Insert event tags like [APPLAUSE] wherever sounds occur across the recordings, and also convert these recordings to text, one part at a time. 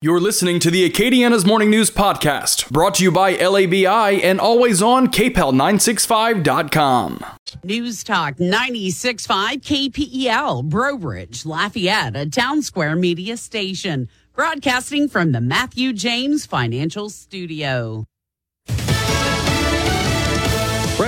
You're listening to the Acadiana's Morning News Podcast, brought to you by LABI and always on KPEL965.com. News Talk 96.5 KPEL, Breaux Bridge, Lafayette, a Townsquare Media station, broadcasting from the Matthew James Financial Studio.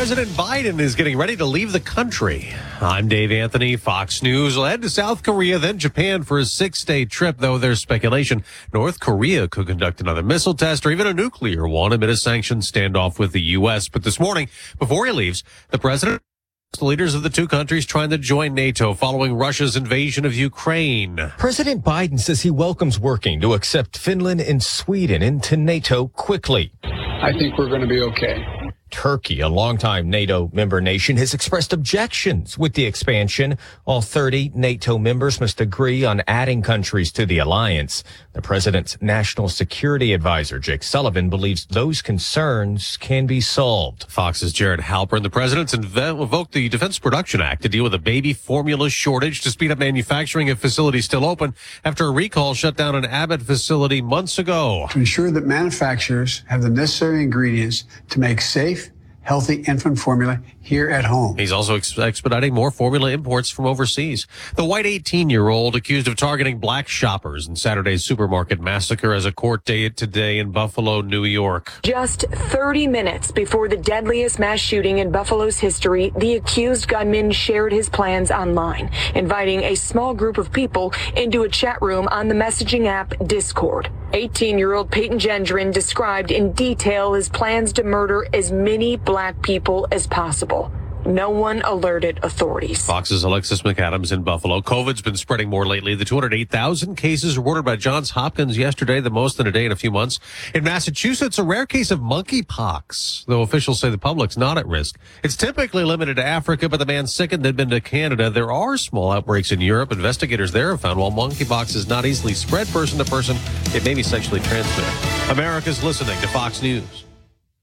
President Biden is getting ready to leave the country. I'm Dave Anthony, Fox News. will head to South Korea, then Japan for a six day trip, though there's speculation North Korea could conduct another missile test or even a nuclear one amid a sanctions standoff with the U.S. But this morning, before he leaves, the president the leaders of the two countries trying to join NATO following Russia's invasion of Ukraine. President Biden says he welcomes working to accept Finland and Sweden into NATO quickly. I think we're going to be okay. Turkey, a longtime NATO member nation, has expressed objections with the expansion. All 30 NATO members must agree on adding countries to the alliance. The president's national security advisor, Jake Sullivan, believes those concerns can be solved. Fox's Jared Halpern, the president's invoked the Defense Production Act to deal with a baby formula shortage to speed up manufacturing at facilities still open after a recall shut down an Abbott facility months ago. To ensure that manufacturers have the necessary ingredients to make safe healthy infant formula here at home. He's also ex- expediting more formula imports from overseas. The white 18 year old accused of targeting black shoppers in Saturday's supermarket massacre as a court date today in Buffalo, New York. Just 30 minutes before the deadliest mass shooting in Buffalo's history, the accused gunman shared his plans online, inviting a small group of people into a chat room on the messaging app Discord. 18 year old Peyton Gendron described in detail his plans to murder as many black people as possible. No one alerted authorities. Fox's Alexis McAdams in Buffalo. COVID's been spreading more lately. The 208,000 cases reported by Johns Hopkins yesterday, the most in a day in a few months. In Massachusetts, a rare case of monkeypox, though officials say the public's not at risk. It's typically limited to Africa, but the man sickened had been to Canada. There are small outbreaks in Europe. Investigators there have found while monkeypox is not easily spread person to person, it may be sexually transmitted. America's listening to Fox News.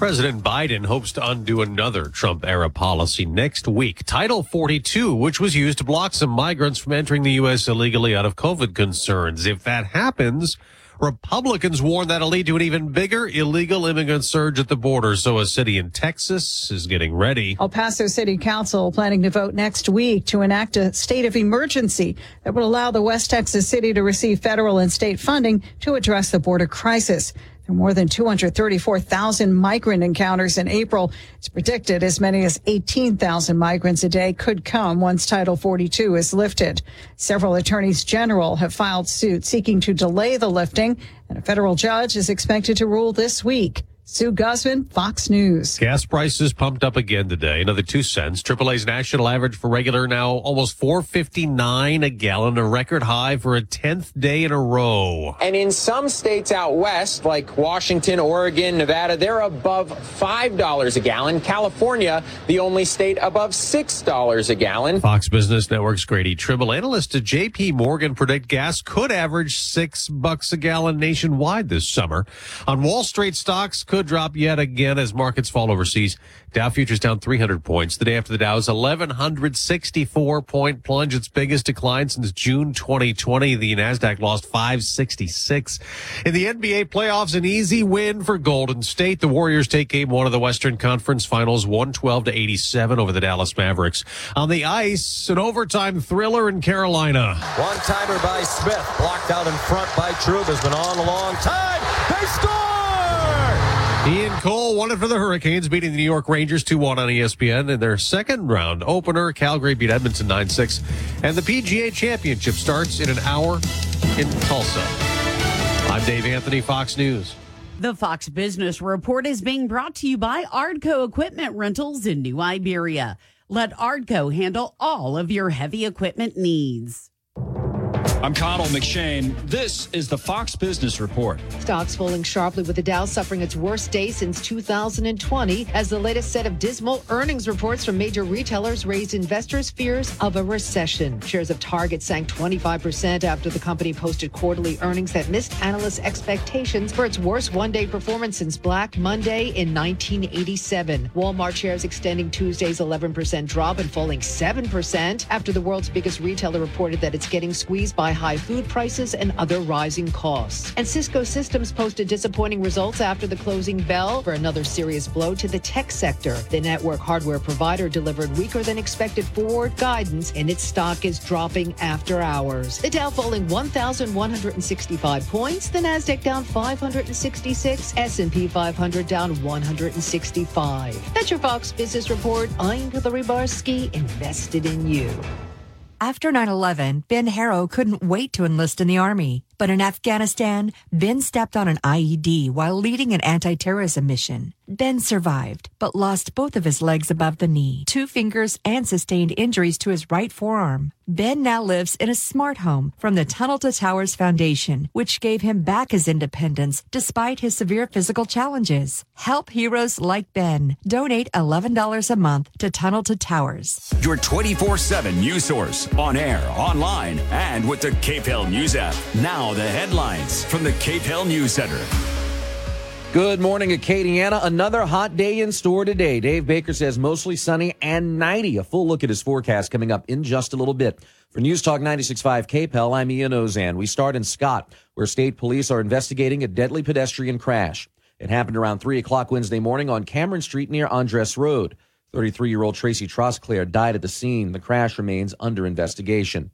President Biden hopes to undo another Trump era policy next week. Title 42, which was used to block some migrants from entering the U.S. illegally out of COVID concerns. If that happens, Republicans warn that'll lead to an even bigger illegal immigrant surge at the border. So a city in Texas is getting ready. El Paso City Council planning to vote next week to enact a state of emergency that would allow the West Texas city to receive federal and state funding to address the border crisis. More than 234,000 migrant encounters in April. It's predicted as many as 18,000 migrants a day could come once Title 42 is lifted. Several attorneys general have filed suit seeking to delay the lifting, and a federal judge is expected to rule this week. Sue Guzman, Fox News. Gas prices pumped up again today, another two cents. AAA's national average for regular now almost 4.59 a gallon, a record high for a tenth day in a row. And in some states out west, like Washington, Oregon, Nevada, they're above five dollars a gallon. California, the only state above six dollars a gallon. Fox Business Network's Grady Tribble, analyst at J.P. Morgan predict gas could average six bucks a gallon nationwide this summer. On Wall Street, stocks could could drop yet again as markets fall overseas. Dow futures down 300 points. The day after the Dow's 1164 point plunge, its biggest decline since June 2020. The Nasdaq lost 566. In the NBA playoffs, an easy win for Golden State. The Warriors take game one of the Western Conference Finals, 112 to 87 over the Dallas Mavericks. On the ice, an overtime thriller in Carolina. One timer by Smith, blocked out in front by True. Has been on a long time. They score! It for the Hurricanes, beating the New York Rangers 2 1 on ESPN in their second round opener. Calgary beat Edmonton 9 6. And the PGA Championship starts in an hour in Tulsa. I'm Dave Anthony, Fox News. The Fox Business Report is being brought to you by Ardco Equipment Rentals in New Iberia. Let Ardco handle all of your heavy equipment needs. I'm Connell McShane. This is the Fox Business Report. Stocks falling sharply with the Dow suffering its worst day since 2020 as the latest set of dismal earnings reports from major retailers raised investors' fears of a recession. Shares of Target sank 25% after the company posted quarterly earnings that missed analysts' expectations for its worst one-day performance since Black Monday in 1987. Walmart shares extending Tuesday's 11% drop and falling 7% after the world's biggest retailer reported that it's getting squeezed by high food prices and other rising costs. And Cisco Systems posted disappointing results after the closing bell for another serious blow to the tech sector. The network hardware provider delivered weaker than expected forward guidance and its stock is dropping after hours. The Dow falling 1,165 points, the Nasdaq down 566, S&P 500 down 165. That's your Fox Business Report. I'm Hillary Barsky, invested in you. After 9 11, Ben Harrow couldn't wait to enlist in the Army. But in Afghanistan, Ben stepped on an IED while leading an anti terrorism mission. Ben survived, but lost both of his legs above the knee, two fingers, and sustained injuries to his right forearm. Ben now lives in a smart home from the Tunnel to Towers Foundation, which gave him back his independence despite his severe physical challenges. Help heroes like Ben. Donate $11 a month to Tunnel to Towers. Your 24 7 news source on air, online, and with the KPEL News app. Now, the headlines from the KPEL News Center. Good morning, Acadiana. Another hot day in store today. Dave Baker says mostly sunny and 90. A full look at his forecast coming up in just a little bit. For News Talk 96.5 KPEL, I'm Ian Auzenne. We start in Scott, where state police are investigating a deadly pedestrian crash. It happened around 3 o'clock Wednesday morning on Cameron Street near Andres Road. 33 year old Tracy Trosclair died at the scene. The crash remains under investigation.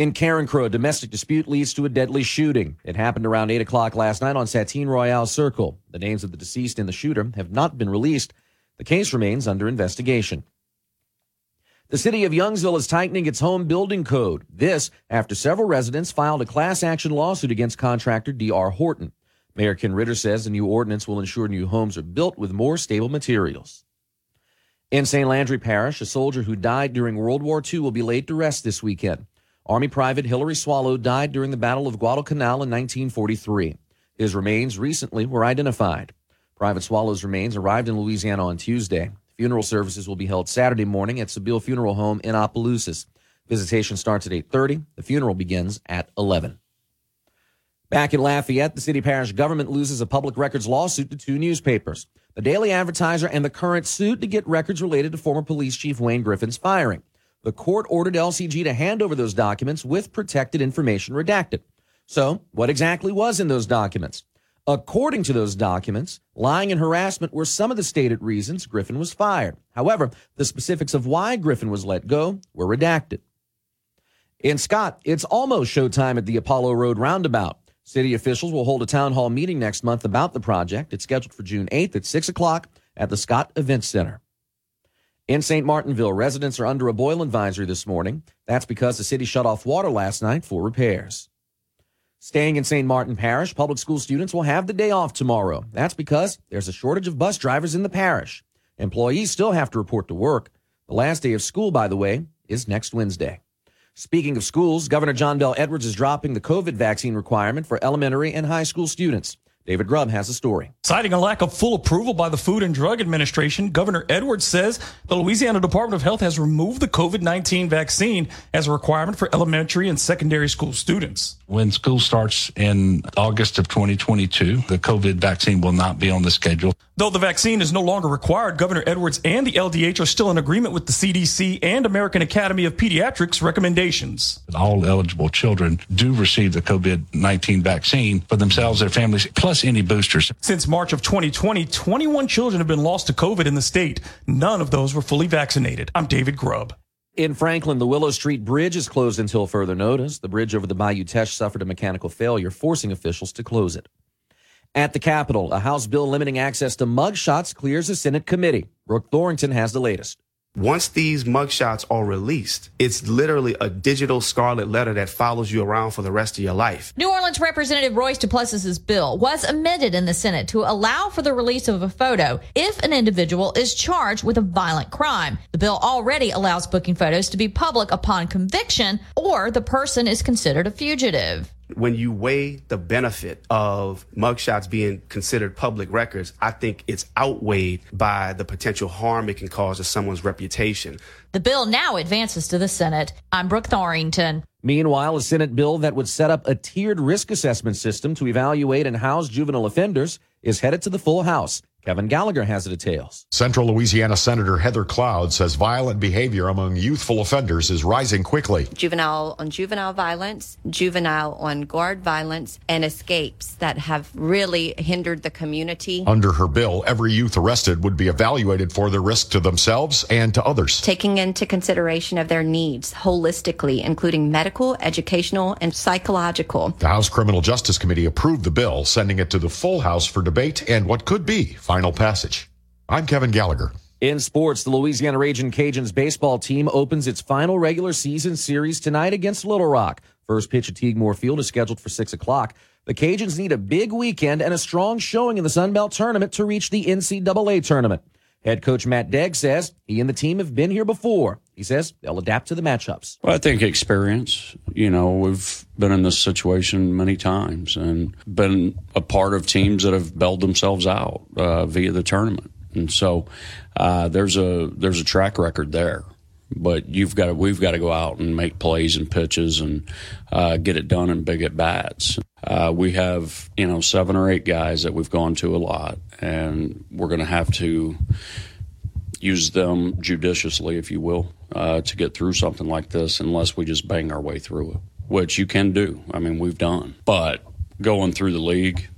In Carencro, a domestic dispute leads to a deadly shooting. It happened around 8 o'clock last night on Satine Royale Circle. The names of the deceased and the shooter have not been released. The case remains under investigation. The city of Youngsville is tightening its home building code. This after several residents filed a class action lawsuit against contractor D.R. Horton. Mayor Ken Ritter says the new ordinance will ensure new homes are built with more stable materials. In St. Landry Parish, a soldier who died during World War II will be laid to rest this weekend. Army Private Hilary Swallow died during the Battle of Guadalcanal in 1943. His remains recently were identified. Private Swallow's remains arrived in Louisiana on Tuesday. Funeral services will be held Saturday morning at Sibille Funeral Home in Opelousas. Visitation starts at 8:30. The funeral begins at 11. Back in Lafayette, the city parish government loses a public records lawsuit to two newspapers, the Daily Advertiser and the Current suit to get records related to former police chief Wayne Griffin's firing. The court ordered LCG to hand over those documents with protected information redacted. So, what exactly was in those documents? According to those documents, lying and harassment were some of the stated reasons Griffin was fired. However, the specifics of why Griffin was let go were redacted. In Scott, it's almost showtime at the Apollo Road roundabout. City officials will hold a town hall meeting next month about the project. It's scheduled for June 8th at 6 o'clock at the Scott Event Center. In St. Martinville, residents are under a boil advisory this morning. That's because the city shut off water last night for repairs. Staying in St. Martin Parish, public school students will have the day off tomorrow. That's because there's a shortage of bus drivers in the parish. Employees still have to report to work. The last day of school, by the way, is next Wednesday. Speaking of schools, Governor John Bell Edwards is dropping the COVID vaccine requirement for elementary and high school students. David Grubb has a story. Citing a lack of full approval by the Food and Drug Administration, Governor Edwards says the Louisiana Department of Health has removed the COVID 19 vaccine as a requirement for elementary and secondary school students. When school starts in August of 2022, the COVID vaccine will not be on the schedule. Though the vaccine is no longer required, Governor Edwards and the LDH are still in agreement with the CDC and American Academy of Pediatrics recommendations. All eligible children do receive the COVID 19 vaccine for themselves, their families, plus any boosters. Since March of 2020, 21 children have been lost to COVID in the state. None of those were fully vaccinated. I'm David Grubb. In Franklin, the Willow Street Bridge is closed until further notice. The bridge over the Bayou Teche suffered a mechanical failure, forcing officials to close it. At the Capitol, a House bill limiting access to mugshots clears a Senate committee. Brooke Thorington has the latest. Once these mugshots are released, it's literally a digital scarlet letter that follows you around for the rest of your life. New Orleans Representative Royce Duplessis's bill was amended in the Senate to allow for the release of a photo if an individual is charged with a violent crime. The bill already allows booking photos to be public upon conviction or the person is considered a fugitive when you weigh the benefit of mugshots being considered public records, I think it's outweighed by the potential harm it can cause to someone's reputation. The bill now advances to the Senate. I'm Brooke Thorington. Meanwhile, a Senate bill that would set up a tiered risk assessment system to evaluate and house juvenile offenders is headed to the full House. Kevin Gallagher has the details. Central Louisiana Senator Heather Cloud says violent behavior among youthful offenders is rising quickly. Juvenile on juvenile violence, juvenile on guard violence, and escapes that have really hindered the community. Under her bill, every youth arrested would be evaluated for their risk to themselves and to others. Taking into consideration of their needs holistically, including medical, educational, and psychological. The House Criminal Justice Committee approved the bill, sending it to the full House for debate and what could be final passage. I'm Kevin Gallagher. In sports, the Louisiana Raging Cajuns baseball team opens its final regular season series tonight against Little Rock. First pitch at Tigue Moore Field is scheduled for 6 o'clock. The Cajuns need a big weekend and a strong showing in the Sun Belt tournament to reach the NCAA tournament. Head coach Matt Deggs says he and the team have been here before. He says they'll adapt to the matchups. Well, I think experience. You know, we've been in this situation many times and been a part of teams that have bailed themselves out uh, via the tournament, and so uh, there's a there's a track record there. But you've got to, we've got to go out and make plays and pitches and uh, get it done in big at bats. Uh, we have you know seven or eight guys that we've gone to a lot, and we're going to have to use them judiciously, if you will, uh, to get through something like this, unless we just bang our way through it, which you can do. I mean, we've done. But going through the league,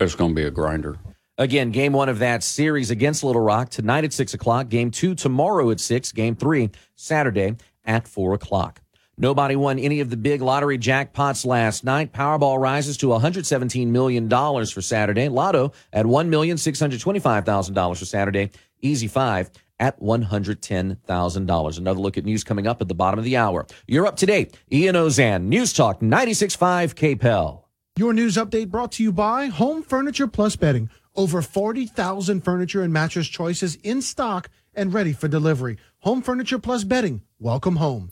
it's going to be a grinder. Again, game one of that series against Little Rock tonight at 6 o'clock. Game two tomorrow at 6. Game three Saturday at 4 o'clock. Nobody won any of the big lottery jackpots last night. Powerball rises to $117 million for Saturday. Lotto at $1,625,000 for Saturday. Easy 5 at $110,000. Another look at news coming up at the bottom of the hour. You're up to date. Ian Auzenne, News Talk 96.5 KPEL. Your news update brought to you by Home Furniture Plus Bedding. Over 40,000 furniture and mattress choices in stock and ready for delivery. Home Furniture Plus Bedding. Welcome home.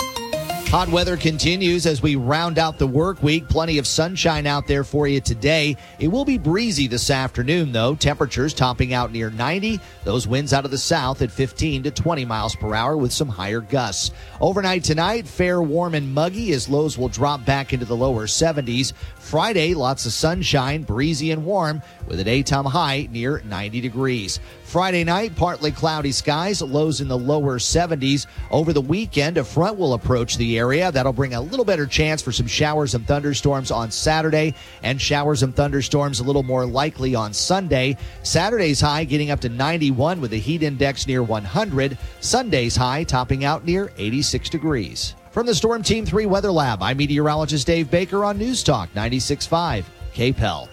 Hot weather continues as we round out the work week. Plenty of sunshine out there for you today. It will be breezy this afternoon, though. Temperatures topping out near 90. Those winds out of the south at 15 to 20 miles per hour with some higher gusts. Overnight tonight, fair, warm, and muggy as lows will drop back into the lower 70s. Friday, lots of sunshine, breezy and warm with a daytime high near 90 degrees. Friday night, partly cloudy skies, lows in the lower 70s. Over the weekend, a front will approach the area. That'll bring a little better chance for some showers and thunderstorms on Saturday, and showers and thunderstorms a little more likely on Sunday. Saturday's high getting up to 91 with a heat index near 100. Sunday's high topping out near 86 degrees. From the Storm Team 3 Weather Lab, I'm meteorologist Dave Baker on News Talk 96.5 KPEL.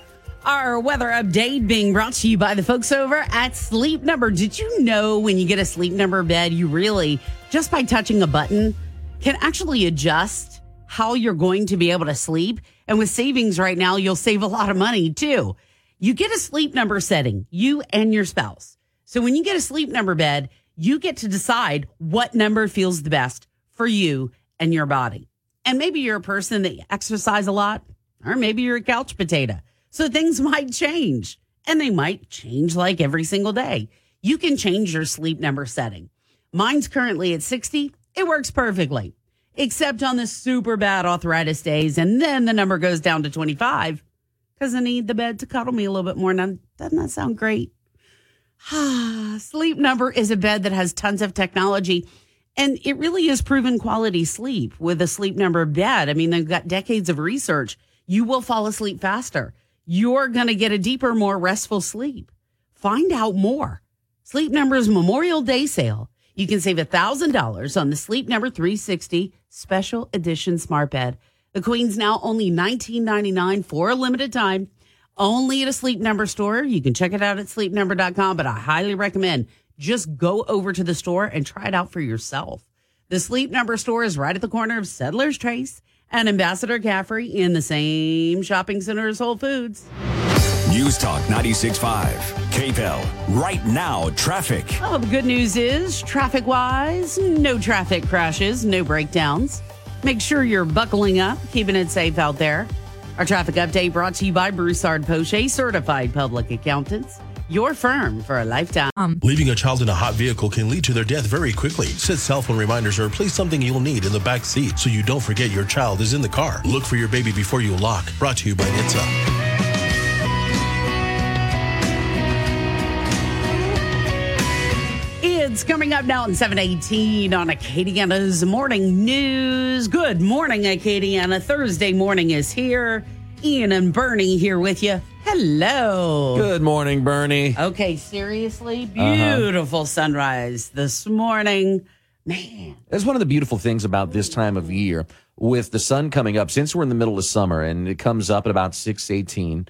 Our weather update being brought to you by the folks over at Sleep Number. Did you know when you get a Sleep Number bed, you really, just by touching a button, can actually adjust how you're going to be able to sleep? And with savings right now, you'll save a lot of money too. You get a Sleep Number setting, you and your spouse. So when you get a Sleep Number bed, you get to decide what number feels the best for you and your body. And maybe you're a person that exercise a lot, or maybe you're a couch potato. So things [LAUGHS] might change and they might change like every single day. You can change your sleep number setting. Mine's currently at 60. It works perfectly, except on the super bad arthritis days. And then the number goes down to 25 because I need the bed to cuddle me a little bit more. Now, doesn't that sound great? [SIGHS] sleep Number is a bed that has tons of technology. And it really is proven quality sleep with a sleep number bed. I mean, they've got decades of research. You will fall asleep faster. You're going to get a deeper, more restful sleep. Find out more. Sleep Number's Memorial Day sale. You can save $1,000 on the Sleep Number 360 Special Edition Smart Bed. The Queen's now only $19.99 for a limited time only at a Sleep Number store. You can check it out at sleepnumber.com, but I highly recommend just go over to the store and try it out for yourself. The Sleep Number store is right at the corner of Settlers Trace and Ambassador Caffrey in the same shopping center as Whole Foods. News Talk 96.5. KPEL. Right now, traffic. Well, the good news is, traffic wise, no traffic crashes, no breakdowns. Make sure you're buckling up, keeping it safe out there. Our traffic update brought to you by Broussard Poche, certified public accountants. Your firm for a lifetime. Um, Leaving a child in a hot vehicle can lead to their death very quickly. Set cell phone reminders or place something you'll need in the back seat so you don't forget your child is in the car. Look for your baby before you lock. Brought to you by NHTSA. It's coming up now in 718 on Acadiana's Morning News. Good morning, Acadiana. Thursday morning is here. Ian and Bernie here with you. Hello. Good morning, Bernie. Okay, seriously, beautiful uh-huh. sunrise this morning. Man. That's one of the beautiful things about this time of year with the sun coming up. Since we're in the middle of summer and it comes up at about 618,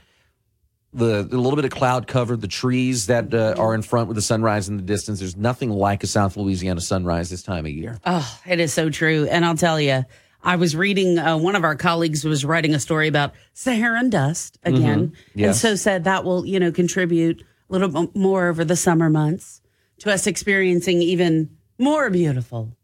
the, the little bit of cloud cover, the trees that uh, are in front with the sunrise in the distance. There's nothing like a South Louisiana sunrise this time of year. Oh, it is so true. And I'll tell you, I was reading, uh, one of our colleagues was writing a story about Saharan dust again. Mm-hmm. Yes. And so said that will, you know, contribute a little bit more over the summer months to us experiencing even more beautiful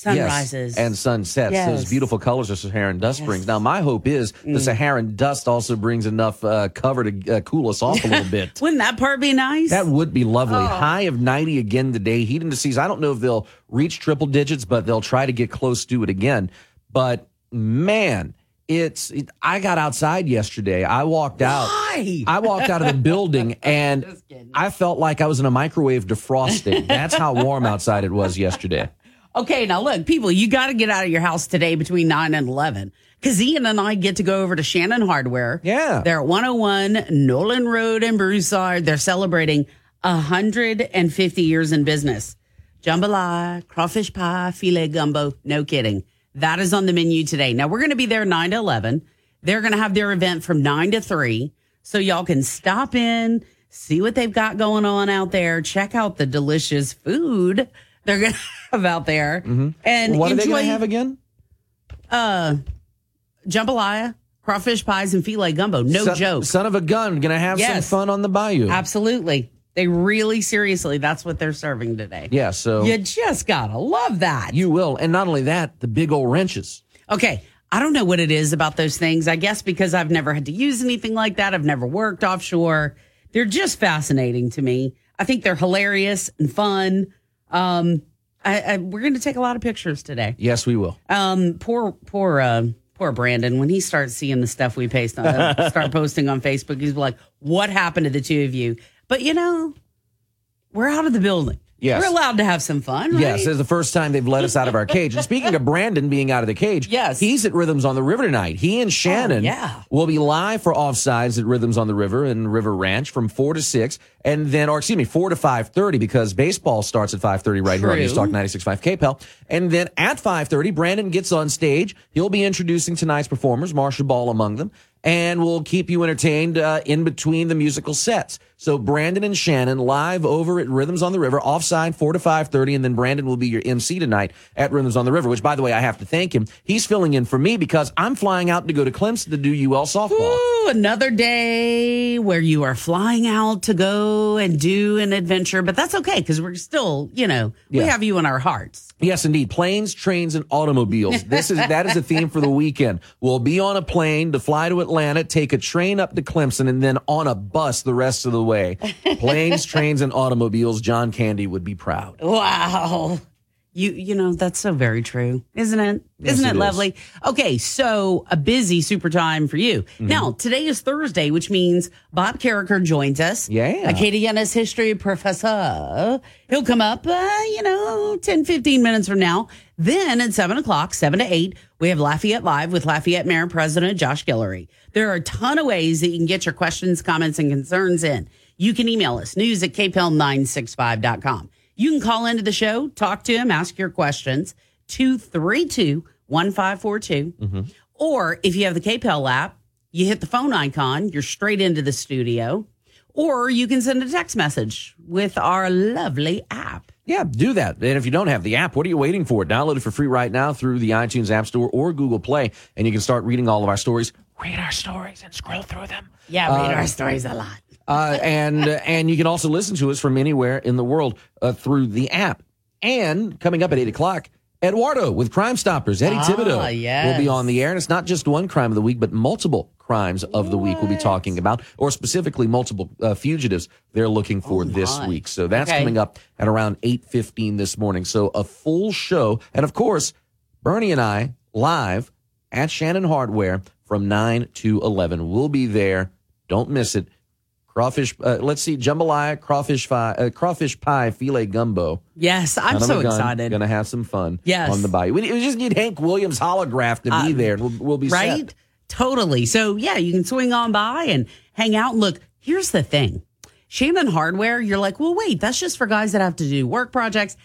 sunrises yes, and sunsets. Yes. Those beautiful colors of Saharan dust yes. brings. Now, my hope is the mm. Saharan dust also brings enough uh, cover to uh, cool us off a little [LAUGHS] bit. Wouldn't that part be nice? That would be lovely. Oh. High of 90 again today. Heat indices, I don't know if they'll reach triple digits, but they'll try to get close to it again. But man, it's it, I got outside yesterday. I walked out. Why? I walked out of the building [LAUGHS] and I felt like I was in a microwave defrosting. That's how warm outside it was yesterday. [LAUGHS] Okay, now look, people, you got to get out of your house today between 9 and 11 because Ian and I get to go over to Shannon Hardware. Yeah. They're at 101 Nolan Road in Broussard. They're celebrating 150 years in business. Jambalaya, crawfish pie, filet gumbo. No kidding. That is on the menu today. Now, we're going to be there 9 to 11. They're going to have their event from 9 to 3. So y'all can stop in, see what they've got going on out there, check out the delicious food they're going [LAUGHS] to have out there. Mm-hmm. And what enjoy, are they going to have again? Uh, jambalaya, crawfish pies, and filet gumbo. No son, joke. Son of a gun, going to have yes. some fun on the bayou. Absolutely. They really seriously, that's what they're serving today. Yeah, so you just gotta love that. You will, and not only that, the big old wrenches. Okay, I don't know what it is about those things. I guess because I've never had to use anything like that. I've never worked offshore. They're just fascinating to me. I think they're hilarious and fun. Um, I, I, we're going to take a lot of pictures today. Yes, we will. Um, poor, poor, uh, poor Brandon. When he starts seeing the stuff we paste on, [LAUGHS] start posting on Facebook, he's like, "What happened to the two of you?" But you know, we're out of the building. Yes. We're allowed to have some fun, right? Yes, it's the first time they've let us out of our cage. And speaking of Brandon being out of the cage, yes. he's at Rhythms on the River tonight. He and Shannon oh, yeah. will be live for Offsides at Rhythms on the River and River Ranch from 4 to 6. And then, or excuse me, 4 to 5.30 because baseball starts at 5.30 right True. here on News Talk 96.5 KPEL. And then at 5.30, Brandon gets on stage. He'll be introducing tonight's performers, Marcia Ball among them and we'll keep you entertained uh, in between the musical sets. So Brandon and Shannon live over at Rhythms on the River, offside four to five thirty, and then Brandon will be your MC tonight at Rhythms on the River. Which, by the way, I have to thank him. He's filling in for me because I'm flying out to go to Clemson to do UL softball. Ooh, another day where you are flying out to go and do an adventure, but that's okay because we're still, you know, we Yeah. have you in our hearts. Yes, indeed. Planes, trains, and automobiles. This is that is the theme for the weekend. We'll be on a plane to fly to Atlanta, take a train up to Clemson, and then on a bus the rest of the way. Planes, [LAUGHS] trains, and automobiles. John Candy would be proud. Wow. You you know that's so very true, isn't it? Yes, Isn't it, lovely? Okay, so a busy super time for you. Mm-hmm. Now today is Thursday, which means Bob Carriker joins us. Yeah. Acadiana's history professor. He'll come up, uh, you know, 10, 15 minutes from now. Then at seven o'clock, seven to eight, we have Lafayette Live with Lafayette Mayor and President Josh Guillory. There are a ton of ways that you can get your questions, comments, and concerns in. You can email us news at kpel965.com. You can call into the show, talk to him, ask your questions, 232 1542. Or if you have the KPEL app, you hit the phone icon, you're straight into the studio. Or you can send a text message with our lovely app. Yeah, do that. And if you don't have the app, what are you waiting for? Download it for free right now through the iTunes App Store or Google Play, and you can start reading all of our stories. Read our stories and scroll through them. Yeah, read Uh, our stories a lot. Uh, [LAUGHS] and uh, and you can also listen to us from anywhere in the world uh, through the app. And coming up at eight o'clock, Eduardo with Crime Stoppers. Eddie Ah, Thibodeaux yes. will be on the air, and it's not just one crime of the week, but multiple crimes of the week we'll be talking about, or specifically multiple uh, fugitives they're looking for this my. week. So that's Okay. coming up at around eight fifteen this morning. So a full show, and of course, Bernie and I live at Shannon Hardware from nine to eleven. We'll be there. Don't miss it. Crawfish. Uh, let's see, jambalaya, crawfish pie, uh, crawfish pie, filet gumbo. Yes, I'm so gun. excited. Gonna have some fun. Yes. on the bayou. We, we just need Hank Williams holograph to be Uh, there, we'll, we'll be right? set. Totally. So yeah, you can swing on by and hang out. Look, here's the thing. Shannon Hardware, you're like, well, wait, that's just for guys that have to do work projects.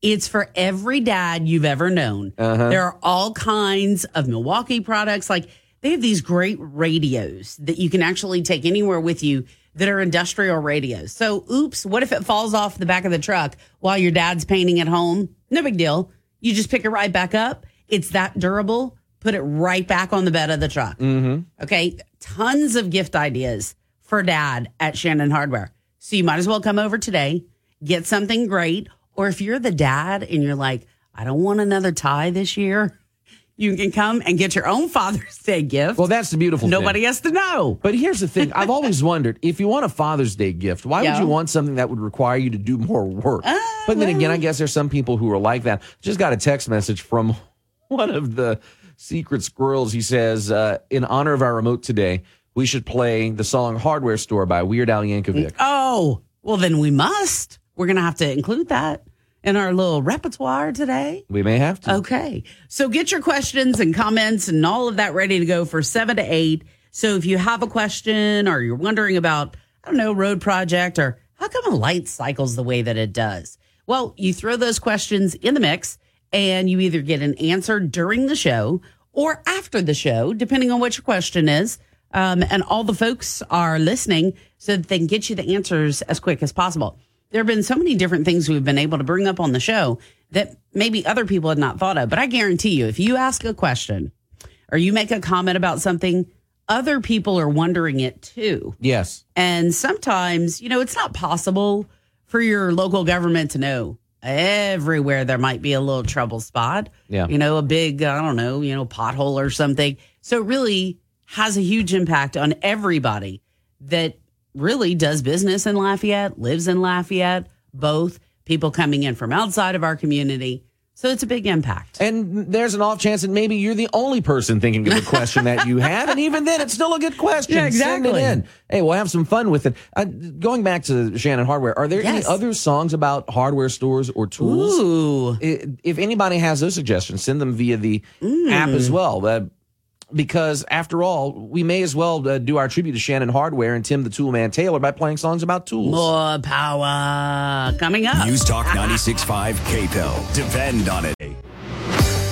It's for every dad you've ever known. Uh-huh. There are all kinds of Milwaukee products. Like they have these great radios that you can actually take anywhere with you that are industrial radios. So, oops, what if it falls off the back of the truck while your dad's painting at home? No big deal. You just pick it right back up. It's that durable. Put it right back on the bed of the truck. Mm-hmm. Okay. Tons of gift ideas for dad at Shannon Hardware. So you might as well come over today, get something great. Or if you're the dad and you're like, I don't want another tie this year, you can come and get your own Father's Day gift. Well, that's the beautiful thing. Nobody has to know. But here's the thing: I've always [LAUGHS] wondered if you want a Father's Day gift, why Yeah. would you want something that would require you to do more work? but then again, I guess there's some people who are like that. Just got a text message from [LAUGHS] one of the secret squirrels. He says, uh, "In honor of our remote today, we should play the song "Hardware Store" by Weird Al Yankovic." Oh, well, then we must. We're going to have to include that in our little repertoire today. We may have to. Okay. So get your questions and comments and all of that ready to go for seven to eight. So if you have a question or you're wondering about, I don't know, road project or how come a light cycles the way that it does? Well, you throw those questions in the mix and you either get an answer during the show or after the show, depending on what your question is. Um, and all the folks are listening so that they can get you the answers as quick as possible. There have been so many different things we've been able to bring up on the show that maybe other people had not thought of. But I guarantee you, if you ask a question or you make a comment about something, other people are wondering it too. Yes. And sometimes, you know, it's not possible for your local government to know everywhere there might be a little trouble spot. Yeah. You know, a big, I don't know, you know, pothole or something. So it really has a huge impact on everybody that really does business in Lafayette, lives in Lafayette, both people coming in from outside of our community. So it's a big impact. And there's an off chance that maybe you're the only person thinking of a question that you have, and even then, it's still a good question. Yeah, Send it exactly. in. Hey, we'll have some fun with it. Uh, going back to Shannon Hardware, are there Yes. any other songs about hardware stores or tools? Ooh. If anybody has those suggestions, send them via the app as well. Uh, because after all, we may as well uh, do our tribute to Shannon Hardware and Tim the Toolman Taylor by playing songs about tools. More power coming up. News Talk 96.5 KPEL. Depend on it.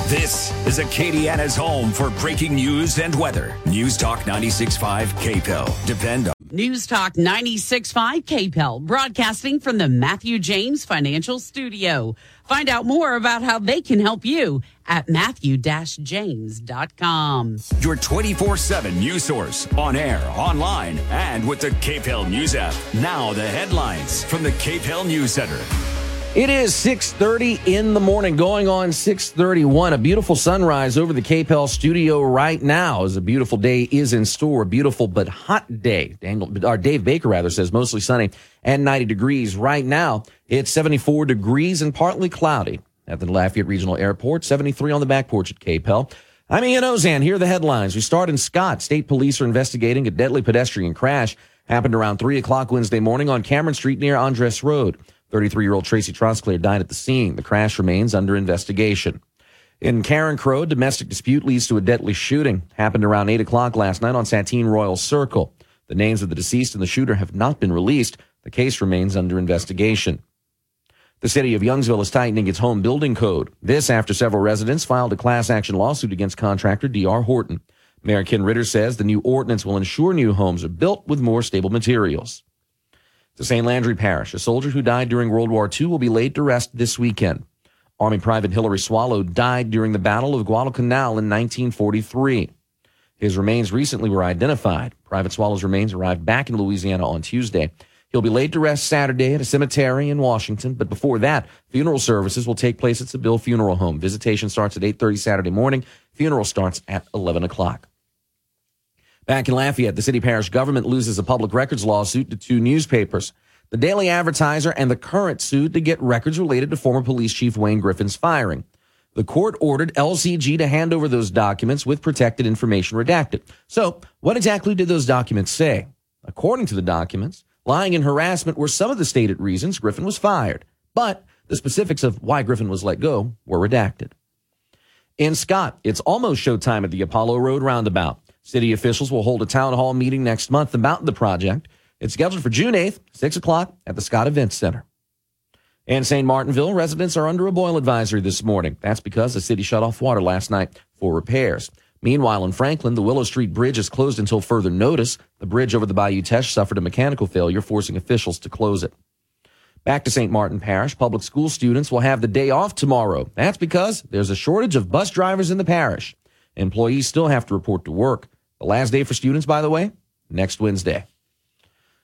This is Acadiana's home for breaking news and weather. News Talk 96.5 KPEL. Depend on News Talk 96.5 KPEL, broadcasting from the Matthew James Financial Studio. Find out more about how they can help you at matthew-james.com. your 24 7 news source on air, online, and with the KPEL News app. Now, the headlines from the KPEL News Center. It is 6:30 in the morning, going on 6:31. A beautiful sunrise over the KPEL studio right now. As a beautiful day is in store, a beautiful but hot day. Daniel, or Dave Baker rather says mostly sunny and 90 degrees right now. It's 74 degrees and partly cloudy at the Lafayette Regional Airport. 73 on the back porch at KPEL. I'm Ian Auzenne. Here are the headlines. We start in Scott. State police are investigating a deadly pedestrian crash happened around 3 o'clock Wednesday morning on Cameron Street near Andres Road. 33 year old Tracy Trosclair died at the scene. The crash remains under investigation. In Carencro, domestic dispute leads to a deadly shooting. Happened around 8 o'clock last night on Satine Royal Circle. The names of the deceased and the shooter have not been released. The case remains under investigation. The city of Youngsville is tightening its home building code. This after several residents filed a class action lawsuit against contractor D.R. Horton. Mayor Ken Ritter says the new ordinance will ensure new homes are built with more stable materials. The St. Landry Parish, a soldier who died during World War II will be laid to rest this weekend. Army Private Hilary Swallow died during the Battle of Guadalcanal in 1943. His remains recently were identified. Private Swallow's remains arrived back in Louisiana on Tuesday. He'll be laid to rest Saturday at a cemetery in Washington, but before that, funeral services will take place at Sibille Funeral Home. Visitation starts at 8.30 Saturday morning. Funeral starts at 11 o'clock. Back in Lafayette, the city parish government loses a public records lawsuit to two newspapers. The Daily Advertiser and the Current sued to get records related to former police chief Wayne Griffin's firing. The court ordered LCG to hand over those documents with protected information redacted. So, what exactly did those documents say? According to the documents, lying and harassment were some of the stated reasons Griffin was fired, but the specifics of why Griffin was let go were redacted. In Scott, it's almost showtime at the Apollo Road roundabout. City officials will hold a town hall meeting next month about the project. It's scheduled for June 8th, 6 o'clock at the Scott Events Center. In St. Martinville, residents are under a boil advisory this morning. That's because the city shut off water last night for repairs. Meanwhile, in Franklin, the Willow Street Bridge is closed until further notice. The bridge over the Bayou Teche suffered a mechanical failure, forcing officials to close it. Back to St. Martin Parish, public school students will have the day off tomorrow. That's because there's a shortage of bus drivers in the parish. Employees still have to report to work. The last day for students, by the way, next Wednesday.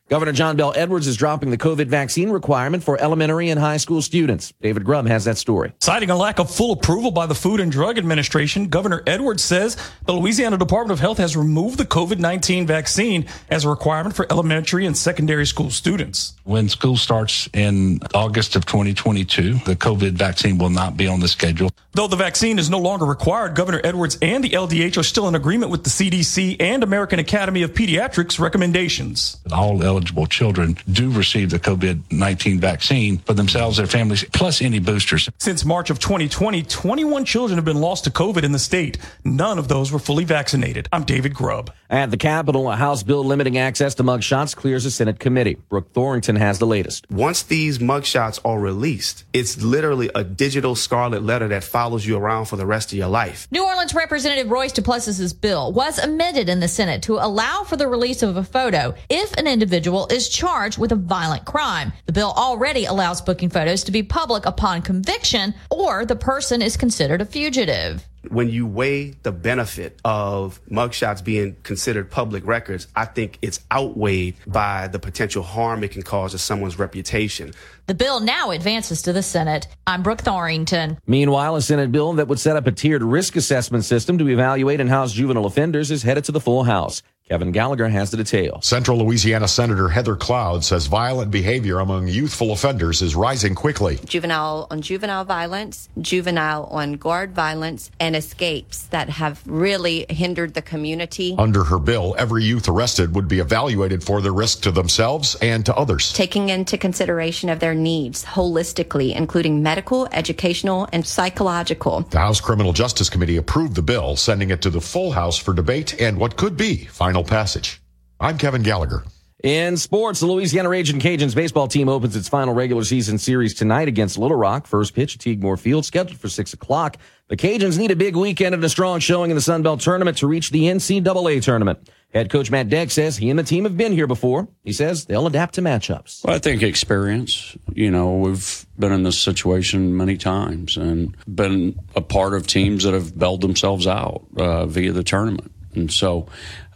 Governor John Bell Edwards is dropping the COVID vaccine requirement for elementary and high school students. David Grubb has that story. Citing a lack of full approval by the Food and Drug Administration, Governor Edwards says the Louisiana Department of Health has removed the COVID 19 vaccine as a requirement for elementary and secondary school students. When school starts in August of 2022, the COVID vaccine will not be on the schedule. Though the vaccine is no longer required, Governor Edwards and the LDH are still in agreement with the CDC and American Academy of Pediatrics recommendations. All eligible children do receive the COVID 19 vaccine for themselves, their families, plus any boosters. Since March of 2020, 21 children have been lost to COVID in the state. None of those were fully vaccinated. I'm David Grubb. At the Capitol, a House bill limiting access to mugshots clears a Senate committee. Brooke Thorington has the latest. Once these mugshots are released, it's literally a digital scarlet letter that follows you around for the rest of your life. New Orleans Representative Royce Duplessis's bill was amended in the Senate to allow for the release of a photo if an individual is charged with a violent crime. The bill already allows booking photos to be public upon conviction or the person is considered a fugitive when you weigh the benefit of mugshots being considered public records, I think it's outweighed by the potential harm it can cause to someone's reputation. The bill now advances to the Senate. I'm Brooke Thorington. Meanwhile, a Senate bill that would set up a tiered risk assessment system to evaluate and house juvenile offenders is headed to the full House. Kevin Gallagher has the details. Central Louisiana Senator Heather Cloud says violent behavior among youthful offenders is rising quickly. Juvenile on juvenile violence, juvenile on guard violence, and escapes that have really hindered the community. Under her bill, every youth arrested would be evaluated for their risk to themselves and to others. Taking into consideration of their needs holistically, including medical, educational, and psychological. The House Criminal Justice Committee approved the bill, sending it to the full House for debate and what could be final passage. I'm Kevin Gallagher. In sports, the Louisiana Raging Cajuns baseball team opens its final regular season series tonight against Little Rock. First pitch at Tigue Moore Field, scheduled for 6 o'clock. The Cajuns need a big weekend and a strong showing in the Sun Belt tournament to reach the NCAA tournament. Head coach Matt Deggs says he and the team have been here before. He says they'll adapt to matchups. Well, I think experience. You know, we've been in this situation many times and been a part of teams that have bailed themselves out uh, via the tournament. And so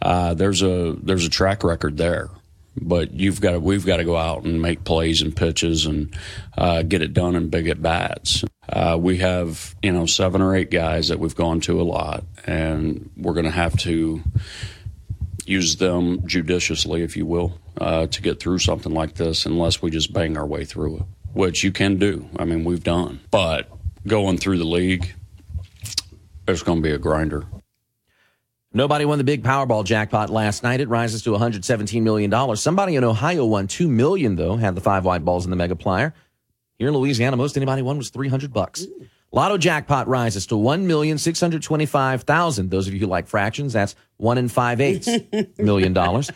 uh, there's a there's a track record there. but you've got to, we've got to go out and make plays and pitches and uh, get it done in big at bats. Uh, we have you know seven or eight guys that we've gone to a lot, and we're going to have to use them judiciously, if you will, uh, to get through something like this, unless we just bang our way through it, which you can do. I mean, we've done, but going through the league, it's going to be a grinder. Nobody won the big Powerball jackpot last night. It rises to $117 million. Somebody in Ohio won 2 million, though, had the five white balls in the mega plier. Here in Louisiana, most anybody won was 300 bucks. Lotto jackpot rises to 1,625,000. Those of you who like fractions, that's one and five eighths [LAUGHS] million dollars.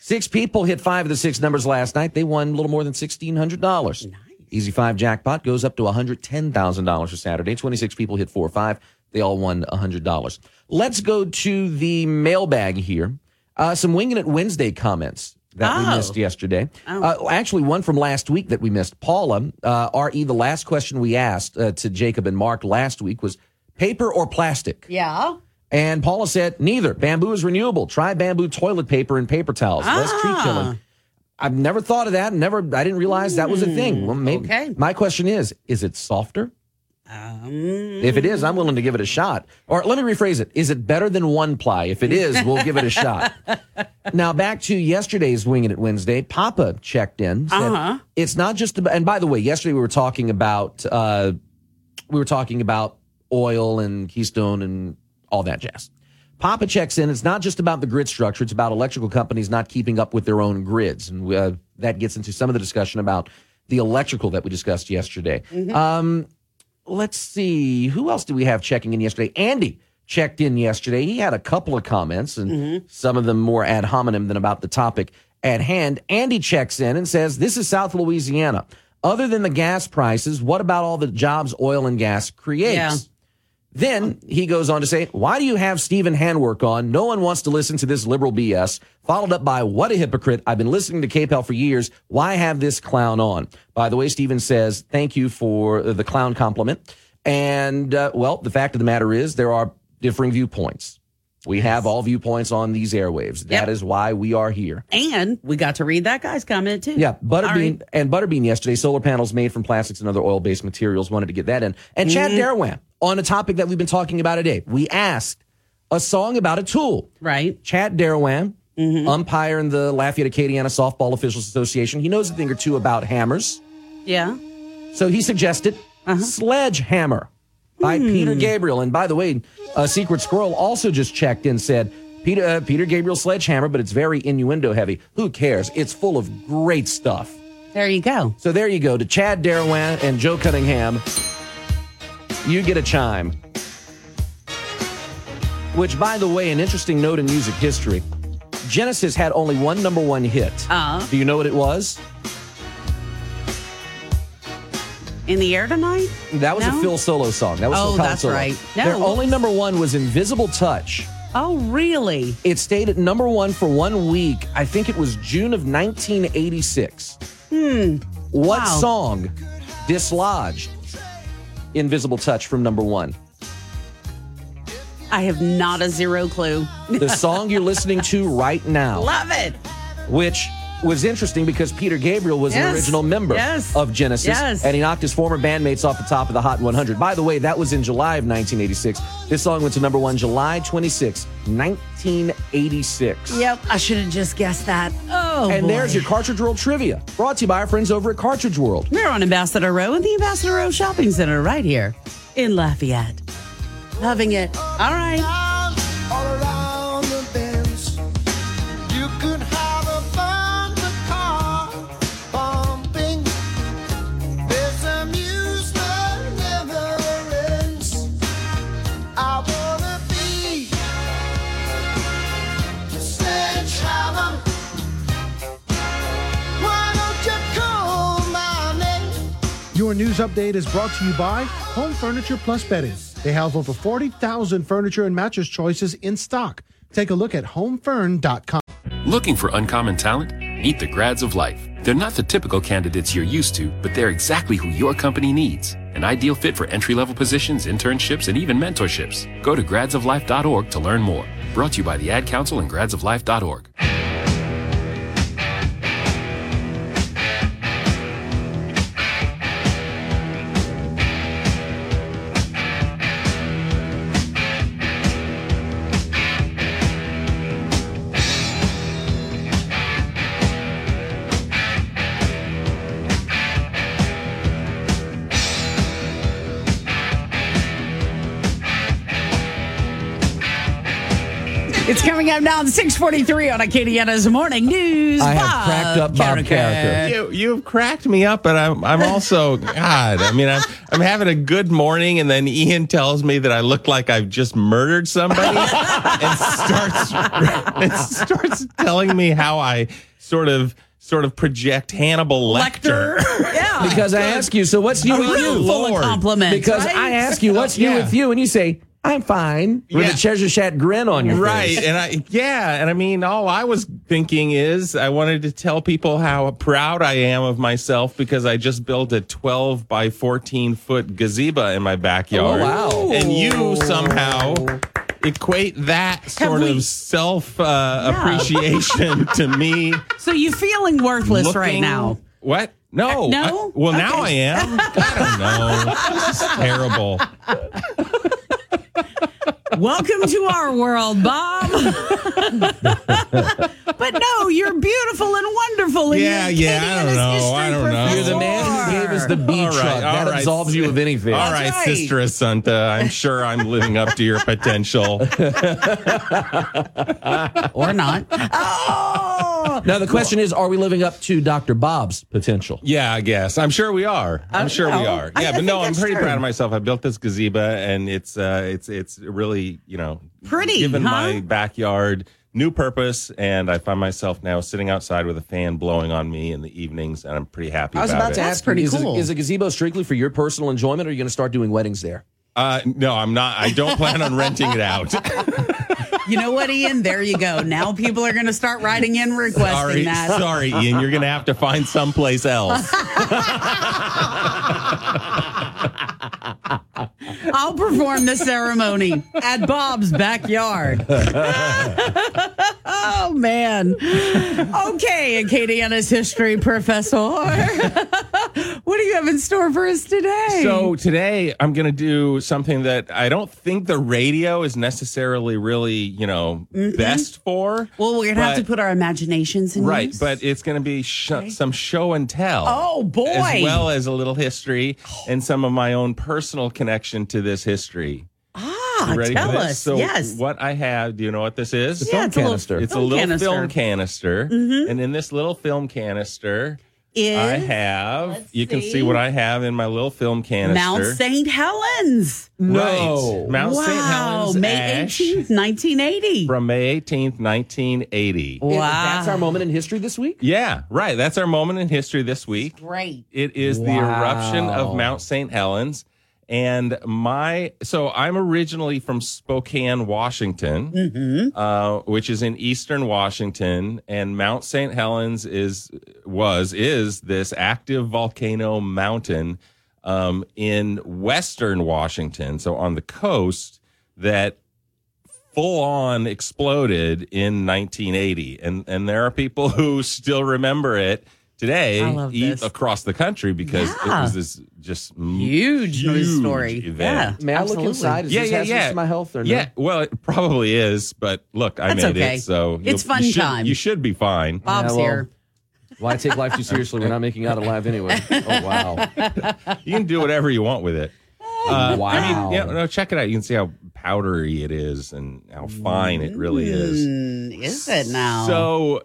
Six people hit five of the six numbers last night. They won a little more than $1,600. Easy five jackpot goes up to $110,000 for Saturday. 26 people hit four or five. They all won $100. Let's go to the mailbag here. Uh, some Winging It Wednesday comments that we Oh. missed yesterday. Uh, actually, one from last week that we missed. Paula, uh, R.E., the last question we asked uh, to Jacob and Mark last week was paper or plastic? Yeah. And Paula said, neither. Bamboo is renewable. Try bamboo toilet paper and paper towels. Less tree Ah. killing. I've never thought of that. Never, I didn't realize that was a thing. Well, maybe, okay. My question is, is it softer? If it is, I'm willing to give it a shot. Or let me rephrase it. Is it better than one ply? If it is, we'll give it a shot. [LAUGHS] Now back to yesterday's Winging It Wednesday. Papa checked in. Uh-huh. It's not just about, and by the way, yesterday we were talking about, uh, we were talking about oil and Keystone and all that jazz. Papa checks in. It's not just about the grid structure. It's about electrical companies not keeping up with their own grids. And uh, that gets into some of the discussion about the electrical that we discussed yesterday. Um, let's see. Who else do we have checking in yesterday? Andy checked in yesterday. He had a couple of comments, and mm-hmm. some of them more ad hominem than about the topic at hand. Andy checks in and says, This is South Louisiana. Other than the gas prices, what about all the jobs oil and gas creates? Yeah. Then he goes on to say, Why do you have Stephen Handwerk on? No one wants to listen to this liberal BS. Followed up by, What a hypocrite. I've been listening to KPEL for years. Why have this clown on? By the way, Stephen says, Thank you for the clown compliment. And, uh, well, the fact of the matter is, there are differing viewpoints. We have all viewpoints on these airwaves. That is why we are here. And we got to read that guy's comment too. Yeah, Butterbean right. and Butterbean yesterday. Solar panels made from plastics and other oil-based materials. Wanted to get that in. And Chad. Mm-hmm. Darwan on a topic that we've been talking about today. We asked a song about a tool. Right. Chad Darwan, mm-hmm. umpire in the Lafayette Acadiana Softball Officials Association. He knows a thing or two about hammers. Yeah. So he suggested uh-huh. Sledgehammer by Peter Gabriel. And by the way, uh, Secret Squirrel also just checked in said, Peter, uh, Peter Gabriel Sledgehammer, but it's very innuendo heavy. Who cares? It's full of great stuff. There you go. So there you go. To Chad Darwan and Joe Cunningham, you get a chime. Which, by the way, an interesting note in music history. Genesis had only one number one hit. Uh, Do you know what it was? In the air tonight? That was No? a Phil Solo song. That was Oh, Phil that's solo. right. No. Their only number one was Invisible Touch. Oh, really? It stayed at number one for one week. I think it was June of 1986. Hmm. What Wow. song dislodged Invisible Touch from number one? I have not a zero clue. The song you're listening to right now, [LAUGHS] Love it. which was interesting because Peter Gabriel was an original member Yes. of Genesis, Yes. and he knocked his former bandmates off the top of the Hot 100. By the way, that was in July of 1986. This song went to number one July 26, 1986. Yep, I should have just guessed that. Oh, and boy. there's your Cartridge World trivia, brought to you by our friends over at Cartridge World. We're on Ambassador Row in the Ambassador Row Shopping Center right here in Lafayette. Loving it. All right. News update is brought to you by Home Furniture Plus Bedding. They have over 40,000 furniture and mattress choices in stock. Take a look at homefurn.com. Looking for uncommon talent? Meet the grads of life. They're not the typical candidates you're used to, but they're exactly who your company needs. An ideal fit for entry level positions, internships, and even mentorships. Go to gradsoflife.org to learn more. Brought to you by the Ad Council and gradsoflife.org. coming up now 643 on Acadiana's Morning News. I have cracked up Bob Carriker. You, you've cracked me up, but I'm I'm also God. I mean, I'm I'm having a good morning, and then Ian tells me that I look like I've just murdered somebody, [LAUGHS] and starts and starts telling me how I sort of sort of project Hannibal Lecter. [LAUGHS] Yeah. Because I ask you, so what's new with you? full of compliments, Because right? I ask you, what's new Yeah. with you? And you say, I'm fine. With Yeah. a Cheshire Chat grin on your right face. Right. And i yeah and i mean all i was thinking is i wanted to tell people how proud i am of myself because i just built a 12 by 14 foot gazebo in my backyard Oh, wow. and you somehow equate that sort we- of self uh, appreciation [LAUGHS] to me So you feeling worthless right now? what no Uh, no? I- well now i am i don't know this is [LAUGHS] terrible Welcome to our world, Bob. [LAUGHS] but no, you're beautiful and wonderful. And Yeah, yeah, I don't know. I don't know. You're the man who gave us the bee All truck. right, that all right. absolves you of anything. All right, right. Sister Assunta. I'm sure I'm living up to your potential. [LAUGHS] or not. [LAUGHS] Oh, Now the question is, are we living up to Dr. Bob's potential? Yeah, I guess. I'm sure we are. I'm Uh, sure we are. I- Yeah, I but think no, I'm that's pretty true. proud of myself. I built this gazebo and it's uh it's it's really, you know, Pretty, given huh? my backyard new purpose and I find myself now sitting outside with a fan blowing on me in the evenings and I'm pretty happy I was about, about it. to That's ask, pretty is, cool. a, is a gazebo strictly for your personal enjoyment, or are you going to start doing weddings there? Uh no, I'm not I don't plan on renting it out. [LAUGHS] you know what, Ian? There you go. Now people are going to start writing in requesting sorry, that. sorry, Ian. You're gonna have to find someplace else. [LAUGHS] I'll perform the ceremony at Bob's backyard. [LAUGHS] oh man. Okay, Acadiana's history professor. [LAUGHS] what do you have in store for us today? So today I'm going to do something that I don't think the radio is necessarily really, you know, mm-hmm. best for. well, we're gonna have to put our imaginations in Right, use. but it's going to be sh- some show and tell. Oh, boy. As well as a little history and some of my own personal connection to this history. ah, You ready tell for this? us. So yes. what I have, do you know what this is? It's a Yeah, film it's a little canister. It's a film little canister. film canister. Mhm. And in this little film canister, Is I have, you can see what I have in my little film canister. Mount St. Helens. Right. Mount St. Wow, Helens May ash 18th, 1980. from May 18th, 1980. Wow. That's our moment in history this week? Yeah, right. That's our moment in history this week. Great. It is the eruption of Mount St. Helens. And my, so I'm originally from Spokane, Washington, Mm-hmm. uh, which is in eastern Washington. And Mount St. Helens is, was, is this active volcano mountain um, in western Washington. So on the coast that full on exploded in 1980 and and there are people [LAUGHS] who still remember it today I love e- this. across the country because it was this just m- Huge news story. event. Yeah. May I Absolutely. look inside? Is yeah, this yeah, hazardous yeah. to my health or no? Yeah, well, it probably is, but look, I That's made okay. it, so It's fun you should, time. You should be fine. Bob's Yeah, well, here. Why take life too seriously? We're not making out alive anyway. [LAUGHS] Oh, wow. You can do whatever you want with it. Uh, Wow. I mean, yeah, no, check it out. You can see how powdery it is and how fine it really is. Mm, is it now? So,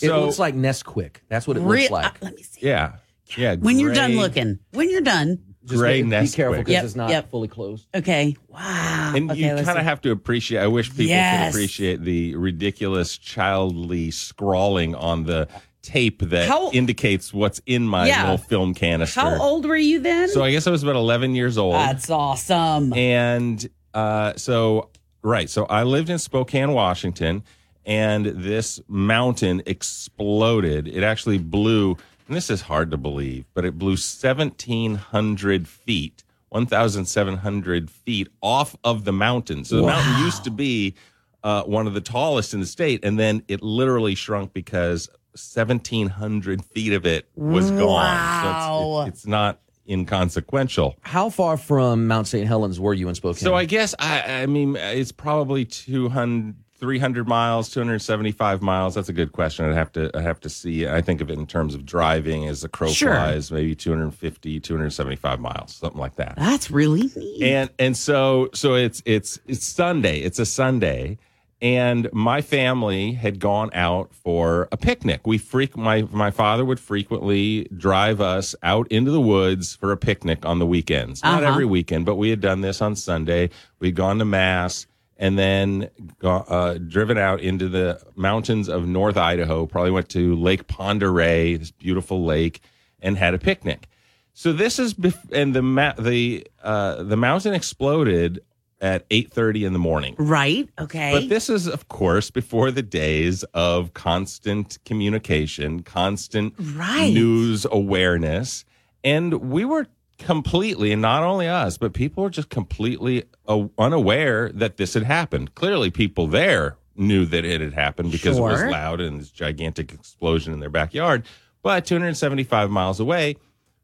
It looks like Nesquik. That's what it Re- looks like. uh, let me see. yeah, yeah. When you're done gray- looking. When you're done. Just gray be, be careful Nesquik. because Yep, it's not yep. fully closed. Okay. Wow. And okay, you let's kind of see. have to appreciate. I wish people Yes. could appreciate the ridiculous childly scrawling on the tape that How- indicates what's in my Yeah. little film canister. How old were you then? So I guess I was about 11 years old. That's awesome. and uh, so right, so I lived in Spokane, Washington, and this mountain exploded. It actually blew. And this is hard to believe, but it blew 1,700 feet, 1,700 feet off of the mountain. So the mountain used to be uh, one of the tallest in the state, and then it literally shrunk because 1,700 feet of it was gone. So Wow. it's, it, it's not inconsequential. How far from Mount St. Helens were you in Spokane? So I guess I, I mean it's probably 200, 300 miles, 275 miles. That's a good question. I'd have to I have to see. I think of it in terms of driving as the crow Sure. flies, maybe 250, 275 miles, something like that. That's really neat. And and so so it's it's it's Sunday. It's a Sunday. and my family had gone out for a picnic. We freak my my father would frequently drive us out into the woods for a picnic on the weekends. Not Uh-huh. every weekend, but we had done this on Sunday. We'd gone to mass and then uh, driven out into the mountains of North Idaho. Probably went to Lake Oreille, this beautiful lake, and had a picnic. So this is bef- and the ma- the uh, the mountain exploded at eight thirty in the morning. Right. Okay. But this is, of course, before the days of constant communication, constant Right. news awareness. And we were completely, and not only us, but people were just completely uh, unaware that this had happened. Clearly, people there knew that it had happened because it was loud and this gigantic explosion in their backyard. But 275 miles away,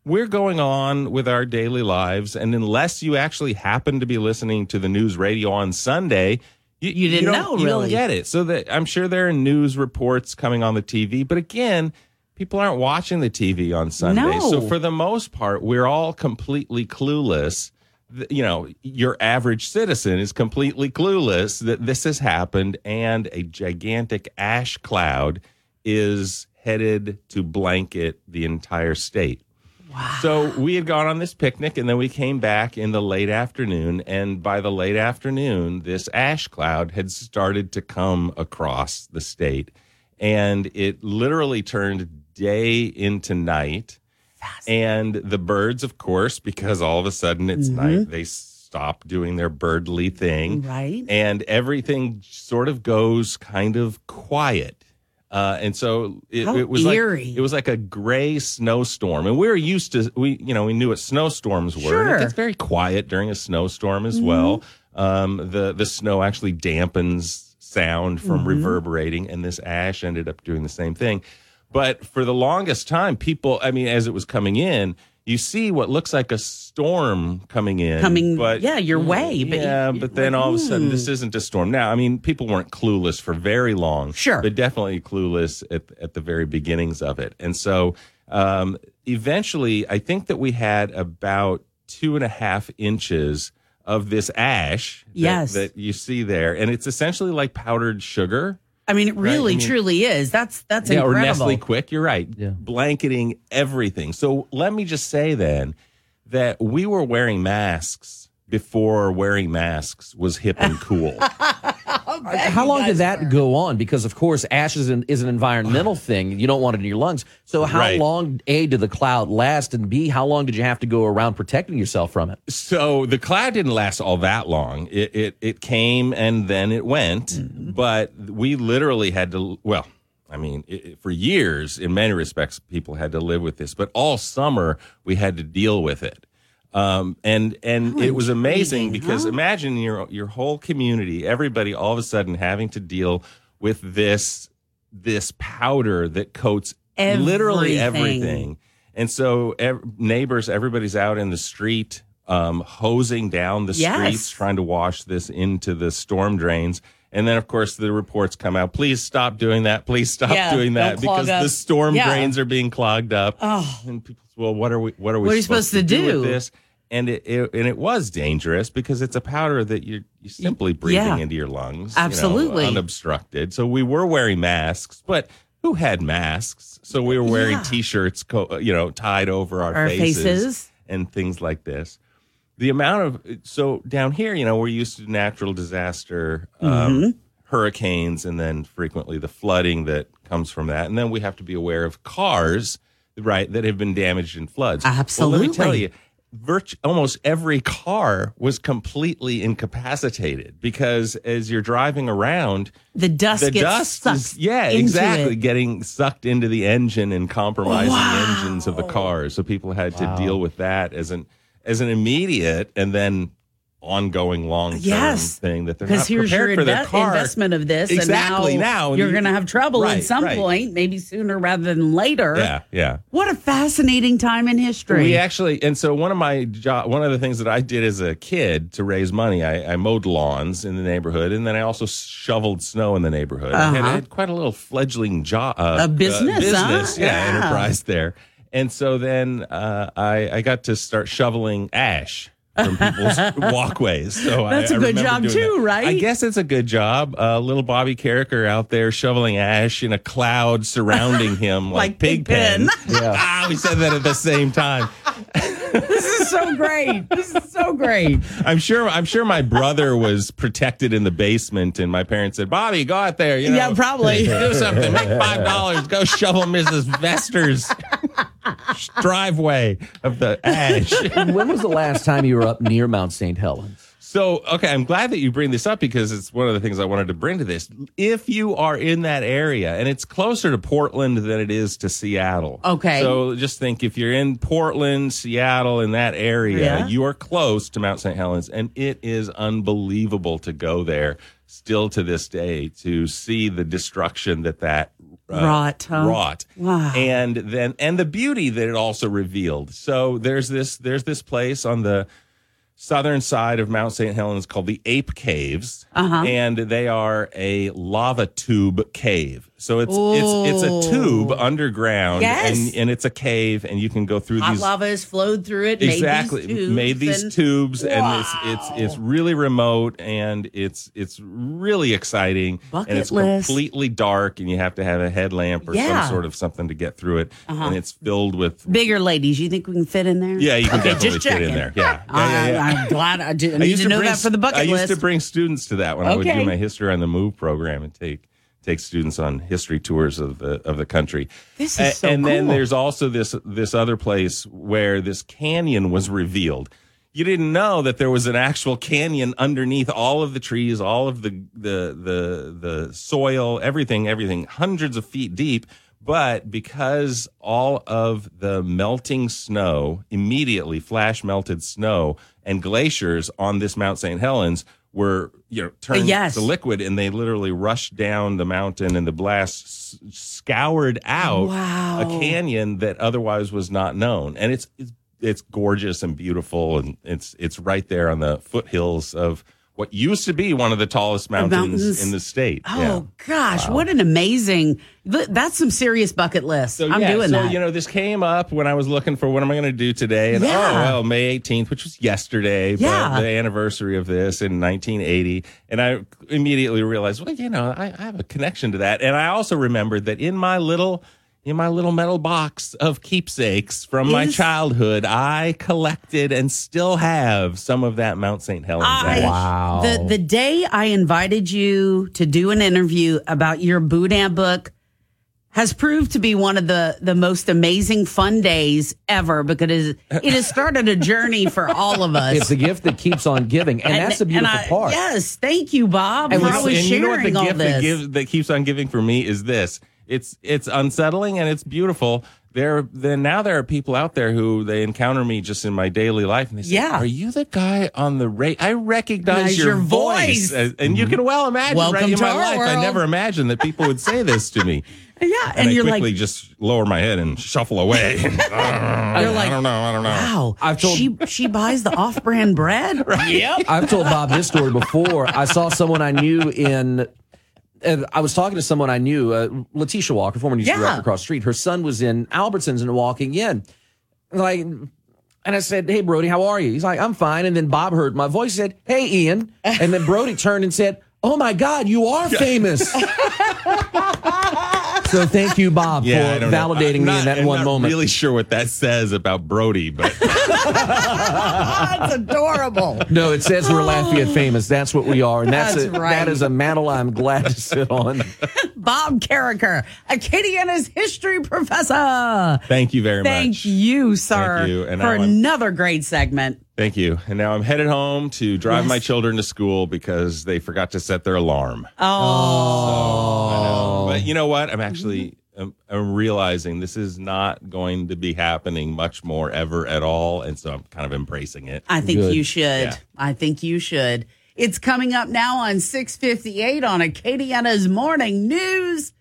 we're going on with our daily lives. And unless you actually happen to be listening to the news radio on Sunday, you, You didn't don't- know, you don't get it. So that I'm sure there are news reports coming on the TV, but again, people aren't watching the TV on Sunday. No. So for the most part, we're all completely clueless. You know, your average citizen is completely clueless that this has happened and a gigantic ash cloud is headed to blanket the entire state. So we had gone on this picnic and then we came back in the late afternoon. And by the late afternoon, this ash cloud had started to come across the state. And it literally turned day into night. And the birds, of course, because all of a sudden it's night, they stop doing their birdly thing. Right. And everything sort of goes kind of quiet. Uh, and so it, it was eerie. like it was like a gray snowstorm, and we were used to we you know we knew what snowstorms were. Sure. It gets very quiet during a snowstorm as Mhm. well. Um, the the snow actually dampens sound from Mhm. reverberating, and this ash ended up doing the same thing. But for the longest time, people, I mean, as it was coming in, you see what looks like a storm coming in, Coming, but yeah, your way. But yeah, but then all of a sudden, hmm. this isn't a storm. Now, I mean, people weren't clueless for very long. Sure. But definitely clueless at, at the very beginnings of it. And so um, eventually, I think that we had about two and a half inches of this ash that, Yes. that you see there. And it's essentially like powdered sugar. I mean, it Right, really, I mean- truly is. That's that's yeah, or incredible. Nestle Quik. You're right. Yeah. Blanketing everything. So let me just say then that we were wearing masks before wearing masks was hip and cool. [LAUGHS] How long did that go on? Because of course, ash is an, is an environmental [SIGHS] thing. You don't want it in your lungs. So how Right. long a did the cloud last, and b how long did you have to go around protecting yourself from it? So the cloud didn't last all that long. It it, it came and then it went, Mm-hmm. but we literally had to. Well, I mean, it, it- for years, in many respects, people had to live with this. But all summer, we had to deal with it. Um, and and How it was amazing because huh? imagine your your whole community, everybody, all of a sudden having to deal with this this powder that coats literally Everything. everything. And so ev- neighbors, everybody's out in the street, um, hosing down the Yes. streets, trying to wash this into the storm drains. And then, of course, the reports come out. Please stop doing that. Please stop Yeah, doing that because up. the storm Yeah. drains are being clogged up. Oh. And people, say, well, what are we? What are we What are you supposed to do? with this? And it, it and it was dangerous because it's a powder that you're, you're simply breathing Yeah. into your lungs, you know, Absolutely. unobstructed. So we were wearing masks, but who had masks? So we were wearing t-shirts, co- you know, tied over our, Our faces, faces. and things like this. The amount of so down here, you know, we're used to natural disaster, um, Mhm. hurricanes, and then frequently the flooding that comes from that, and then we have to be aware of cars, right, that have been damaged in floods. Well, let me tell you, virtu- almost every car was completely incapacitated because as you're driving around, The dust the gets dust sucked is yeah into exactly it. getting sucked into the engine and compromising the engines of the cars. So people had to deal with that as an as an immediate and then ongoing long term Yes. thing that they're not here's your prepared for their inve- car. investment of this, exactly and now now, and you're you- going to have trouble Right, at some right. point, maybe sooner rather than later. Yeah, yeah. What a fascinating time in history. We actually, and so one of my job, one of the things that I did as a kid to raise money, I, I mowed lawns in the neighborhood, and then I also shoveled snow in the neighborhood. I, had, I Uh-huh. had quite a little fledgling job, uh, A business, business, huh? yeah, Yeah. enterprise there. And so then uh, I, I got to start shoveling ash. from people's [LAUGHS] walkways. So That's a I good remember job too, that. right? I guess it's a good job. Uh, little Bobby Carriker out there shoveling ash in a cloud surrounding [LAUGHS] him like, Like Pigpen. Pigpen. [LAUGHS] yeah. Ah, we said that at the same time. this is so great. This is so great. I'm sure. I'm sure my brother was protected in the basement, and my parents said, "Bobby, go out there. You know, Yeah, probably. do something. Make five dollars. Go shovel Mrs. Vester's [LAUGHS] driveway of the ash." [LAUGHS] when was the last time you were up near Mount St. Helens? So, okay, I'm glad that you bring this up because it's one of the things I wanted to bring to this. If you are in that area, and it's closer to Portland than it is to Seattle. Okay. So just think if you're in Portland, Seattle, in that area, Yeah. you are close to Mount St. Helens, and it is unbelievable to go there still to this day to see the destruction that that uh, Wrought, huh? wrought Wow. and then and the beauty that it also revealed so there's this there's this place on the southern side of Mount St. Helens called the Ape Caves, Uh-huh. and they are a lava tube cave. So it's it's it's a tube underground, Yes. and and it's a cave, and you can go through Hot these. lava has flowed through it. Exactly, Made these tubes. made these and- tubes, and Wow. it's it's it's really remote, and it's it's really exciting, Bucket and it's list. completely dark, and you have to have a headlamp or Yeah. some sort of something to get through it, Uh-huh. and it's filled with Bigger ladies, you think we can fit in there? yeah, you can okay, definitely just fit in there. [LAUGHS] Yeah, yeah, yeah, yeah. I, am glad I, did, I need used to know bring, that for the bucket I used to bring students to that when I would do my history on the move program and take take students on history tours of the of the country. This is so and then there's also this this other place where this canyon was revealed. You didn't know that there was an actual canyon underneath all of the trees, all of the the the the soil, everything, everything, hundreds of feet deep. But because all of the melting snow, immediately flash melted snow and glaciers on this Mount St. Helens were, you know, turned Yes. to liquid and they literally rushed down the mountain and the blast s- scoured out Wow. a canyon that otherwise was not known. And it's, it's, it's gorgeous and beautiful. And it's, it's right there on the foothills of what used to be one of the tallest mountains, mountains. in the state. Oh Yeah. gosh, what an amazing! That's some serious bucket list. I'm yeah, doing so, that. you know, this came up when I was looking for what am I going to do today? And oh, Yeah. oh, well, May 18th, which was yesterday, but Yeah. the anniversary of this in 1980. And I immediately realized, well, you know, I, I have a connection to that. And I also remembered that in my little in my little metal box of keepsakes from my childhood, I collected and still have some of that Mount St. Helens. I- ash. The the day I invited you to do an interview about your Boudin book has proved to be one of the the most amazing fun days ever because it has started a journey for all of us. It's a gift that keeps on giving, and, that's the beautiful I- part. Yes, thank you, Bob, And, for you know- always and you know what sharing the all gift this. that, gives, that keeps on giving for me is this. It's it's unsettling and it's beautiful. There then now there are people out there who they encounter me just in my daily life and they say, Yeah. "Are you the guy on the radio? I recognize Recognize your, your voice." voice. And- And you mm-hmm. can well imagine right Welcome in my our life I never imagined that people would say this to me. [LAUGHS] yeah, And, and, I you're quickly like, just lower my head and shuffle away. [LAUGHS] You're [LAUGHS] I don't know, I don't know. wow, I've told- she she buys the off brand bread. Yep. I've told Bob this story before. I saw someone I knew in. Uh, I was talking to someone I knew, uh, Letitia Walker, former news Yeah. director across the street. Her son was in Albertsons and walking in, like, and I said, "Hey, Brody, how are you?" He's like, "I'm fine." And then Bob heard my voice, said, "Hey, Ian," and then Brody turned and said, "Oh my God, you are famous." [LAUGHS] so thank you, Bob, Yeah, for validating I'm me not- in that I'm one not moment. Really sure what that says about Brody, but [LAUGHS] That's adorable. No, it says we're Lafayette oh. famous. That's what we are, and that's, That's a, right. that is a mantle I'm glad to sit on. [LAUGHS] Bob Carriker, Acadiana's history professor. thank you very Thank much. Thank you, sir, Thank you. And for now I'm- another great segment. Thank you. And now I'm headed home to drive Yes. my children to school because they forgot to set their alarm. Oh, I know. But you know what? I'm actually mm-hmm. I'm, I'm realizing this is not going to be happening much more ever at all, and so I'm kind of embracing it. I think Good. you should. Yeah. I think you should. It's coming up now on 658 on Acadiana's Morning News.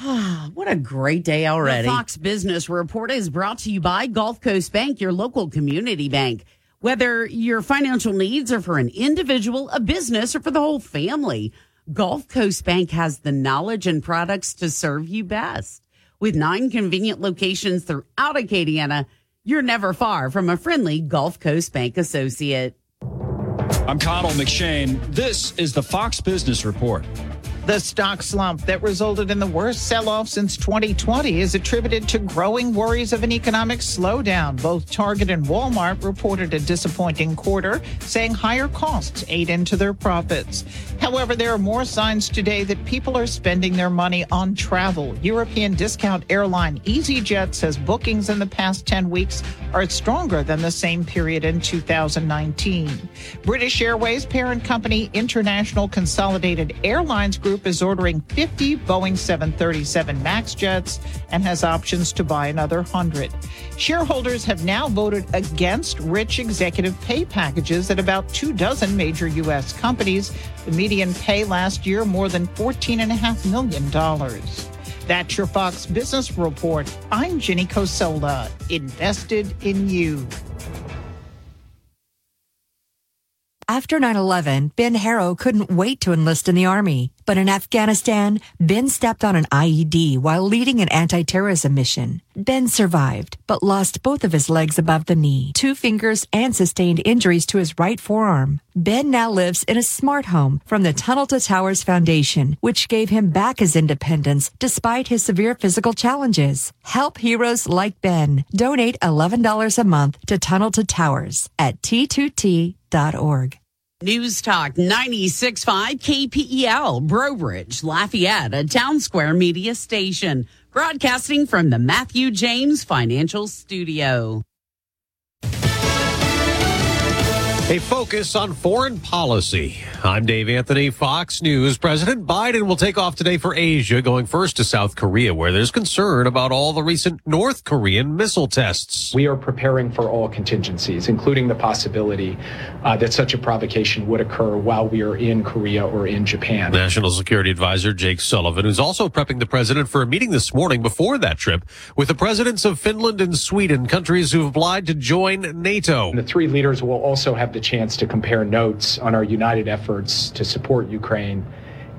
Ah, what a great day already. The Fox Business Report is brought to you by Gulf Coast Bank, your local community bank. Whether your financial needs are for an individual, a business, or for the whole family, Gulf Coast Bank has the knowledge and products to serve you best. With nine convenient locations throughout Acadiana, you're never far from a friendly Gulf Coast Bank associate. I'm Connell McShane. This is the Fox Business Report. The stock slump that resulted in the worst sell off since 2020 is attributed to growing worries of an economic slowdown. Both Target and Walmart reported a disappointing quarter, saying higher costs ate into their profits. However, there are more signs today that people are spending their money on travel. European discount airline EasyJet says bookings in the past 10 weeks are stronger than the same period in 2019. British Airways parent company International Consolidated Airlines Group is ordering 50 Boeing 737 MAX jets and has options to buy another 100. Shareholders have now voted against rich executive pay packages at about two dozen major U.S. companies. The median pay last year more than $14.5 million. That's your Fox Business Report. I'm Jenny Cosola, invested in you. After 9 11, Ben Harrow couldn't wait to enlist in the Army. But in Afghanistan, Ben stepped on an IED while leading an anti terrorism mission. Ben survived, but lost both of his legs above the knee, two fingers, and sustained injuries to his right forearm. Ben now lives in a smart home from the Tunnel to Towers Foundation, which gave him back his independence despite his severe physical challenges. Help heroes like Ben. Donate $11 a month to Tunnel to Towers at t2t.org. News Talk 96.5 KPEL, Breaux Bridge, Lafayette, a Townsquare Media station, broadcasting from the Matthew James Financial Studio. A focus on foreign policy. I'm Dave Anthony, Fox News. President Biden will take off today for Asia, going first to South Korea, where there's concern about all the recent North Korean missile tests. We are preparing for all contingencies, including the possibility uh, that such a provocation would occur while we are in Korea or in Japan. National Security Advisor Jake Sullivan, who's also prepping the president for a meeting this morning before that trip with the presidents of Finland and Sweden, countries who've applied to join NATO. The three leaders will also have the chance to compare notes on our united efforts to support Ukraine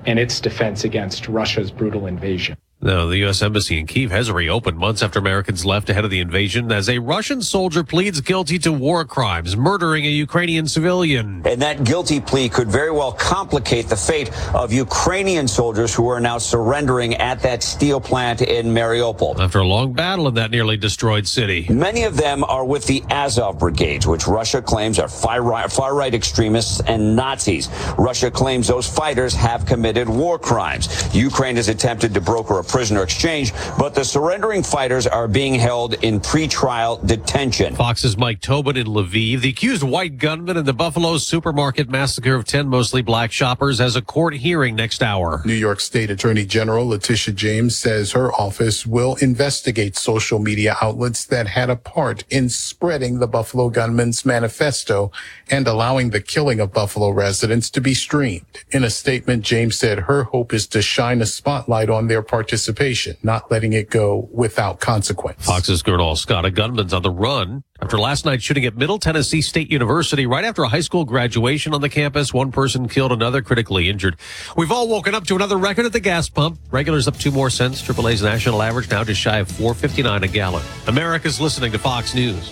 and its defense against Russia's brutal invasion. Now, the U.S. Embassy in Kiev has reopened months after Americans left ahead of the invasion as a Russian soldier pleads guilty to war crimes, murdering a Ukrainian civilian. And that guilty plea could very well complicate the fate of Ukrainian soldiers who are now surrendering at that steel plant in Mariupol. After a long battle in that nearly destroyed city. Many of them are with the Azov brigades, which Russia claims are far right, far right extremists and Nazis. Russia claims those fighters have committed war crimes. Ukraine has attempted to broker a prisoner exchange, but the surrendering fighters are being held in pretrial detention. Fox's Mike Tobin in Lviv. The accused white gunman in the Buffalo supermarket massacre of 10 mostly black shoppers has a court hearing next hour. New York State Attorney General Letitia James says her office will investigate social media outlets that had a part in spreading the Buffalo gunman's manifesto and allowing the killing of Buffalo residents to be streamed. In a statement, James said her hope is to shine a spotlight on their participation not letting it go without consequence. Fox's Gernal Scott, a gunman's on the run after last night's shooting at Middle Tennessee State University right after a high school graduation on the campus. One person killed, another critically injured. We've all woken up to another record at the gas pump. Regulars up two more cents. AAA's national average now just shy of 4.59 a gallon. America's listening to Fox News.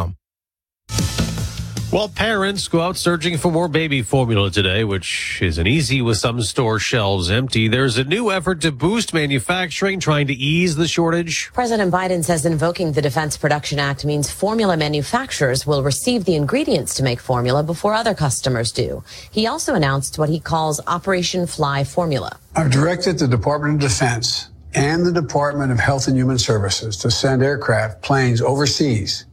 Well, parents go out searching for more baby formula today, which isn't easy with some store shelves empty. There's a new effort to boost manufacturing, trying to ease the shortage. President Biden says invoking the Defense Production Act means formula manufacturers will receive the ingredients to make formula before other customers do. He also announced what he calls Operation Fly Formula. I've directed the Department of Defense and the Department of Health and Human Services to send aircraft, planes overseas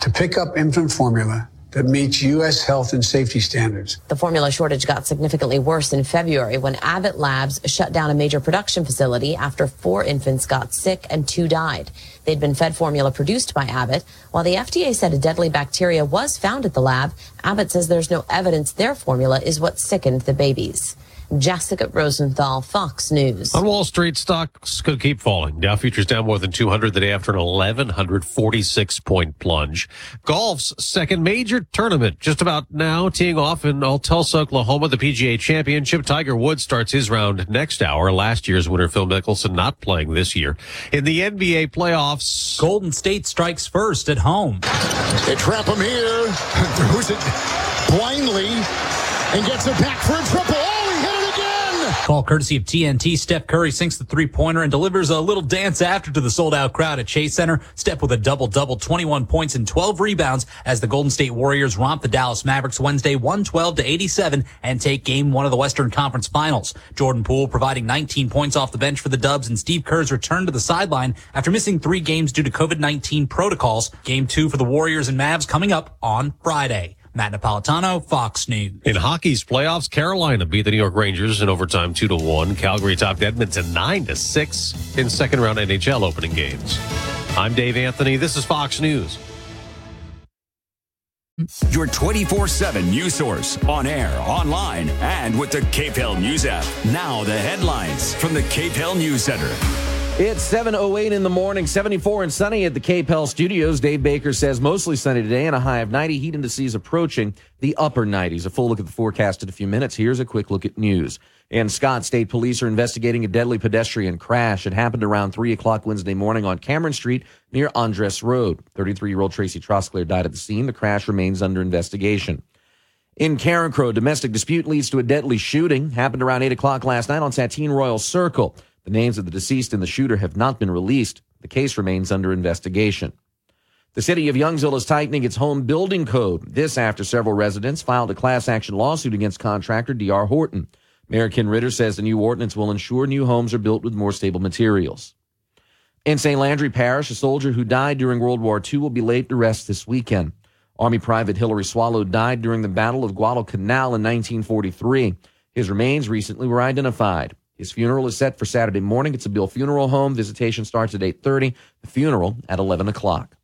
to pick up infant formula that meets U.S. health and safety standards. The formula shortage got significantly worse in February when Abbott Labs shut down a major production facility after four infants got sick and two died. They'd been fed formula produced by Abbott. While the FDA said a deadly bacteria was found at the lab, Abbott says there's no evidence their formula is what sickened the babies. Jessica Rosenthal, Fox News. On Wall Street, stocks could keep falling. Dow futures down more than 200 the day after an 1,146 point plunge. Golf's second major tournament just about now teeing off in Tulsa, Oklahoma, the PGA Championship. Tiger Woods starts his round next hour. Last year's winner, Phil Mickelson, not playing this year. In the NBA playoffs, Golden State strikes first at home. They trap him here, [LAUGHS] throws it blindly, and gets it back for a triple. Oh, he hit it again! Call courtesy of TNT. Steph Curry sinks the three pointer and delivers a little dance after to the sold out crowd at Chase Center. Steph with a double double, 21 points and 12 rebounds as the Golden State Warriors romp the Dallas Mavericks Wednesday 112 to 87 and take game one of the Western Conference Finals. Jordan Poole providing 19 points off the bench for the Dubs and Steve Kerr's return to the sideline after missing three games due to COVID-19 protocols. Game two for the Warriors and Mavs coming up on Friday. Matt Napolitano, Fox News. In hockey's playoffs, Carolina beat the New York Rangers in overtime two to one. Calgary topped Edmonton nine to six in second round NHL opening games. I'm Dave Anthony. This is Fox News. Your 24 7 news source on air, online, and with the KPEL News app. Now, the headlines from the KPEL News Center. It's 7.08 in the morning, 74 and sunny at the KPEL studios. Dave Baker says mostly sunny today and a high of 90. Heat indices approaching the upper 90s. A full look at the forecast in a few minutes. Here's a quick look at news. In Scott, state police are investigating a deadly pedestrian crash. It happened around 3 o'clock Wednesday morning on Cameron Street near Andres Road. 33 year old Tracy Trosclair died at the scene. The crash remains under investigation. In Carencro, domestic dispute leads to a deadly shooting. Happened around 8 o'clock last night on Satine Royal Circle. The names of the deceased and the shooter have not been released. The case remains under investigation. The city of Youngsville is tightening its home building code. This after several residents filed a class action lawsuit against contractor D.R. Horton. Mayor Ken Ritter says the new ordinance will ensure new homes are built with more stable materials. In St. Landry Parish, a soldier who died during World War II will be laid to rest this weekend. Army Private Hilary Swallow died during the Battle of Guadalcanal in 1943. His remains recently were identified. His funeral is set for Saturday morning. It's Sibille Funeral Home. Visitation starts at 8.30. The funeral at 11 o'clock.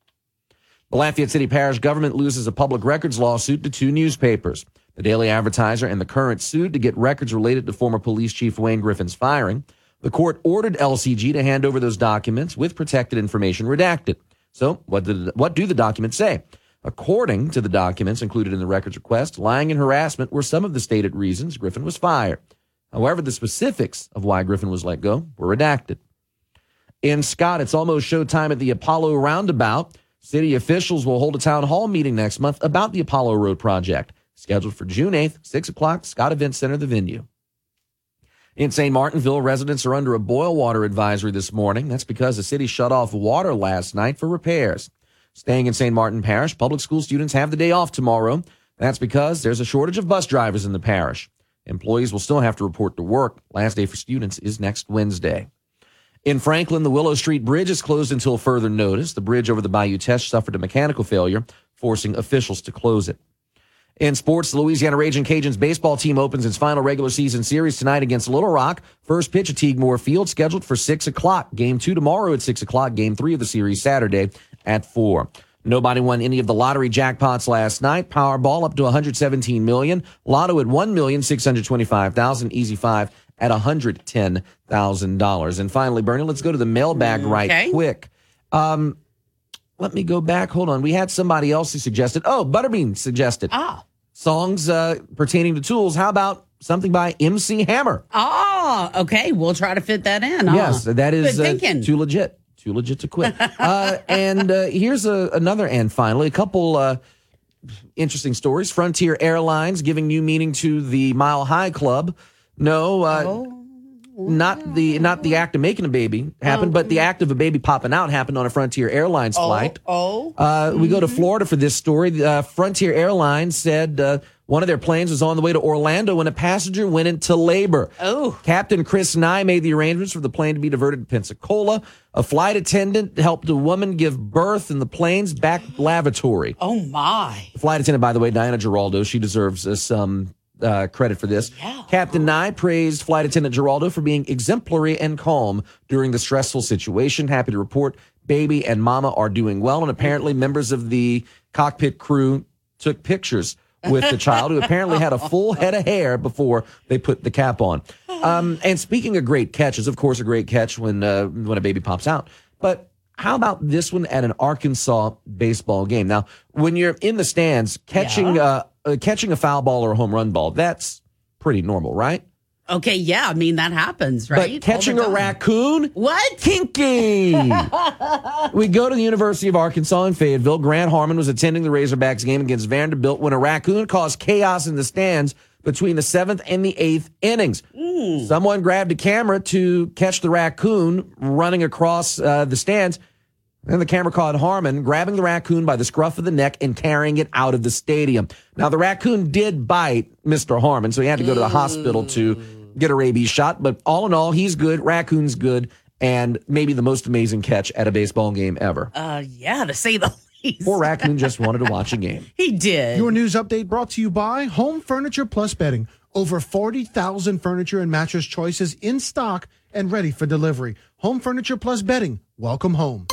The Lafayette City Parish government loses a public records lawsuit to two newspapers. The Daily Advertiser and the Current sued to get records related to former police chief Wayne Griffin's firing. The court ordered LCG to hand over those documents with protected information redacted. So, what, did, what do the documents say? According to the documents included in the records request, lying and harassment were some of the stated reasons Griffin was fired. However, the specifics of why Griffin was let go were redacted. In Scott, it's almost showtime at the Apollo Roundabout. City officials will hold a town hall meeting next month about the Apollo Road project, scheduled for June 8th, 6 o'clock, Scott Event Center, the venue. In St. Martinville, residents are under a boil water advisory this morning. That's because the city shut off water last night for repairs. Staying in St. Martin Parish, public school students have the day off tomorrow. That's because there's a shortage of bus drivers in the parish. Employees will still have to report to work. Last day for students is next Wednesday. In Franklin, the Willow Street Bridge is closed until further notice. The bridge over the Bayou Teche suffered a mechanical failure, forcing officials to close it. In sports, the Louisiana Raging Cajuns baseball team opens its final regular season series tonight against Little Rock. First pitch at Tigue Moore Field scheduled for 6 o'clock. Game two tomorrow at 6 o'clock. Game three of the series Saturday at 4. Nobody won any of the lottery jackpots last night. Powerball up to 117 million. Lotto at 1,625,000. Easy 5 at $110,000. And finally, Bernie, let's go to the mailbag right Okay. quick. Um, let me go back. Hold on. We had somebody else who suggested. Oh, Butterbean suggested. Ah. Songs uh, pertaining to tools. How about something by MC Hammer? Ah, okay. We'll try to fit that in. Yes, that is uh, too legit. Too legit to quit. uh, and uh, here's a, another and finally a couple uh, interesting stories. Frontier Airlines giving new meaning to the Mile High Club. No, uh, not the not the act of making a baby happened, but the act of a baby popping out happened on a Frontier Airlines flight. Oh, Uh, we go to Florida for this story. Uh, Frontier Airlines said uh, one of their planes was on the way to Orlando when a passenger went into labor. Oh. Captain Chris Nye made the arrangements for the plane to be diverted to Pensacola. A flight attendant helped a woman give birth in the plane's back lavatory. Oh my! The flight attendant, by the way, Diana Giraldo, she deserves uh, some uh, credit for this. Captain Nye praised flight attendant Giraldo for being exemplary and calm during the stressful situation. Happy to report baby and mama are doing well, and apparently members of the cockpit crew took pictures with the child, who apparently had a full head of hair before they put the cap on. Um, and speaking of great catches, of course, a great catch when uh, when a baby pops out, but how about this one at an Arkansas baseball game? Now, when you're in the stands catching uh, uh, catching a foul ball or a home run ball, that's pretty normal, right? Okay, yeah. I mean that happens, right? But catching a raccoon, what? Kinky. [LAUGHS] we go to the University of Arkansas in Fayetteville. Grant Harmon was attending the Razorbacks game against Vanderbilt when a raccoon caused chaos in the stands between the seventh and the eighth innings. Someone grabbed a camera to catch the raccoon running across uh, the stands. Then the camera caught Harmon grabbing the raccoon by the scruff of the neck and carrying it out of the stadium. Now, the raccoon did bite Mr. Harmon, so he had to go to the hospital to get a rabies shot. But all in all, he's good. Raccoon's good. And maybe the most amazing catch at a baseball game ever. Uh, yeah, to say the [LAUGHS] least. Poor raccoon just wanted to watch a game. [LAUGHS] He did. Your news update brought to you by Home Furniture Plus Bedding. Over 40,000 furniture and mattress choices in stock and ready for delivery. Home Furniture Plus Bedding. Welcome home.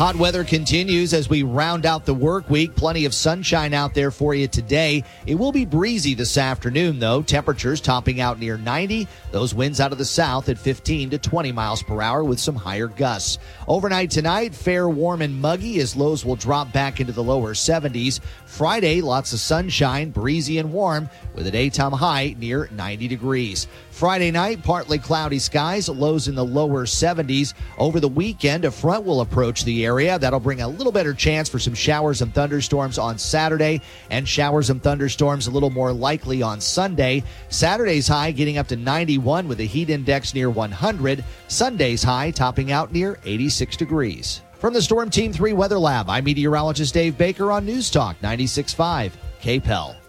Hot weather continues as we round out the work week. Plenty of sunshine out there for you today. It will be breezy this afternoon, though. Temperatures topping out near 90. Those winds out of the south at 15 to 20 miles per hour with some higher gusts. Overnight tonight, fair, warm, and muggy as lows will drop back into the lower 70s. Friday, lots of sunshine, breezy and warm with a daytime high near 90 degrees. Friday night, partly cloudy skies, lows in the lower 70s. Over the weekend, a front will approach the area. That'll bring a little better chance for some showers and thunderstorms on Saturday, and showers and thunderstorms a little more likely on Sunday. Saturday's high getting up to 91 with a heat index near 100. Sunday's high topping out near 86 degrees. From the Storm Team 3 Weather Lab, I'm meteorologist Dave Baker on News Talk 96.5 KPEL.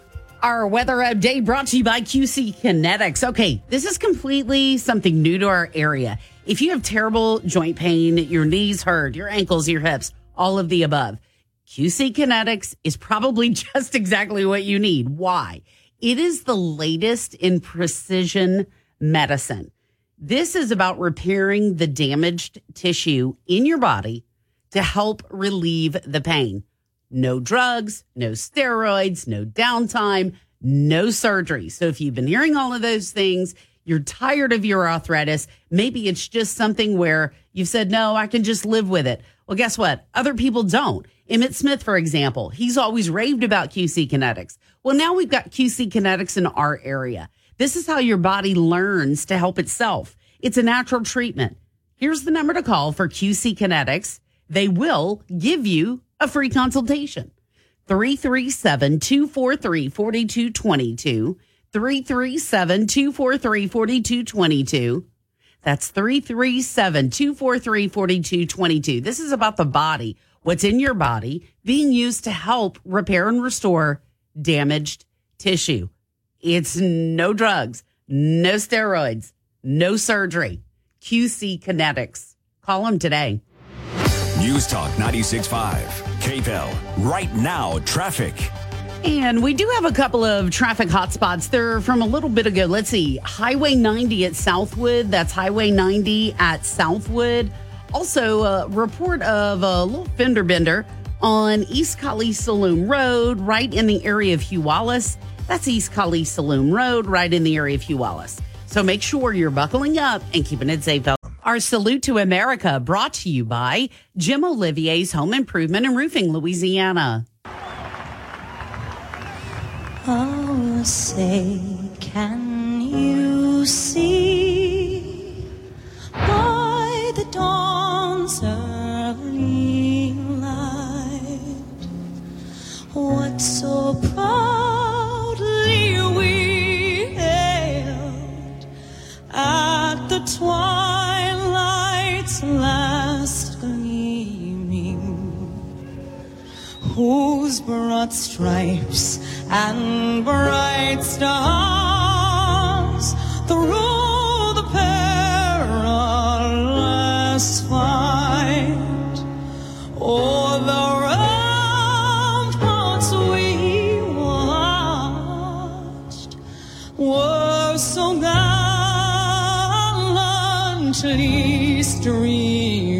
Our weather update brought to you by QC Kinetics. Okay, this is completely something new to our area. If you have terrible joint pain, your knees hurt, your ankles, your hips, all of the above, QC Kinetics is probably [LAUGHS] just exactly what you need. Why? It is the latest in precision medicine. This is about repairing the damaged tissue in your body to help relieve the pain. No drugs, no steroids, no downtime, no surgery. So if you've been hearing all of those things, you're tired of your arthritis, maybe it's just something where you've said, no, I can just live with it. Well, guess what? Other people don't. Emmitt Smith, for example, he's always raved about QC Kinetics. Well, now we've got QC Kinetics in our area. This is how your body learns to help itself. It's a natural treatment. Here's the number to call for QC Kinetics. They will give you a free consultation. 337 243 4222. 337 243 4222. That's 337 243 4222. This is about the body, what's in your body being used to help repair and restore damaged tissue. It's no drugs, no steroids, no surgery. QC Kinetics. Call them today. News Talk 96.5. KPEL. Right now, traffic. And we do have a couple of traffic hotspots. They're from a little bit ago. Let's see. Highway 90 at Southwood. That's Highway 90 at Southwood. Also, a report of a little fender bender on East Kaliste Saloom Road, right in the area of Hugh Wallace. That's East Kaliste Saloom Road, right in the area of Hugh Wallace. So make sure you're buckling up and keeping it safe out. Our salute to America brought to you by Jim Olivier's Home Improvement and Roofing, Louisiana. Oh, say, can you see by the dawn's early light what so proudly we hailed at the twilight? last gleaming, whose broad stripes and bright stars through the perilous fight, o'er the gallantly streaming.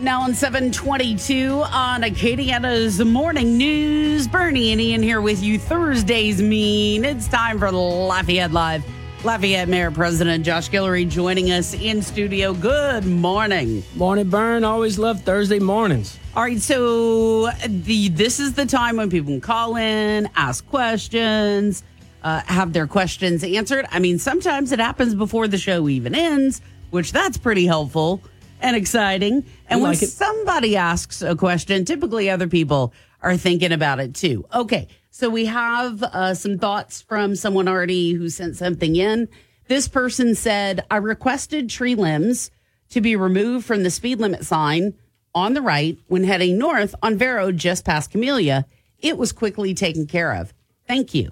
Up now on 722 on Acadiana's Morning News. Bernie and Ian here with you. Thursday's mean. It's time for Lafayette Live. Lafayette Mayor President Josh Guillory joining us in studio. Good morning. Morning, Burn. Always love Thursday mornings. All right, so the this is the time when people can call in, ask questions, uh, have their questions answered. I mean, sometimes it happens before the show even ends, which that's pretty helpful and exciting. And when it. somebody asks a question, typically other people are thinking about it too. Okay, so we have uh, some thoughts from someone already who sent something in. This person said, I requested tree limbs to be removed from the speed limit sign on the right when heading north on Verot just past Camellia. It was quickly taken care of. Thank you.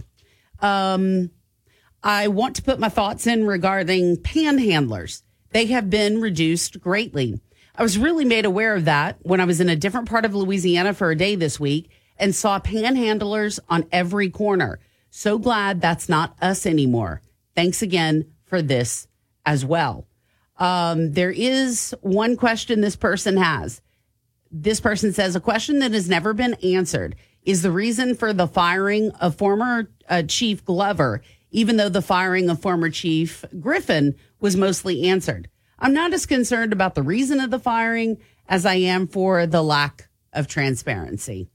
Um, I want to put my thoughts in regarding panhandlers. They have been reduced greatly. I was really made aware of that when I was in a different part of Louisiana for a day this week and saw panhandlers on every corner. So glad that's not us anymore. Thanks again for this as well. Um, there is one question this person has. This person says a question that has never been answered is the reason for the firing of former uh, Chief Glover, even though the firing of former Chief Griffin was mostly answered. I'm not as concerned about the reason of the firing as I am for the lack of transparency.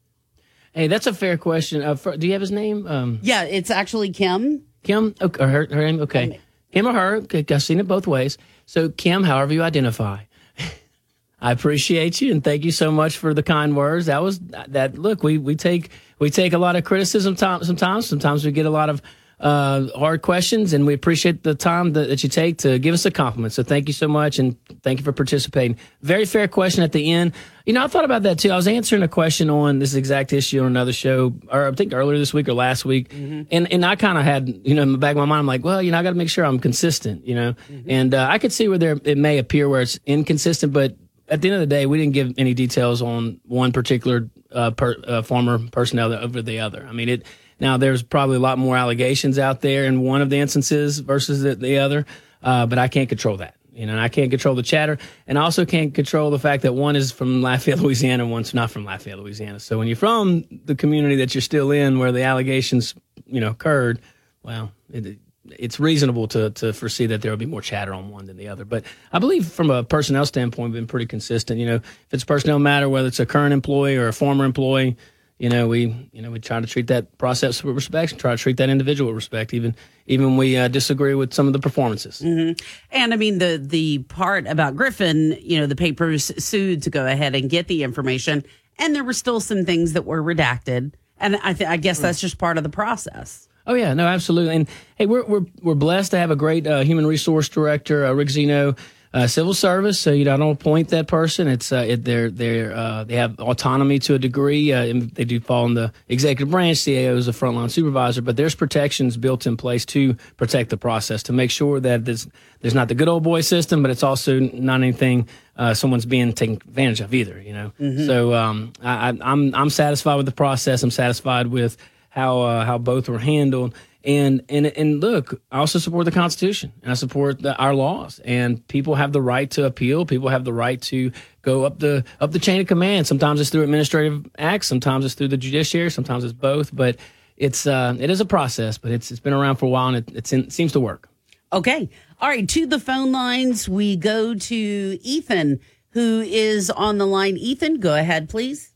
Hey, that's a fair question. Uh, for, do you have his name? Um, Yeah, it's actually Kim. Kim? Okay, or her, her name? Okay. Him or her? I've seen it both ways. So, Kim, however you identify. [LAUGHS] I appreciate you and thank you so much for the kind words. That was that. Look, we we take we take a lot of criticism time, sometimes. Sometimes we get a lot of uh, hard questions, and we appreciate the time that, that you take to give us a compliment. So thank you so much, and thank you for participating. Very fair question at the end. You know, I thought about that too. I was answering a question on this exact issue on another show, or I think earlier this week or last week, and and I kind of had you know in the back of my mind, I'm like, well, you know, I got to make sure I'm consistent, you know, and uh, I could see where there it may appear where it's inconsistent, but at the end of the day, we didn't give any details on one particular uh, per, uh, former personnel over the other. I mean, it now there's probably a lot more allegations out there in one of the instances versus the, the other, uh, but I can't control that. You know, I can't control the chatter, and I also can't control the fact that one is from Lafayette, [LAUGHS] Louisiana, and one's not from Lafayette, Louisiana. So when you're from the community that you're still in, where the allegations, you know, occurred, well, it, it's reasonable to to foresee that there will be more chatter on one than the other. But I believe from a personnel standpoint, we've been pretty consistent. You know, if it's a personnel matter, whether it's a current employee or a former employee, you know, we you know we try to treat that process with respect and try to treat that individual with respect, even even we uh, disagree with some of the performances. hmm And I mean the the part about Griffin, you know, the papers sued to go ahead and get the information, and there were still some things that were redacted, and I th- I guess that's just part of the process. Oh yeah, no, absolutely. And hey, we're we're we're blessed to have a great uh, human resource director, uh, Rick Zeno, uh, civil service. So you know, I don't appoint that person. It's uh, it, they're they're uh, they have autonomy to a degree. Uh, and they do fall in the executive branch. CAO is a frontline supervisor, but there's protections built in place to protect the process to make sure that there's there's not the good old boy system, but it's also not anything uh, someone's being taken advantage of either. You know, Mhm. so um, I, I, I'm I'm satisfied with the process. I'm satisfied with how uh, how both were handled. And and and look, I also support the Constitution and I support the, our laws. And people have the right to appeal. People have the right to go up the up the chain of command. Sometimes it's through administrative acts. Sometimes it's through the judiciary. Sometimes it's both. But it's uh, it is a process. But it's it's been around for a while and it, it's in, it seems to work. Okay. All right. To the phone lines, we go to Ethan, who is on the line. Ethan, go ahead, please.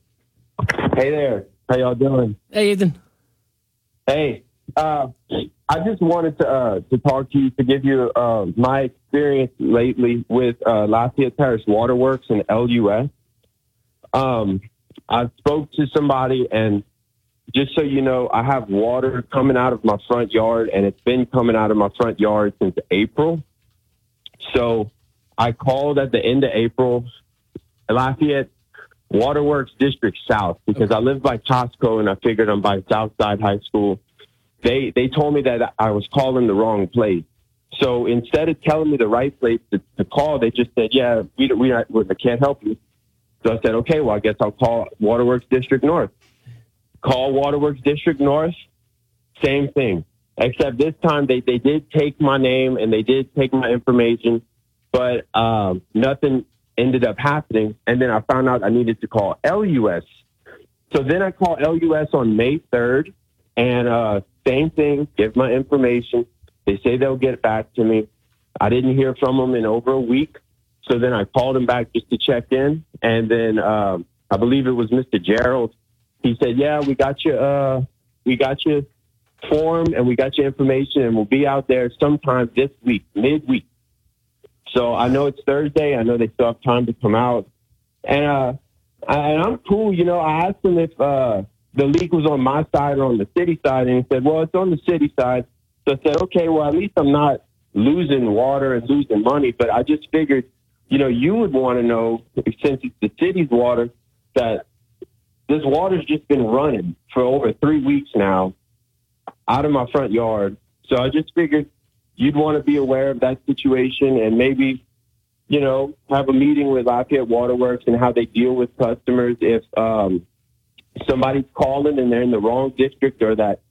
Hey there. How y'all doing? Hey, Ethan. Hey. Uh, I just wanted to uh, to talk to you to give you uh, my experience lately with uh, Lafayette Parish Waterworks and LUS. Um, I spoke to somebody, and just so you know, I have water coming out of my front yard, and it's been coming out of my front yard since April. So I called at the end of April, Lafayette Waterworks District South, because I live by Costco, and I figured I'm by Southside High School they they told me that I was calling the wrong place. So instead of telling me the right place to, to call, they just said, "Yeah, we we, not, we can't help you." So I said, "Okay, well, I guess I'll call Waterworks District North." Call Waterworks District North, same thing. Except this time they they did take my name and they did take my information, but um, nothing ended up happening. And then I found out I needed to call LUS. So then I called LUS on May third, and uh, same thing, give my information. They say they'll get back to me. I didn't hear from them in over a week. So then I called them back just to check in. And then um, I believe it was Mr. Gerald. He said, yeah, we got your, uh, we got your form and we got your information and we'll be out there sometime this week, midweek. So I know it's Thursday. I know they still have time to come out. And, uh, I- and I'm cool. You know, I asked him if, uh, the leak was on my side or on the city side, and he said, "Well, it's on the city side." So I said, "Okay, well, at least I'm not losing water and losing money." But I just figured, you know, you would want to know since it's the city's water that this water's just been running for over three weeks now out of my front yard. So I just figured you'd want to be aware of that situation and maybe, you know, have a meeting with Lafayette Waterworks and how they deal with customers if. um somebody's calling and they're in the wrong district or that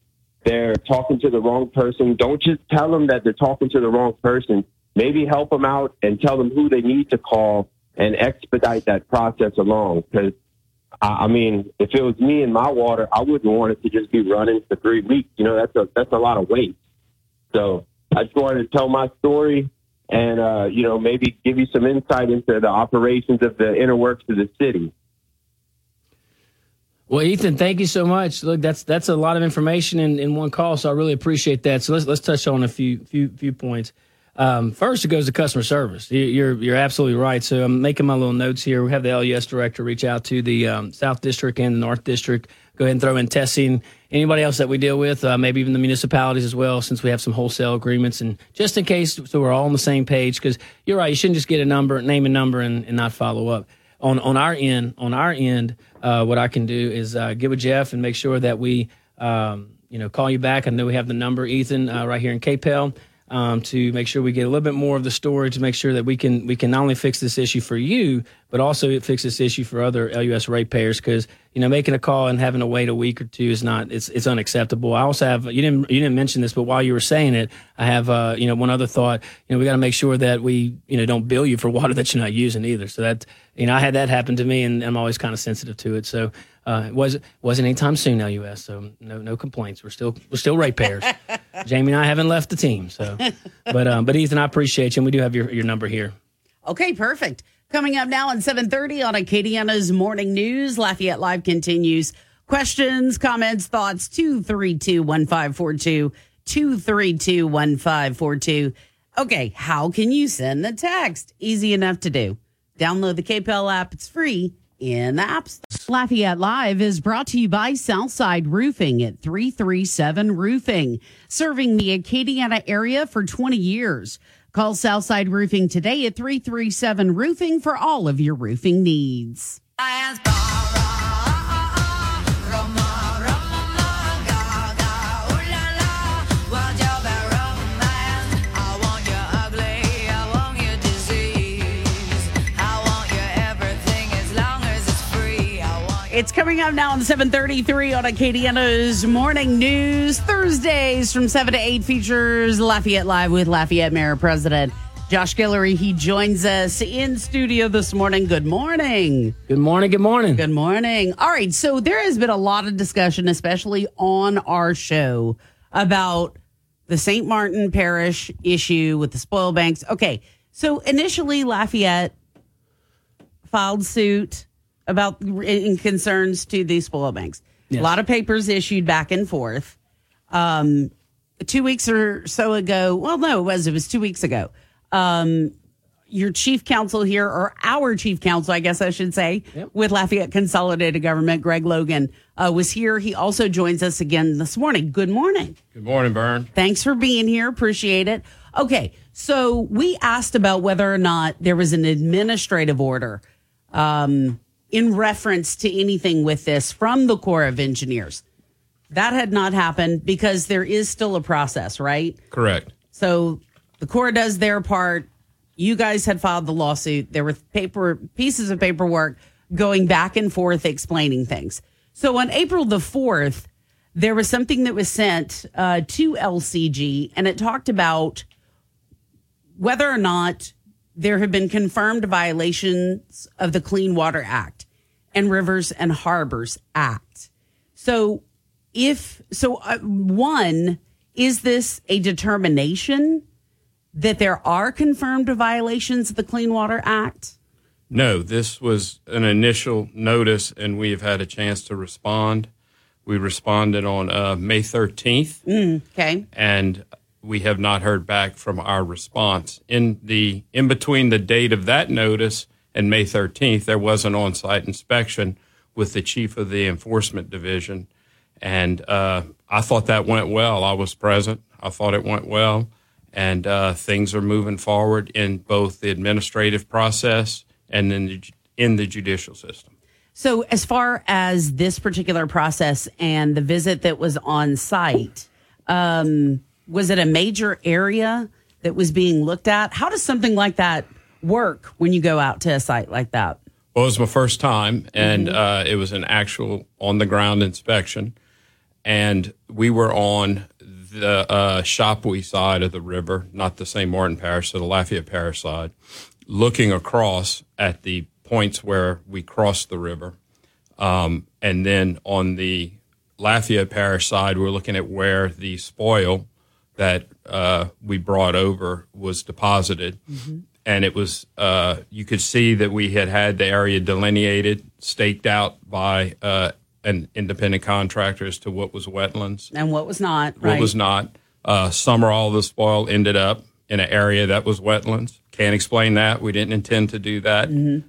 they're talking to the wrong person, don't just tell them that they're talking to the wrong person. Maybe help them out and tell them who they need to call and expedite that process along. Because, I mean, if it was me and my water, I wouldn't want it to just be running for three weeks. You know, that's a, that's a lot of weight. So I just wanted to tell my story and, uh, you know, maybe give you some insight into the operations of the inner works of the city. Well, Ethan, thank you so much. Look, that's that's a lot of information in, in one call, so I really appreciate that. So let's let's touch on a few few few points. Um, first, it goes to customer service. You- You're you're absolutely right. So I'm making my little notes here. We have the LUS director reach out to the um, South District and the North District. Go ahead and throw in testing. Anybody else that we deal with, uh, maybe even the municipalities as well, since we have some wholesale agreements, and just in case, so we're all on the same page. Because you're right, you shouldn't just get a number, name a number, and, and not follow up on on our end, on our end, uh, what I can do is uh, get with Jeff and make sure that we, um, you know, call you back. I know we have the number, Ethan, uh, right here in KPEL, um, to make sure we get a little bit more of the story to make sure that we can we can not only fix this issue for you, but also fix this issue for other LUS ratepayers. Because you know, making a call and having to wait a week or two is not it's it's unacceptable. I also have you didn't you didn't mention this, but while you were saying it, I have uh, you know one other thought. You know, we got to make sure that we you know don't bill you for water [LAUGHS] that you're not using either. So that you know, I had that happen to me, and I'm always kind of sensitive to it. So uh, it was wasn't anytime soon, LUS. So no no complaints. We're still we're still ratepayers. [LAUGHS] Jamie and I haven't left the team. So, but um, but Ethan, I appreciate you, and we do have your your number here. Okay, perfect. Coming up now at 7:30 on Acadiana's Morning News, Lafayette Live continues Questions, comments, thoughts, 232 1542. 232 1542. Okay, how can you send the text? Easy enough to do. Download the KPEL app, it's free in the Lafayette Live is brought to you by Southside Roofing at 337 Roofing, serving the Acadiana area for 20 years. Call Southside Roofing today at 337 Roofing for all of your roofing needs. It's coming up now on 733 on Acadiana's Morning News. Thursdays from 7 to 8 features Lafayette Live with Lafayette Mayor President Josh Guillory. He joins us in studio this morning. Good morning. Good morning. Good morning. Good morning. All right. So there has been a lot of discussion, especially on our show, about the St. Martin Parish issue with the spoil banks. Okay. So initially, Lafayette filed suit about in concerns to these spoil banks. Yes. A lot of papers issued back and forth. Um, two weeks or so ago, well, no, it was it was two weeks ago. Um, your chief counsel here, or our chief counsel, I guess I should say, with Lafayette Consolidated Government, Greg Logan, uh, was here. He also joins us again this morning. Good morning. Good morning, Bern. Thanks for being here. Appreciate it. Okay, so we asked about whether or not there was an administrative order um, in reference to anything with this from the Corps of Engineers. That had not happened because there is still a process, right? Correct. So the Corps does their part. You guys had filed the lawsuit. There were paper pieces of paperwork going back and forth explaining things. So on April the 4th, there was something that was sent uh, to LCG and it talked about whether or not there have been confirmed violations of the Clean Water Act and Rivers and Harbors Act. So, if so, uh, one, is this a determination that there are confirmed violations of the Clean Water Act? No, this was an initial notice, and we have had a chance to respond. We responded on uh, May 13th, Mm, okay. and we have not heard back from our response. In the in between the date of that notice and May 13th, there was an on-site inspection with the chief of the enforcement division, and uh, I thought that went well. I was present. I thought it went well, and uh, things are moving forward in both the administrative process and in the, in the judicial system. So, as far as this particular process and the visit that was on site, um, was it a major area that was being looked at? How does something like that work when you go out to a site like that? Well, it was my first time, and uh, it was an actual on the ground inspection. And we were on the uh, Chapuis side of the river, not the St. Martin Parish, so the Lafayette Parish side, looking across at the points where we crossed the river. Um, and then on the Lafayette Parish side, we're looking at where the spoil that uh, we brought over was deposited. And it was, uh, you could see that we had had the area delineated, staked out by uh, an independent contractor as to what was wetlands, And what was not, what right? was not. Uh, some or all of the spoil ended up in an area that was wetlands. Can't explain that. We didn't intend to do that.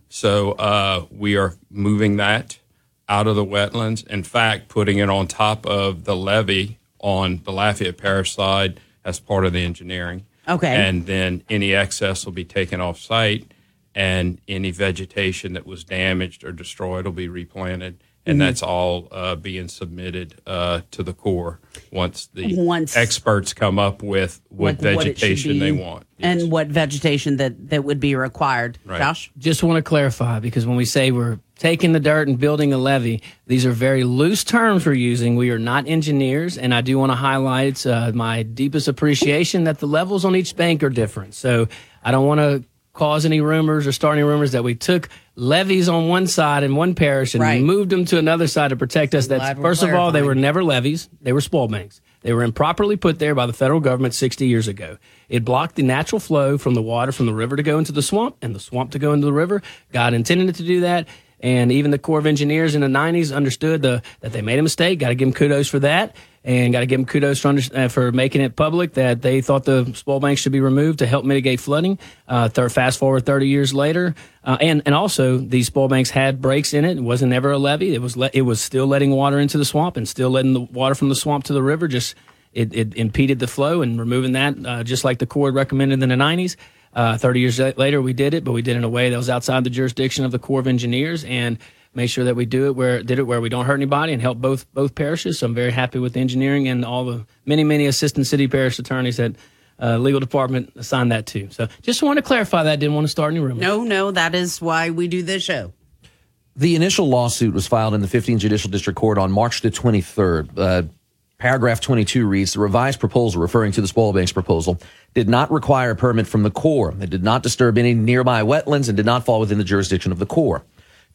So uh, we are moving that out of the wetlands. In fact, putting it on top of the levee on the Lafayette Parish side as part of the engineering. Okay. And then any excess will be taken off site, and any vegetation that was damaged or destroyed will be replanted. And Mhm. that's all uh, being submitted uh, to the Corps once the Once- experts come up with what Like what vegetation they be want. and what vegetation that, that would be required. Josh? Just want to clarify because when we say we're taking the dirt and building a levee, these are very loose terms we're using. We are not engineers, and I do want to highlight uh, my deepest appreciation that the levels on each bank are different. So I don't want to cause any rumors or start any rumors that we took levees on one side in one parish and Right. moved them to another side to protect us. That's first of all, they were never levees; they were spoil banks. They were improperly put there by the federal government 60 years ago. It blocked the natural flow from the water from the river to go into the swamp and the swamp to go into the river. God intended it to do that. And even the Corps of Engineers in the 90s understood the, that they made a mistake. Got to give them kudos for that. And got to give them kudos for, uh, for making it public that they thought the spoil banks should be removed to help mitigate flooding. Uh, third, fast forward 30 years later. Uh, and, and also, these spoil banks had breaks in it. It wasn't ever a levee. It was, le- it was still letting water into the swamp and still letting the water from the swamp to the river. Just it, it impeded the flow and removing that, uh, just like the Corps recommended in the 90s. Uh, 30 years later, we did it, but we did it in a way that was outside the jurisdiction of the Corps of Engineers and made sure that we do it where did it where we don't hurt anybody and help both both parishes. So I'm very happy with the engineering and all the many many assistant city parish attorneys that uh, legal department assigned that to. So just want to clarify that. Didn't want to start any rumors. No, no, that is why we do this show. The initial lawsuit was filed in the 15th Judicial District Court on March the 23rd. Uh, paragraph 22 reads The revised proposal, referring to the spoil banks proposal, did not require a permit from the Corps. It did not disturb any nearby wetlands and did not fall within the jurisdiction of the Corps.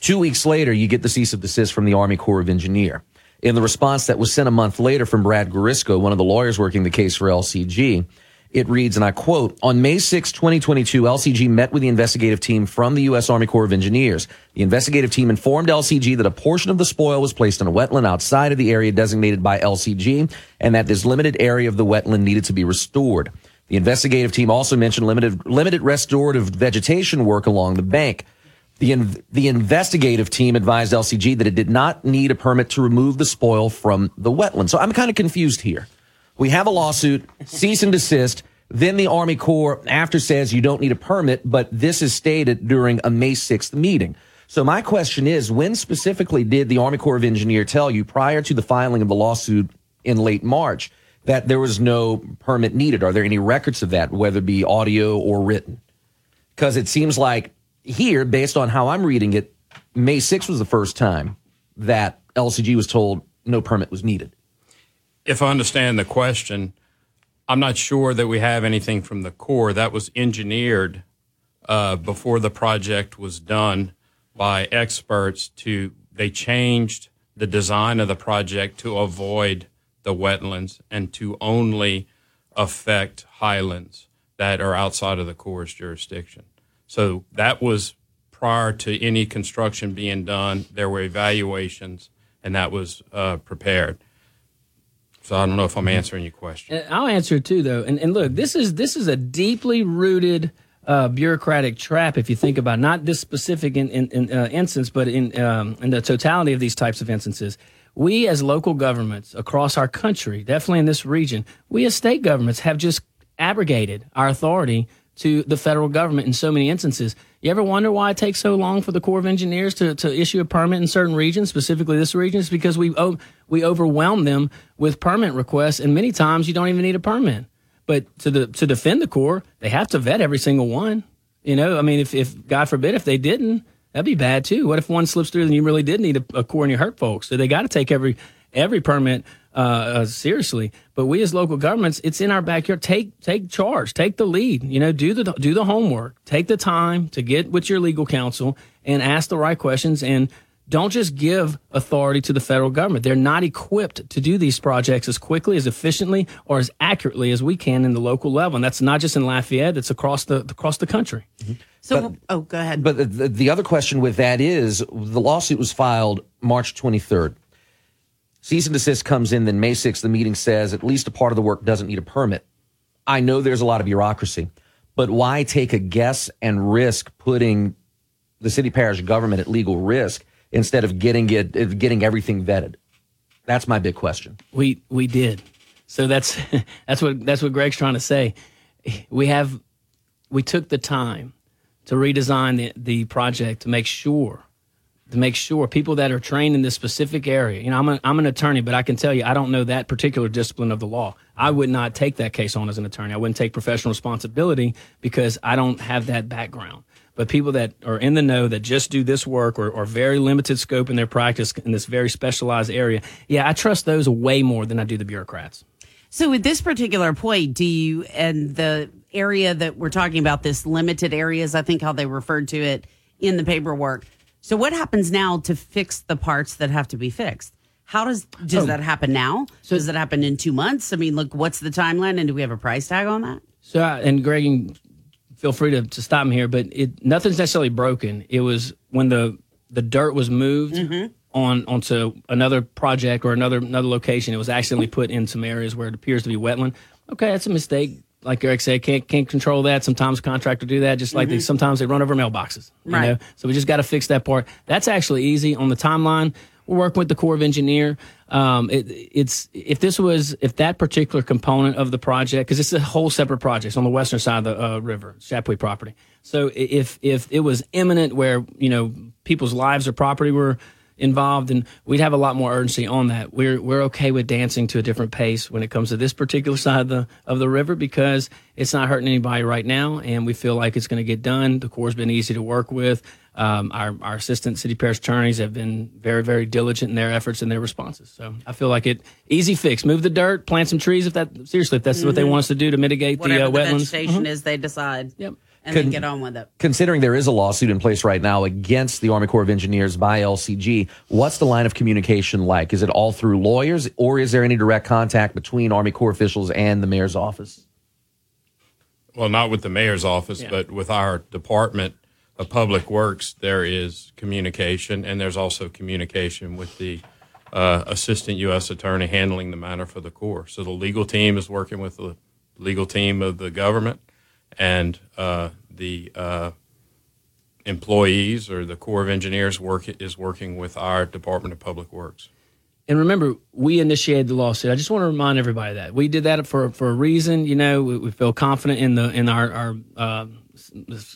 Two weeks later, you get the cease of desist from the Army Corps of Engineer. In the response that was sent a month later from Brad Garisco, one of the lawyers working the case for LCG, it reads, and I quote, on May 6, 2022, LCG met with the investigative team from the U.S. Army Corps of Engineers. The investigative team informed LCG that a portion of the spoil was placed in a wetland outside of the area designated by LCG and that this limited area of the wetland needed to be restored. The investigative team also mentioned limited, limited restorative vegetation work along the bank. The, in, the investigative team advised LCG that it did not need a permit to remove the spoil from the wetland. So I'm kind of confused here. We have a lawsuit, cease and desist. Then the Army Corps after says you don't need a permit, but this is stated during a May 6th meeting. So my question is, when specifically did the Army Corps of Engineer tell you prior to the filing of the lawsuit in late March that there was no permit needed? Are there any records of that, whether it be audio or written? Because it seems like here, based on how I'm reading it, May 6th was the first time that LCG was told no permit was needed. If I understand the question, I'm not sure that we have anything from the Corps that was engineered uh, before the project was done by experts. To they changed the design of the project to avoid the wetlands and to only affect highlands that are outside of the Corps' jurisdiction. So that was prior to any construction being done. There were evaluations, and that was uh, prepared. So I don't know if I'm answering your question. And I'll answer it too, though. And, and look, this is this is a deeply rooted uh, bureaucratic trap. If you think about it. not this specific in, in, in uh, instance, but in um, in the totality of these types of instances, we as local governments across our country, definitely in this region, we as state governments have just abrogated our authority to the federal government in so many instances. You ever wonder why it takes so long for the Corps of Engineers to, to issue a permit in certain regions, specifically this region? It's because we oh, we overwhelm them with permit requests, and many times you don't even need a permit. But to the to defend the Corps, they have to vet every single one. You know, I mean, if, if God forbid if they didn't, that'd be bad too. What if one slips through and you really did need a, a Corps and you hurt folks? So they got to take every every permit uh, uh, seriously. But we as local governments, it's in our backyard. Take take charge, take the lead. You know, do the do the homework, take the time to get with your legal counsel and ask the right questions and. Don't just give authority to the federal government. They're not equipped to do these projects as quickly, as efficiently, or as accurately as we can in the local level. And that's not just in Lafayette; it's across the across the country. Mm-hmm. So, oh, go ahead. But the, the other question with that is the lawsuit was filed March 23rd. Cease and desist comes in, then May 6th, the meeting says at least a part of the work doesn't need a permit. I know there's a lot of bureaucracy, but why take a guess and risk putting the city parish government at legal risk instead of getting it, getting everything vetted? That's my big question. We we did. So that's [LAUGHS] that's what that's what Greg's trying to say. We have we took the time to redesign the, the project to make sure to make sure people that are trained in this specific area. You know, I'm, a, I'm an attorney, but I can tell you I don't know that particular discipline of the law. I would not take that case on as an attorney. I wouldn't take professional responsibility because I don't have that background. But people that are in the know that just do this work or, or very limited scope in their practice in this very specialized area, yeah, I trust those way more than I do the bureaucrats. So at this particular point, do you and the area that we're talking about, this limited areas, I think how they referred to it in the paperwork. So what happens now to fix the parts that have to be fixed? How does does Oh. that happen now? So does that happen in two months? I mean, look, what's the timeline, and do we have a price tag on that? So, I- and Greg, can feel free to, to stop me here, but it nothing's necessarily broken. It was when the the dirt was moved on onto another project or another another location. It was accidentally put in some areas where it appears to be wetland. Okay, that's a mistake. Like Eric said, can't can't control that. Sometimes contractor do that, just like they Mhm. sometimes they run over mailboxes. You Right. know? So we just got to fix that part. That's actually easy on the timeline. Working with the Corps of Engineer. Um, it, it's if this was if that particular component of the project because it's a whole separate project it's on the western side of the uh, river, Chapuis property. So if if it was imminent where you know people's lives or property were involved, and we'd have a lot more urgency on that. We're we're okay with dancing to a different pace when it comes to this particular [LAUGHS] side of the of the river because it's not hurting anybody right now, and we feel like it's going to get done. The Corps has been easy to work with. Um, our our assistant city parish attorneys have been very very diligent in their efforts and their responses. So I feel like it easy fix. Move the dirt, plant some trees. If that seriously, if that's what they Mhm. want us to do to mitigate Whatever the uh, the wetlands. vegetation Mhm. is, they decide. Yep. And then get on with it. Considering there is a lawsuit in place right now against the Army Corps of Engineers by LCG, what's the line of communication like? Is it all through lawyers, or is there any direct contact between Army Corps officials and the mayor's office? Well, not with the mayor's office, but with our Department of Public Works, there is communication, and there's also communication with the uh, Assistant U.S. Attorney handling the matter for the Corps. So the legal team is working with the legal team of the government, and uh, the uh, employees or the Corps of Engineers work is working with our Department of Public Works. And remember, we initiated the lawsuit. I just want to remind everybody that we did that for for a reason. You know, we, we feel confident in the in our our uh,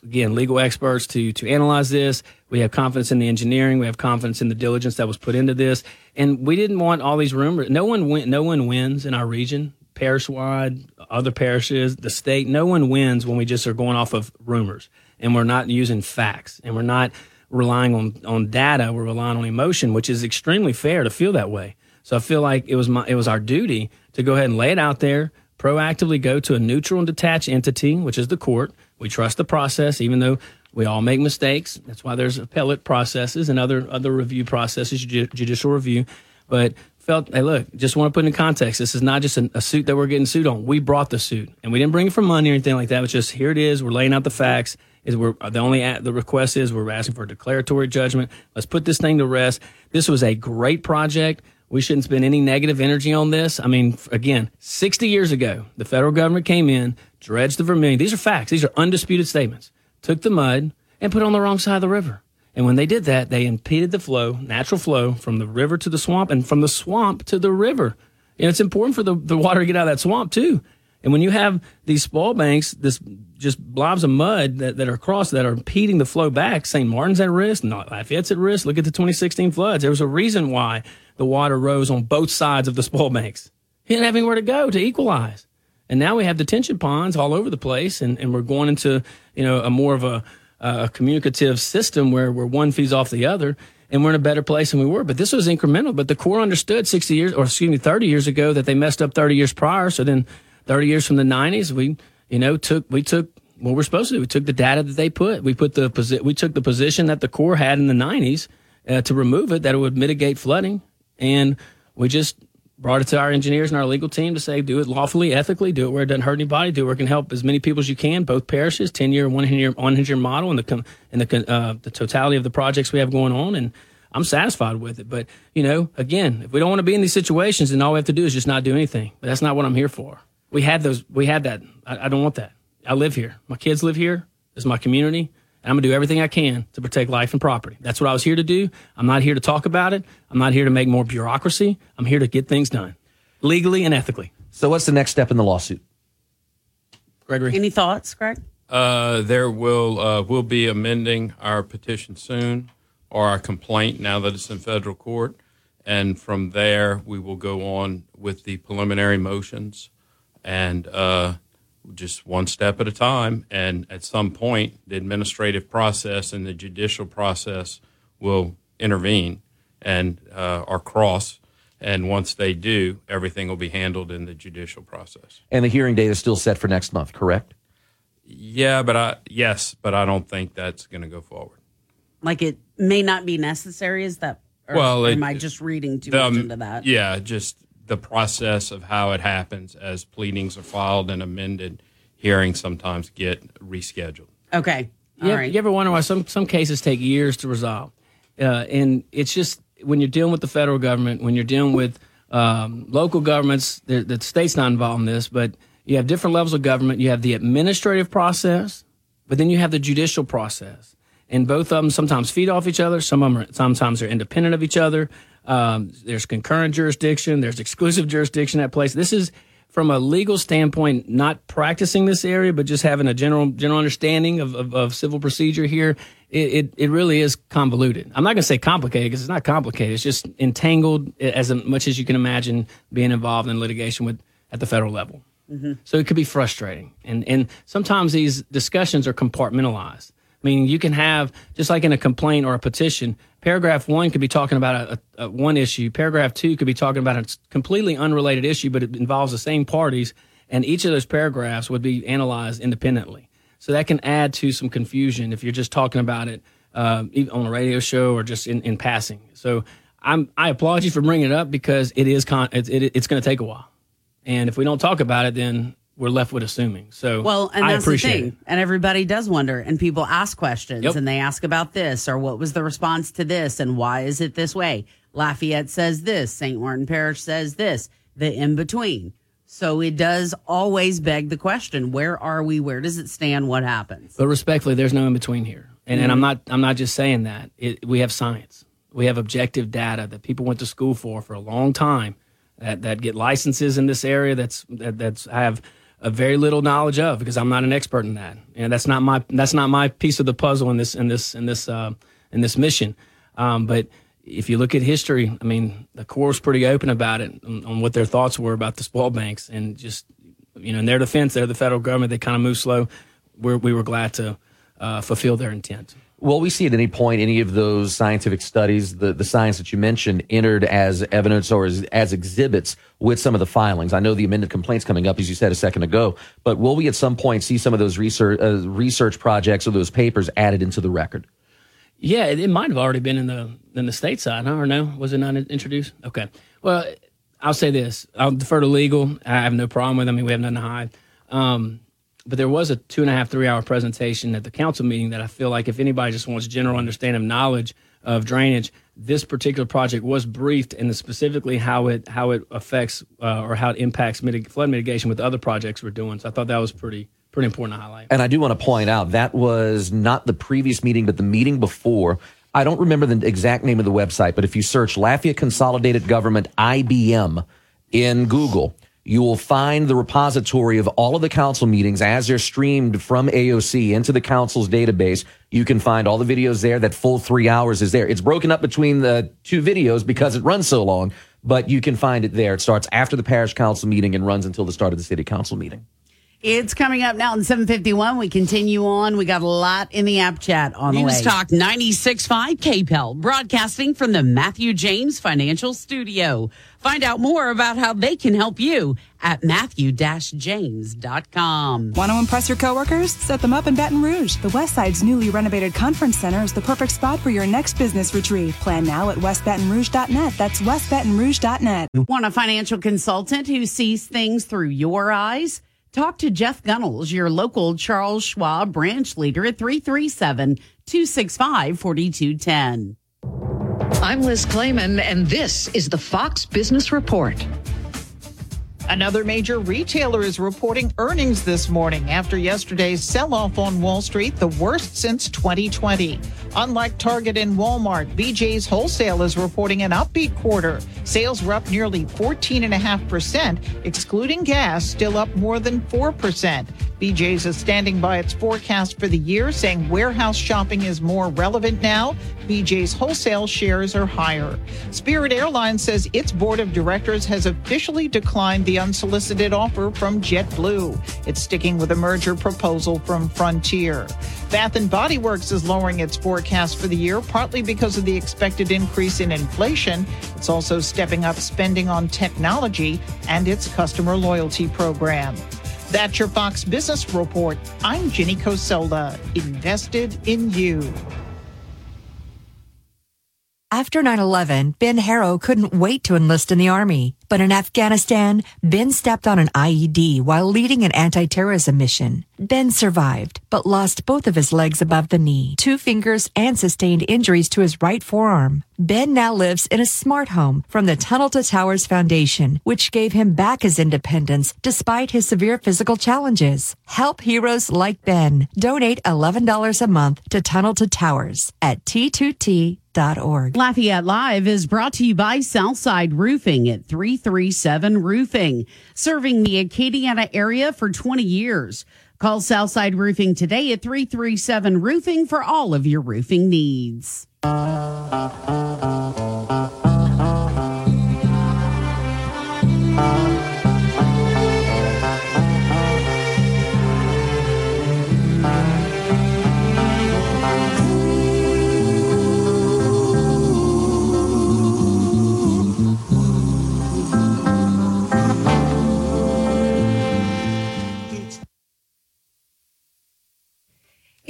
again legal experts to to analyze this. We have confidence in the engineering. We have confidence in the diligence that was put into this. And we didn't want all these rumors. No one win, No one wins in our region, parish wide, other parishes, the state. No one wins when we just are going off of rumors and we're not using facts and we're not relying on, on data. We're relying on emotion, which is extremely fair to feel that way. So I feel like it was my, it was our duty to go ahead and lay it out there, proactively go to a neutral and detached entity, which is the court. We trust the process, even though we all make mistakes. That's why there's appellate processes and other other review processes, ju- judicial review. But felt, hey, look, just want to put in context. This is not just a, a suit that we're getting sued on. We brought the suit, and we didn't bring it for money or anything like that. It's just here it is. We're laying out the facts. Is we're the only a- the request is we're asking for a declaratory judgment. Let's put this thing to rest. This was a great project. We shouldn't spend any negative energy on this. I mean, again, 60 years ago, the federal government came in, dredged the Vermilion. These are facts. These are undisputed statements. Took the mud and put it on the wrong side of the river. And when they did that, they impeded the flow, natural flow from the river to the swamp and from the swamp to the river. And it's important for the, the water to get out of that swamp too. And when you have these spoil banks, this just blobs of mud that, that are across that are impeding the flow back, St. Martin's at risk, not Lafayette's at risk. Look at the 2016 floods. There was a reason why the water rose on both sides of the spoil banks. He didn't have anywhere to go to equalize. And now we have detention ponds all over the place, and, and we're going into you know a more of a, a communicative system where, where one feeds off the other, and we're in a better place than we were. But this was incremental. But the Corps understood 60 years, or excuse me, 30 years ago that they messed up 30 years prior. So then 30 years from the 90s, we you know took we took what we're supposed to do. We took the data that they put. We put the posi- we took the position that the Corps had in the 90s uh, to remove it that it would mitigate flooding, and we just brought it to our engineers and our legal team to say do it lawfully, ethically, do it where it doesn't hurt anybody, do it where it can help as many people as you can, both parishes, ten year, one year, one year model, and the and the uh, the totality of the projects we have going on, and I'm satisfied with it. But you know, again, if we don't want to be in these situations, then all we have to do is just not do anything. But that's not what I'm here for. We had those. We had that. I, I don't want that. I live here. My kids live here. It's my community. And I'm going to do everything I can to protect life and property. That's what I was here to do. I'm not here to talk about it. I'm not here to make more bureaucracy. I'm here to get things done legally and ethically. So, what's the next step in the lawsuit? Gregory. Any thoughts, Greg? Uh, there will uh, will be amending our petition soon or our complaint now that it's in federal court, and from there we will go on with the preliminary motions, and uh, just one step at a time. And at some point, the administrative process and the judicial process will intervene and uh, are cross. And once they do, everything will be handled in the judicial process. And the hearing date is still set for next month, correct? Yeah, but I yes, but I don't think that's going to go forward. Like it may not be necessary. Is that? Or Well, am I just reading too The, much into that? Yeah, just the process of how it happens as pleadings are filed and amended. Hearings sometimes get rescheduled. Okay. You, ever, you ever wonder why some, some cases take years to resolve? Uh, and it's just when you're dealing with the federal government, when you're dealing with um, local governments, the, the state's not involved in this, but you have different levels of government. You have the administrative process, but then you have the judicial process. And both of them sometimes feed off each other. Some of them are, sometimes are independent of each other. Um, there's concurrent jurisdiction. There's exclusive jurisdiction at place. This is from a legal standpoint, not practicing this area, but just having a general general understanding of, of, of civil procedure here. It, it, it really is convoluted. I'm not going to say complicated because it's not complicated. It's just entangled as much as you can imagine being involved in litigation with at the federal level. So it could be frustrating. And, and sometimes these discussions are compartmentalized. I mean, you can have, just like in a complaint or a petition, paragraph one could be talking about a, a, one issue. Paragraph two could be talking about a completely unrelated issue, but it involves the same parties. And each of those paragraphs would be analyzed independently. So that can add to some confusion if you're just talking about it uh, on a radio show or just in, in passing. So I'm, I applaud you for bringing it up because it is con- it, it, it's going to take a while. And if we don't talk about it, then we're left with assuming. So Well, and I that's the thing. it. And everybody does wonder, and people ask questions, Yep. and they ask about this, or what was the response to this, and why is it this way? Lafayette says this, St. Martin Parish says this, the in between. So it does always beg the question: Where are we? Where does it stand? What happens? But respectfully, there's no in between here, and and I'm Mhm. not I'm not just saying that. It, we have science, we have objective data that people went to school for for a long time, that that get licenses in this area. That's that that's I have a very little knowledge of because I'm not an expert in that, and that's not my that's not my piece of the puzzle in this in this in this uh, in this mission. Um, but if you look at history, I mean, the Corps was pretty open about it on, on what their thoughts were about the spoil banks, and just you know, in their defense, they're the federal government. They kind of move slow. We're, we were glad to uh, fulfill their intent. Will we see at any point any of those scientific studies, the, the science that you mentioned, entered as evidence or as, as exhibits with some of the filings? I know the amended complaints coming up, as you said a second ago, but will we at some point see some of those research uh, research projects or those papers added into the record? Yeah, it, it might have already been in the in the state side, huh? or no? Was it not introduced? Okay. Well, I'll say this: I'll defer to legal. I have no problem with. it. I mean, we have nothing to hide. Um, but there was a two and a half, three hour presentation at the council meeting that I feel like if anybody just wants general understanding of knowledge of drainage, this particular project was briefed and specifically how it how it affects uh, or how it impacts mitig- flood mitigation with other projects we're doing. So I thought that was pretty pretty important to highlight. And I do want to point out that was not the previous meeting, but the meeting before. I don't remember the exact name of the website, but if you search Lafayette Consolidated Government IBM in Google, you will find the repository of all of the council meetings as they're streamed from AOC into the council's database. You can find all the videos there. That full three hours is there. It's broken up between the two videos because it runs so long, but you can find it there. It starts after the parish council meeting and runs until the start of the city council meeting. It's coming up now in 751. We continue on. We got a lot in the app chat on the way. News Talk 96.5 KPEL, broadcasting from the Matthew James Financial Studio. Find out more about how they can help you at matthew-james.com. Want to impress your coworkers? Set them up in Baton Rouge. The West Side's newly renovated conference center is the perfect spot for your next business retreat. Plan now at westbatonrouge.net. That's westbatonrouge.net. Want a financial consultant who sees things through your eyes? Talk to Jeff Gunnels, your local Charles Schwab branch leader at 337 265 4210. I'm Liz Claman, and this is the Fox Business Report. Another major retailer is reporting earnings this morning after yesterday's sell off on Wall Street, the worst since 2020. Unlike Target and Walmart, BJ's Wholesale is reporting an upbeat quarter. Sales were up nearly 14.5%, excluding gas, still up more than 4%. BJ's is standing by its forecast for the year, saying warehouse shopping is more relevant now. BJ's wholesale shares are higher. Spirit Airlines says its board of directors has officially declined the unsolicited offer from JetBlue. It's sticking with a merger proposal from Frontier. Bath and Body Works is lowering its forecast for the year, partly because of the expected increase in inflation. It's also stepping up spending on technology and its customer loyalty program. That's your Fox Business Report. I'm Ginny Coselda, invested in you. After 9 11, Ben Harrow couldn't wait to enlist in the Army. But in Afghanistan, Ben stepped on an IED while leading an anti-terrorism mission. Ben survived, but lost both of his legs above the knee, two fingers, and sustained injuries to his right forearm. Ben now lives in a smart home from the Tunnel to Towers Foundation, which gave him back his independence despite his severe physical challenges. Help heroes like Ben. Donate $11 a month to Tunnel to Towers at T2T.org. Lafayette Live is brought to you by Southside Roofing at 337 Roofing, serving the Acadiana area for 20 years. Call Southside Roofing today at 337 Roofing for all of your roofing needs.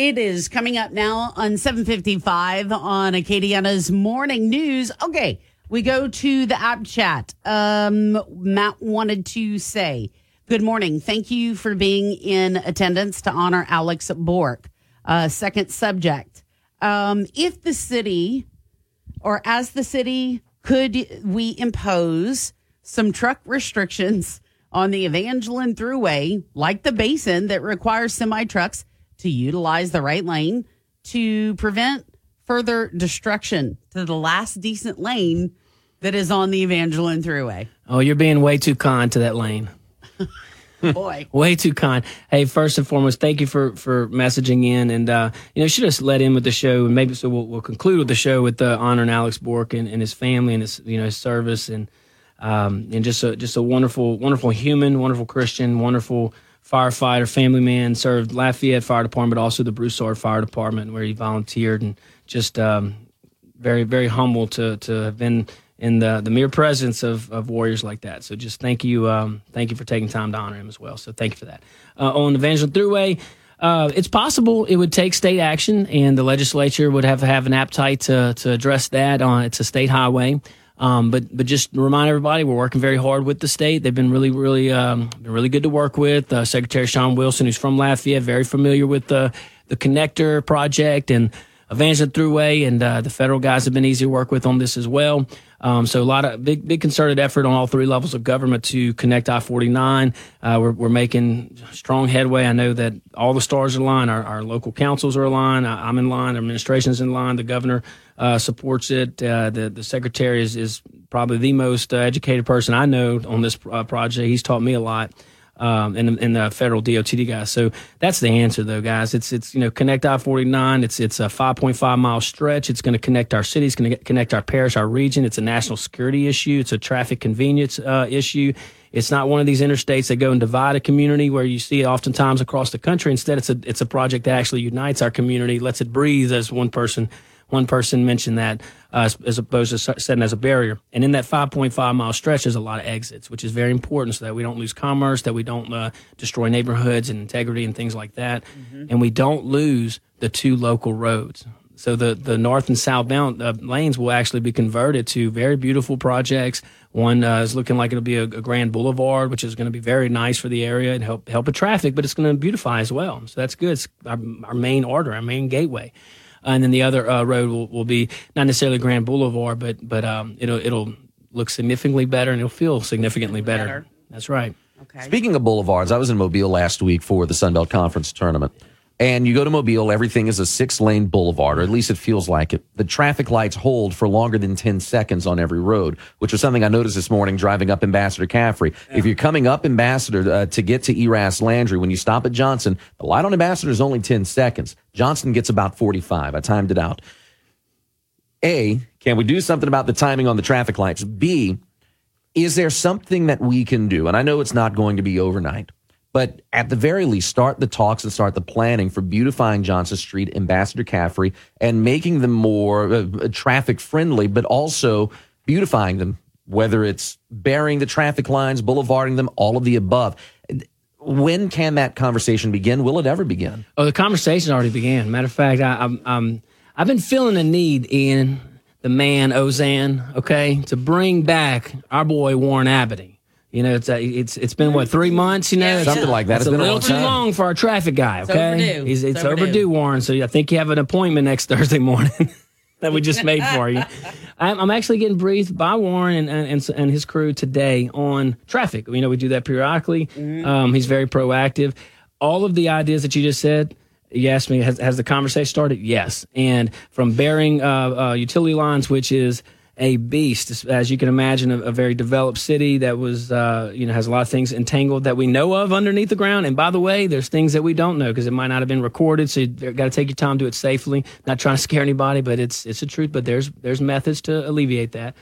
It is coming up now on 755 on Acadiana's morning news. Okay, we go to the app chat. Um, Matt wanted to say, Good morning. Thank you for being in attendance to honor Alex Bork. Uh, second subject. Um, if the city, or as the city, could we impose some truck restrictions on the Evangeline Thruway, like the basin that requires semi trucks to utilize the right lane to prevent further destruction to the last decent lane that is on the Evangeline Thruway. Oh, you're being way too kind to that lane. [LAUGHS] Boy. Way too kind. Hey, first and foremost, thank you for for messaging in, and uh, you know, should have let in with the show, and maybe so we'll, we'll conclude with the show with uh, honoring Alex Bork and, and his family and his you know his service and um, and just a just a wonderful wonderful human, wonderful Christian, wonderful firefighter, family man, served Lafayette Fire Department, but also the Broussard Fire Department where he volunteered, and just um, very very humble to to have been in the the mere presence of, of warriors like that. So just thank you, um, thank you for taking time to honor him as well. So thank you for that. Uh, on Evangeline Thruway, uh, it's possible it would take state action, and the legislature would have have an appetite to to address that. On it's a state highway. Um, but but just remind everybody, we're working very hard with the state. They've been really really um, been really good to work with. Uh, Secretary Shawn Wilson, who's from Lafayette, very familiar with the the connector project and Evangeline Thruway, and uh, the federal guys have been easy to work with on this as well. Um, so a lot of big big concerted effort on all three levels of government to connect I forty nine. Uh, we're we're making strong headway. I know that all the stars are aligned. Our, our local councils are aligned. I, I'm in line. Our administration's in line. The governor uh, supports it. Uh, the the secretary is is probably the most uh, educated person I know on this uh, project. He's taught me a lot. Um, and, and the federal DOTD guys. So that's the answer, though, guys. It's it's you know connect I forty nine. It's it's a five point five mile stretch. It's going to connect our cities, it's going to connect our parish, our region. It's a national security issue. It's a traffic convenience uh, issue. It's not one of these interstates that go and divide a community where you see it oftentimes across the country. Instead, it's a it's a project that actually unites our community, lets it breathe, as one person one person mentioned that uh, as, opposed to setting as a barrier. And in that 5.5 mile stretch, there's a lot of exits, which is very important so that we don't lose commerce, that we don't uh, destroy neighborhoods and integrity and things like that. And we don't lose the two local roads. So the, the north and southbound uh, lanes will actually be converted to very beautiful projects. One uh, is looking like it'll be a, a grand boulevard, which is going to be very nice for the area and help help with traffic, but it's going to beautify as well. So that's good. It's our, our main order, our main gateway and then the other uh, road will, will be not necessarily Grand Boulevard, but but um, it'll it'll look significantly better and it'll feel significantly better. Better. That's right. Okay. Speaking of boulevards, I was in Mobile last week for the Sunbelt Conference tournament. And you go to Mobile, everything is a six lane boulevard, or at least it feels like it. The traffic lights hold for longer than 10 seconds on every road, which was something I noticed this morning driving up Ambassador Caffery. If you're coming up Ambassador uh, to get to Eras Landry, when you stop at Johnston, the light on Ambassador is only 10 seconds. Johnston gets about 45. I timed it out. A, can we do something about the timing on the traffic lights? B, is there something that we can do? And I know it's not going to be overnight, but at the very least, start the talks and start the planning for beautifying Johnston Street, Ambassador Caffery, and making them more uh, traffic friendly, but also beautifying them, whether it's burying the traffic lines, boulevarding them, all of the above. When can that conversation begin? Will it ever begin? Oh, the conversation already began. Matter of fact, I, I'm, I'm I've been feeling a need in the man Auzenne, okay, to bring back our boy Warren Abadie. You know, it's uh, it's it's been what three months. You know, Yeah, Something yeah. like that. It's It's a been a little long too time. long for our traffic guy. It's Okay, overdue. He's, it's, It's overdue. overdue. Warren. So I think you have an appointment next [LAUGHS] Thursday morning that we just made for you. [LAUGHS] I'm, I'm actually getting briefed by Warren and, and and his crew today on traffic. You know, we do that periodically. Um, he's very proactive. All of the ideas that you just said. You asked me, has, has the conversation started? Yes. And from bearing uh, uh, utility lines, which is a beast, as you can imagine, a, a very developed city that was, uh, you know, has a lot of things entangled that we know of underneath the ground. And by the way, there's things that we don't know because it might not have been recorded. So you got to take your time, to do it safely. Not trying to scare anybody, but it's it's the truth. But there's there's methods to alleviate that.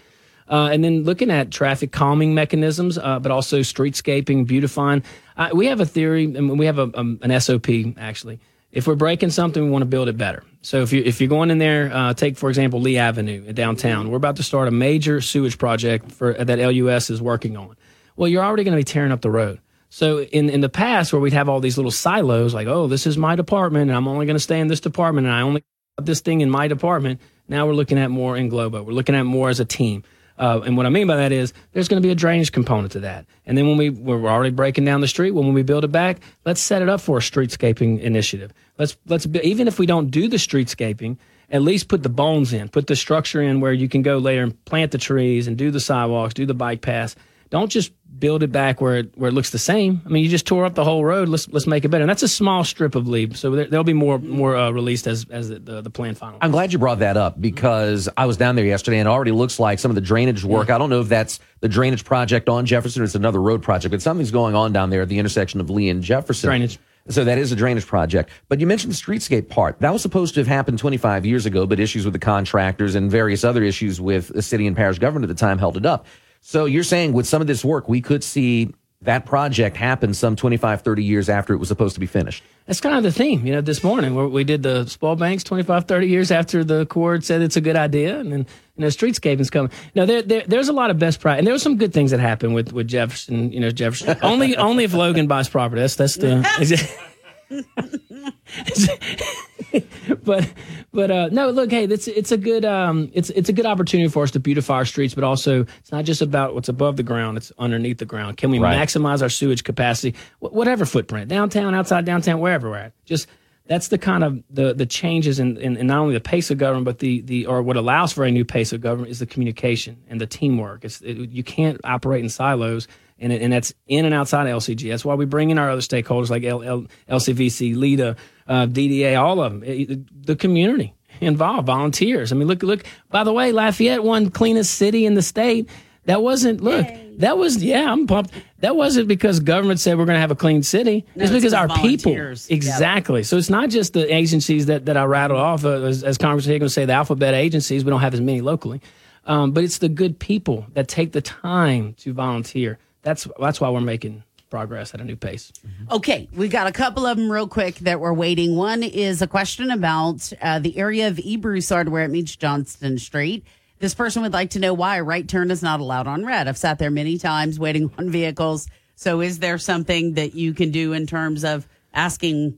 Uh, and then looking at traffic calming mechanisms, uh, but also streetscaping, beautifying. We have a theory, and we have a, um, an SOP actually. If we're breaking something, we want to build it better. So if you if you're going in there, uh, take for example Lee Avenue downtown. We're about to start a major sewage project for that LUS is working on. Well, you're already going to be tearing up the road. So in in the past, where we'd have all these little silos, like oh, this is my department, and I'm only going to stay in this department, and I only have this thing in my department. Now we're looking at more in Globo. We're looking at more as a team. Uh, and what I mean by that is there's going to be a drainage component to that. And then when we we're already breaking down the street, when we build it back, let's set it up for a streetscaping initiative. Let's let's even if we don't do the streetscaping, at least put the bones in, put the structure in where you can go later and plant the trees and do the sidewalks, do the bike paths. Don't just build it back where it, where it looks the same. I mean, you just tore up the whole road. Let's let's make it better. And that's a small strip of leave, so there, there'll be more more uh, released as as the the, the plan final. I'm glad you brought that up because I was down there yesterday and it already looks like some of the drainage work. I don't know if that's the drainage project on Jefferson or it's another road project, but something's going on down there at the intersection of Lee and Jefferson. Drainage. So that is a drainage project. But you mentioned the streetscape part. That was supposed to have happened 25 years ago, but issues with the contractors and various other issues with the city and parish government at the time held it up. So you're saying with some of this work, we could see that project happen some 25, 30 years after it was supposed to be finished. That's kind of the theme, you know, this morning where we did the Spoil Banks 25, 30 years after the court said it's a good idea. And then, you know, streetscaping's coming. No, there, there, there's a lot of best practice. And there were some good things that happened with, with Jefferson, you know, Jefferson. [LAUGHS] only, only if Logan buys property. That's, that's the. [LAUGHS] [LAUGHS] but but uh, no, look, hey, it's it's a good um, it's it's a good opportunity for us to beautify our streets, but also it's not just about what's above the ground; it's underneath the ground. Can we Right. maximize our sewage capacity, Wh- whatever footprint, downtown, outside downtown, wherever we're at? Just that's the kind of the the changes in, in, in not only the pace of government, but the the or what allows for a new pace of government is the communication and the teamwork. It's it, you can't operate in silos. And, it, and that's in and outside of LCG. That's why we bring in our other stakeholders like L, L, LCVC, LEDA, uh, DDA, all of them, It- the community involved, volunteers. I mean, look, look. By the way, Lafayette won cleanest city in the state. That wasn't look. That was yeah. I'm pumped. That wasn't because government said we're going to have a clean city. No, it's it's because 'cause our people volunteers. Yep. exactly. So it's not just the agencies that, that I rattled off uh, as, as Congress Higgins say the alphabet agencies. We don't have as many locally, um, but it's the good people that take the time to volunteer. That's that's why we're making progress at a new pace. Okay, we've got a couple of them real quick that we're waiting. One is a question about uh, the area of E. Where it meets Johnston Street. This person would like to know why a right turn is not allowed on red. I've sat there many times waiting [LAUGHS] on vehicles. So, is there something that you can do in terms of asking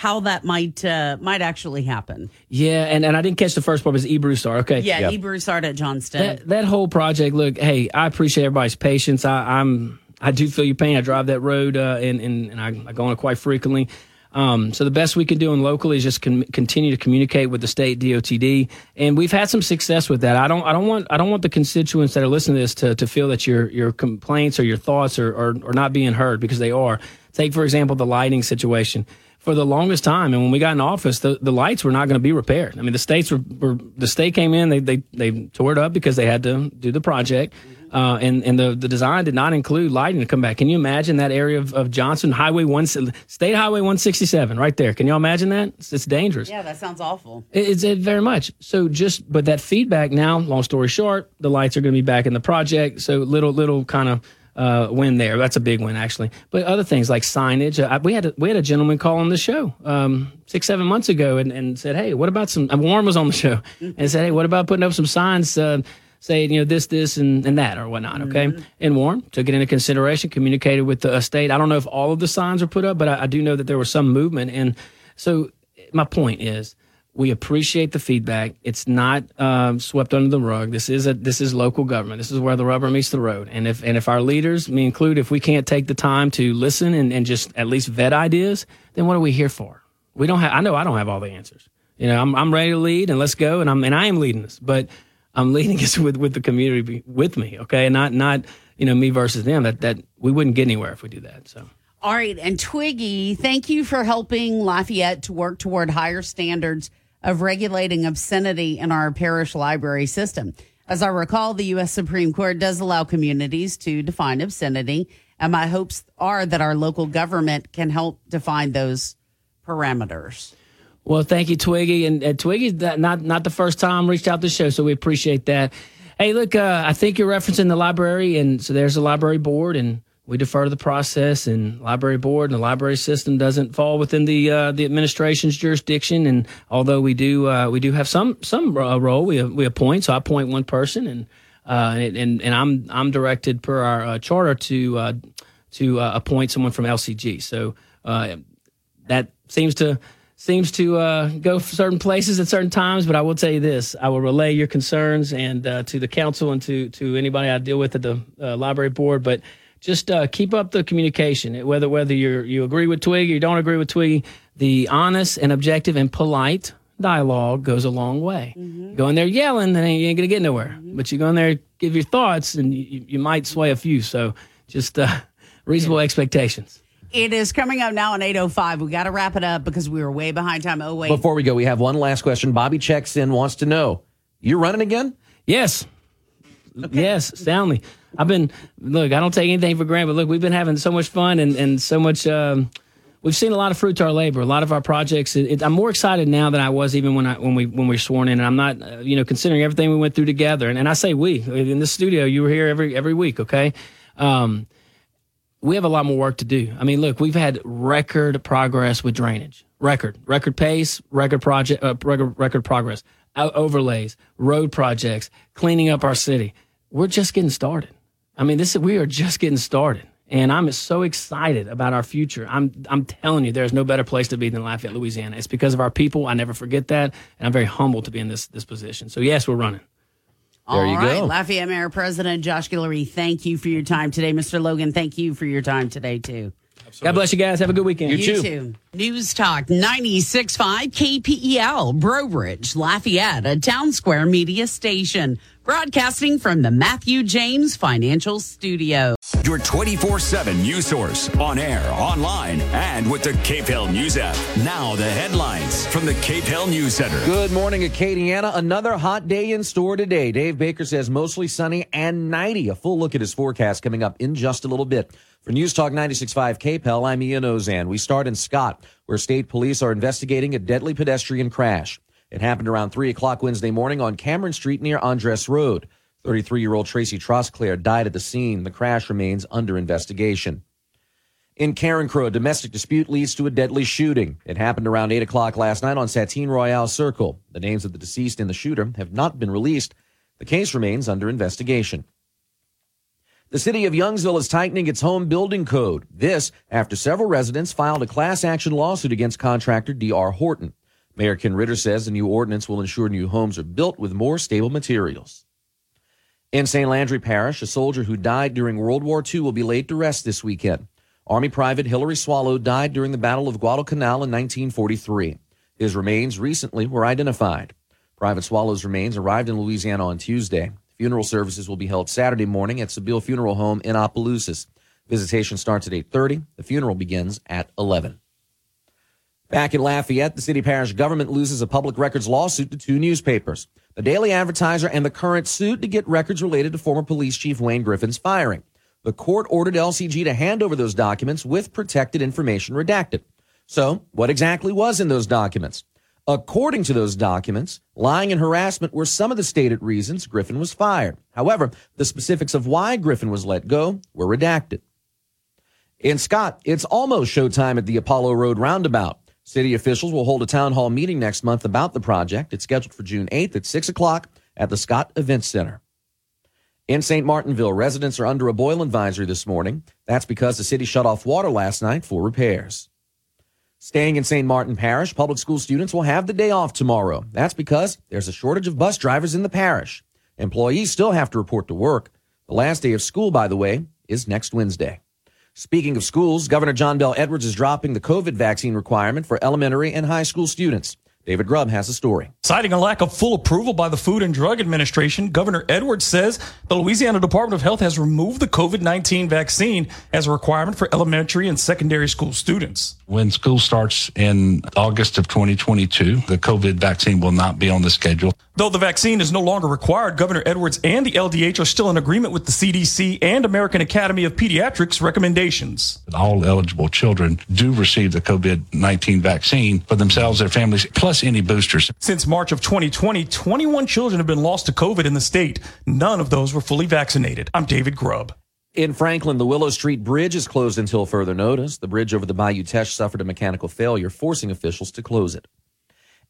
how that might uh, might actually happen? Yeah, and, and I didn't catch the first part. It was E. Broussard. Okay. Yeah, E. Broussard at Johnston. That that whole project. Look, hey, I appreciate everybody's patience. I, I'm I do feel your pain. I drive that road, uh, and and, and I, I go on it quite frequently. Um, so the best we can do in locally is just con- continue to communicate with the state DOTD, and we've had some success with that. I don't I don't want I don't want the constituents that are listening to this to, to feel that your your complaints or your thoughts are, are are not being heard because they are. Take for example the lighting situation for the longest time. And when we got in office, the, the lights were not going to be repaired. I mean, the states were, were the state came in, they, they, they tore it up because they had to do the project. Uh, and, and the, the design did not include lighting to come back. Can you imagine that area of, of Johnston Highway one, State Highway 167 right there? Can you all imagine that? It's, it's dangerous. yeah, that sounds awful. It- It's it very much. So just, but that feedback now, long story short, the lights are going to be back in the project. So little, little kind of, uh, win there. That's a big win actually. But other things like signage, uh, we had, a, we had a gentleman call on the show, um, six, seven months ago and, and said, Hey, what about some, Warren was on the show and said, Hey, what about putting up some signs, uh, saying, you know, this, this, and, and that or whatnot. Okay. And Warren took it into consideration, communicated with the uh, state. I don't know if all of the signs were put up, but I, I do know that there was some movement. And so my point is, We appreciate the feedback. It's not um, swept under the rug. This is a this is local government. This is where the rubber meets the road. And if and if our leaders, me included, if we can't take the time to listen and, and just at least vet ideas, then what are we here for? We don't have. I know I don't have all the answers. You know, I'm I'm ready to lead and let's go. And I'm and I am leading this, but I'm leading this [LAUGHS] with with the community with me. Okay, and not not you know me versus them. That that we wouldn't get anywhere if we do that. So. All right. And Twiggy, thank you for helping Lafayette to work toward higher standards of regulating obscenity in our parish library system. As I recall, the U.S. Supreme Court does allow communities to define obscenity. And my hopes are that our local government can help define those parameters. Well, thank you, Twiggy. And uh, Twiggy's not not the first time reached out to the show, so we appreciate that. Hey, look, uh, I think you're referencing the library, and so there's a library board, and we defer to the process. And library board and the library system doesn't fall within the uh, the administration's jurisdiction. And although we do uh, we do have some some uh, role, we we appoint. So I appoint one person, and uh, and, and and I'm I'm directed per our uh, charter to uh, to appoint someone from LCG. So that seems to seems to go certain places at certain times. But I will tell you this: I will relay your concerns and to the council and to to anybody I deal with at the library board. But just uh, keep up the communication. Whether whether you you agree with Twiggy or you don't agree with Twiggy, the honest and objective and polite dialogue goes a long way. Go in there yelling, then you ain't gonna get nowhere. But you go in there, give your thoughts, and you, you might sway a few. So just uh, reasonable expectations. It is coming up now on 8.05. We got to wrap it up because we were way behind time. Oh, wait. Before we go, we have one last question. Bobby checks in, wants to know you're running again? Yes. Yes, soundly. I've been look. I don't take anything for granted. But look, we've been having so much fun and and so much. Um, we've seen a lot of fruit to our labor. A lot of our projects. It, it, I'm more excited now than I was even when I when we when we were sworn in. And I'm not, uh, you know, considering everything we went through together. And, and I say we in the studio. You were here every every week. Okay. Um, we have a lot more work to do. I mean, look, we've had record progress with drainage, record, record pace, record project, uh, record, record progress, overlays, road projects, cleaning up our city. We're just getting started. I mean, this we are just getting started, and I'm so excited about our future. I'm I'm telling you, there's no better place to be than Lafayette, Louisiana. It's because of our people. I never forget that, and I'm very humbled to be in this this position. So yes, we're running. There All right, Lafayette Mayor President Josh Guillory, thank you for your time today. Mr. Logan, thank you for your time today, too. God bless you guys. Have a good weekend. You, too. News Talk 96.5 KPEL, Breaux Bridge, Lafayette, a Townsquare Media station, broadcasting from the Matthew James Financial Studio. Your 24 7 news source on air, online, and with the KPEL News app. Now, the headlines from the Cape Hill News Center. Good morning, Acadiana. Another hot day in store today. Dave Baker says mostly sunny and 90. A full look at his forecast coming up in just a little bit. For News Talk 96.5 KPEL, I'm Ian Auzenne. We start in Scott, where state police are investigating a deadly pedestrian crash. It happened around 3 o'clock Wednesday morning on Cameron Street near Andres Road. 33 year old Tracy Trosclair died at the scene. The crash remains under investigation. In Carencro, a domestic dispute leads to a deadly shooting. It happened around 8 o'clock last night on Satine Royale Circle. The names of the deceased and the shooter have not been released. The case remains under investigation. The city of Youngsville is tightening its home building code. This after several residents filed a class action lawsuit against contractor D.R. Horton. Mayor Ken Ritter says the new ordinance will ensure new homes are built with more stable materials. In St. Landry Parish, a soldier who died during World War II will be laid to rest this weekend. Army Private Hilary Swallow died during the Battle of Guadalcanal in 1943. His remains recently were identified. Private Swallow's remains arrived in Louisiana on Tuesday. Funeral services will be held Saturday morning at Sibille Funeral Home in Opelousas. Visitation starts at 8:30. The funeral begins at 11. Back in Lafayette, the city parish government loses a public records lawsuit to two newspapers. The Daily Advertiser and the Current sued to get records related to former police chief Wayne Griffin's firing. The court ordered LCG to hand over those documents with protected information redacted. So, what exactly was in those documents? According to those documents, lying and harassment were some of the stated reasons Griffin was fired. However, the specifics of why Griffin was let go were redacted. In Scott, it's almost showtime at the Apollo Road roundabout. City officials will hold a town hall meeting next month about the project. It's scheduled for June 8th at 6 o'clock at the Scott Event Center. In St. Martinville, residents are under a boil advisory this morning. That's because the city shut off water last night for repairs. Staying in St. Martin Parish, public school students will have the day off tomorrow. That's because there's a shortage of bus drivers in the parish. Employees still have to report to work. The last day of school, by the way, is next Wednesday. Speaking of schools, Governor John Bell Edwards is dropping the COVID vaccine requirement for elementary and high school students. David Grubb has a story. Citing a lack of full approval by the Food and Drug Administration, Governor Edwards says the Louisiana Department of Health has removed the COVID 19 vaccine as a requirement for elementary and secondary school students. When school starts in August of 2022, the COVID vaccine will not be on the schedule. Though the vaccine is no longer required, Governor Edwards and the LDH are still in agreement with the CDC and American Academy of Pediatrics recommendations. All eligible children do receive the COVID 19 vaccine for themselves, their families, plus any boosters. Since March of 2020, 21 children have been lost to COVID in the state. None of those were fully vaccinated. I'm David Grubb. In Franklin, the Willow Street Bridge is closed until further notice. The bridge over the Bayou Teche suffered a mechanical failure, forcing officials to close it.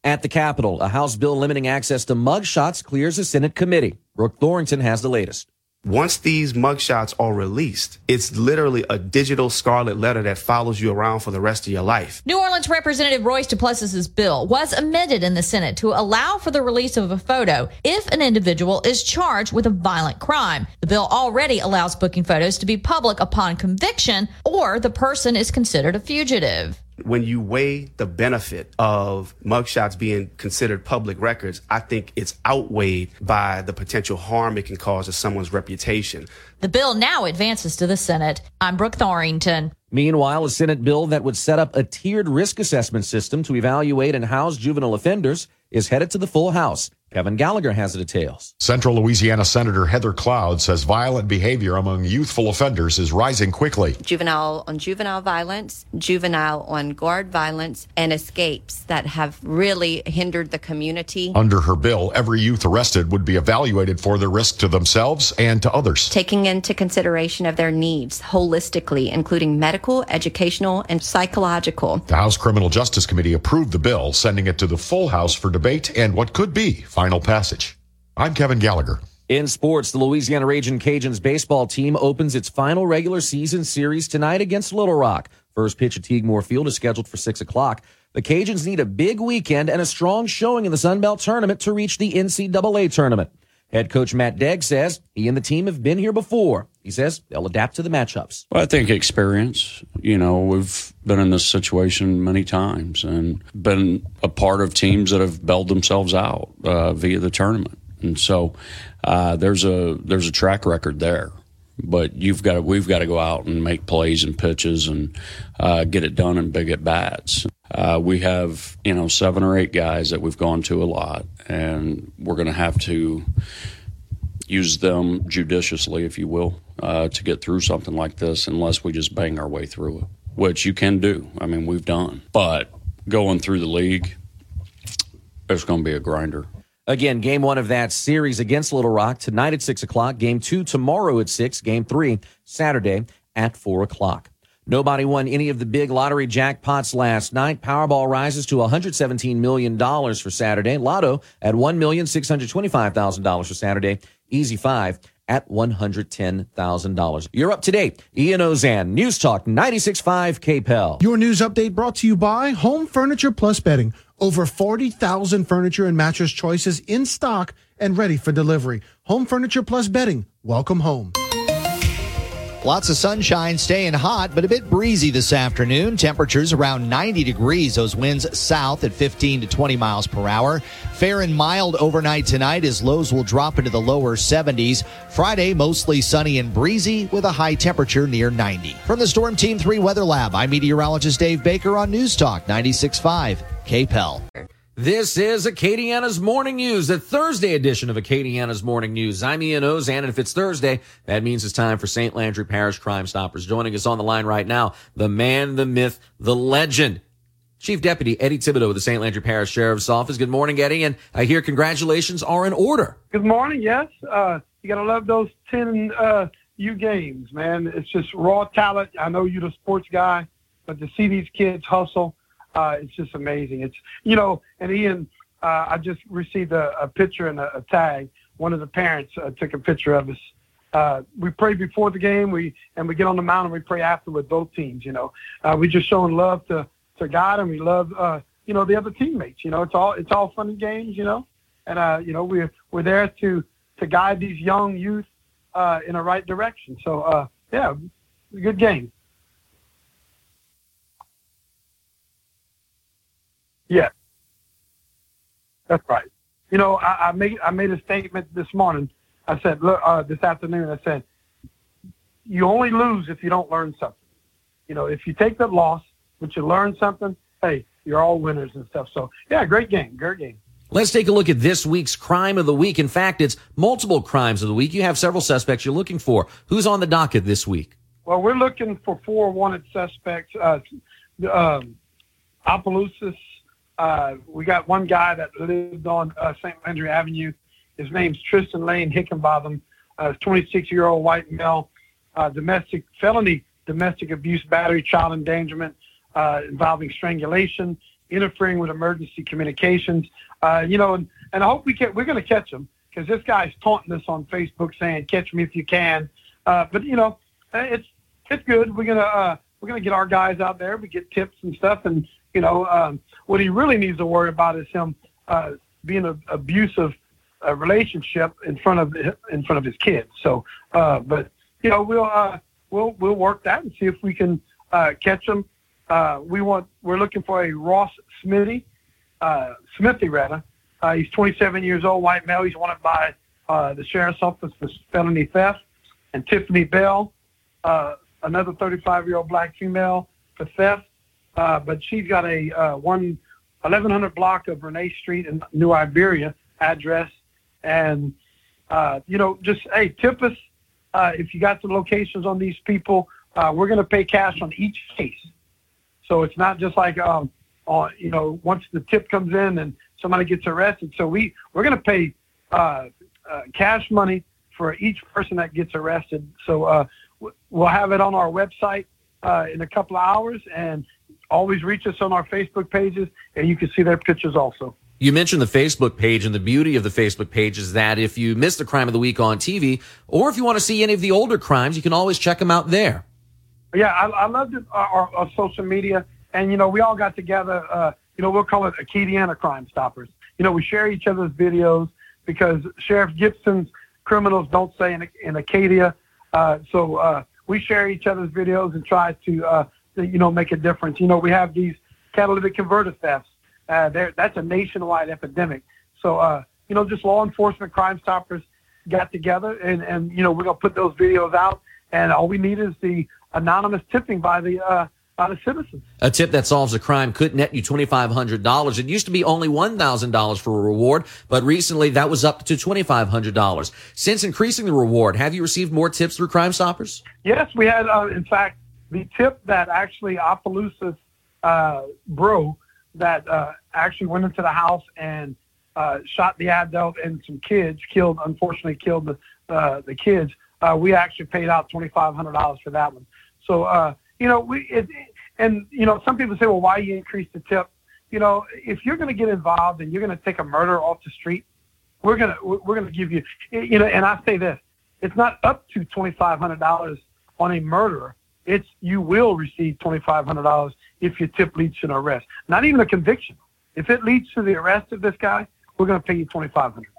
At the Capitol, a House bill limiting access to mugshots clears a Senate committee. Brooke Thorington has the latest. Once these mugshots are released, it's literally a digital scarlet letter that follows you around for the rest of your life. New Orleans Representative Royce Duplessis's bill was amended in the Senate to allow for the release of a photo if an individual is charged with a violent crime. The bill already allows booking photos to be public upon conviction or the person is considered a fugitive. When you weigh the benefit of mugshots being considered public records, I think it's outweighed by the potential harm it can cause to someone's reputation. The bill now advances to the Senate. I'm Brooke Thorington. Meanwhile, a Senate bill that would set up a tiered risk assessment system to evaluate and house juvenile offenders is headed to the full House. Kevin Gallagher has the details. Central Louisiana Senator Heather Cloud says violent behavior among youthful offenders is rising quickly. juvenile on juvenile violence, juvenile on guard violence, and escapes that have really hindered the community. Under her bill, every youth arrested would be evaluated for their risk to themselves and to others. Taking into consideration of their needs holistically, including medical, educational, and psychological. The House Criminal Justice Committee approved the bill, sending it to the full House for debate and what could be final passage. I'm Kevin Gallagher. In sports, the Louisiana Raging Cajuns baseball team opens its final regular season series tonight against Little Rock. First pitch at Tigue Moore Field is scheduled for 6 o'clock. The Cajuns need a big weekend and a strong showing in the Sun Belt tournament to reach the NCAA tournament. Head coach Matt Deggs says he and the team have been here before. He says they'll adapt to the matchups. Well, I think experience. You know, we've been in this situation many times and been a part of teams that have bailed themselves out uh, via the tournament, and so uh, there's a there's a track record there. But you've got to, we've got to go out and make plays and pitches and uh, get it done in big at bats. Uh, we have you know seven or eight guys that we've gone to a lot, and we're going to have to use them judiciously, if you will, uh, to get through something like this, unless we just bang our way through it, which you can do. I mean, we've done. But going through the league, it's going to be a grinder. Again, game one of that series against Little Rock tonight at 6 o'clock. Game two tomorrow at 6. Game three Saturday at 4 o'clock. Nobody won any of the big lottery jackpots last night. Powerball rises to $117 million for Saturday. Lotto at $1,625,000 for Saturday. Easy 5 at $110,000. You're up to date. Ian Auzenne, News Talk 96.5 KPEL. Your news update brought to you by Home Furniture Plus Bedding. Over 40,000 furniture and mattress choices in stock and ready for delivery. Home Furniture Plus Bedding. Welcome home. Lots of sunshine, staying hot, but a bit breezy this afternoon. Temperatures around 90 degrees. Those winds south at 15 to 20 miles per hour. Fair and mild overnight tonight as lows will drop into the lower 70s. Friday, mostly sunny and breezy with a high temperature near 90. From the Storm Team 3 Weather Lab, I'm meteorologist Dave Baker on News Talk 96.5 KPEL. This is Acadiana's Morning News, the Thursday edition of Acadiana's Morning News. I'm Ian Auzenne, and if it's Thursday, that means it's time for St. Landry Parish Crime Stoppers. Joining us on the line right now, the man, the myth, the legend, Chief Deputy Eddie Thibodeaux with the St. Landry Parish Sheriff's Office. Good morning, Eddie, and I hear congratulations are in order. Good morning. Yes, uh, you got to love those ten uh, U games, man. It's just raw talent. I know you're the sports guy, but to see these kids hustle, uh, it's just amazing. It's you know, and Ian, uh, I just received a, a picture and a, a tag. One of the parents uh, took a picture of us. Uh, we pray before the game, we and we get on the mound and we pray after with both teams. You know, uh, we just showing love to to guide them. We love, uh, you know, the other teammates. You know, it's all it's all fun and games. You know, and you know we're we're there to to guide these young youth in the right direction. So uh, yeah, good game. Yeah, that's right. You know, I, I made I made a statement this morning. I said, look, uh, this afternoon, I said, you only lose if you don't learn something. You know, if you take the loss, but you learn something, hey, you're all winners and stuff. So yeah, great game, great game. Let's take a look at this week's crime of the week. In fact, it's multiple crimes of the week. You have several suspects you're looking for. Who's on the docket this week? Well, we're looking for four wanted suspects. Uh, um, Opelousas. Uh, we got one guy that lived on uh, St. Landry Avenue. His name's Tristan Lane Hickenbotham. Uh, 26-year-old white male, uh, domestic felony domestic abuse, battery, child endangerment uh, involving strangulation, interfering with emergency communications. Uh, you know, and, and I hope we can. We're going to catch him because this guy's taunting us on Facebook saying, "Catch me if you can." But you know, it's it's good. We're gonna we're gonna get our guys out there. We get tips and stuff, and you know, um, what he really needs to worry about is him uh, being an abusive uh, relationship in front of in front of his kids. So, uh, but you know, we'll uh, we'll we'll work that and see if we can uh, catch him. Uh, we want we're looking for a Ross Smithy, uh, Smithy rather. Uh, he's 27 years old, white male. He's wanted by uh, the sheriff's office for felony theft, and Tiffany Bell, uh, another 35 year old black female for theft. Uh, but she's got a uh, one 1100 block of Renee Street in New Iberia address, and uh, you know, just hey, tip us uh, if you got the locations on these people. Uh, we're going to pay cash on each case. So it's not just like, um, on, you know, once the tip comes in and somebody gets arrested. So we, we're going to pay uh, uh, cash money for each person that gets arrested. So uh, we'll have it on our website uh, in a couple of hours and always reach us on our Facebook pages and you can see their pictures also. You mentioned the Facebook page, and the beauty of the Facebook page is that if you miss the crime of the week on TV, or if you want to see any of the older crimes, you can always check them out there. Yeah, I, I love the, our, our, social media, and you know, we all got together. Uh, you know, we'll call it Acadiana Crime Stoppers. You know, we share each other's videos because Sheriff Gibson's criminals don't say in, in Acadia, uh, so uh, we share each other's videos and try to, you know, make a difference. You know, we have these catalytic converter thefts. Uh, that's a nationwide epidemic. So, uh, you know, just law enforcement, Crime Stoppers got together, and and you know, we're gonna put those videos out, and all we need is the anonymous tipping by the uh, by the citizens. A tip that solves a crime could net you twenty five hundred dollars. It used to be only one thousand dollars for a reward, but recently that was up to twenty five hundred dollars. Since increasing the reward, have you received more tips through Crime Stoppers? Yes, we had. Uh, in fact, the tip that actually Opelousas uh, bro that uh, actually went into the house and uh, shot the adult and some kids, killed unfortunately killed the uh, the kids uh, we actually paid out twenty five hundred dollars for that one. So uh, you know, we it, and you know, some people say, well, why you increase the tip? You know, if you're going to get involved and you're going to take a murder off the street, we're gonna we're gonna give you, you know. And I say this, it's not up to twenty five hundred dollars on a murderer. It's you will receive twenty five hundred dollars if your tip leads to an arrest, not even a conviction. If it leads to the arrest of this guy, we're going to pay you twenty five hundred.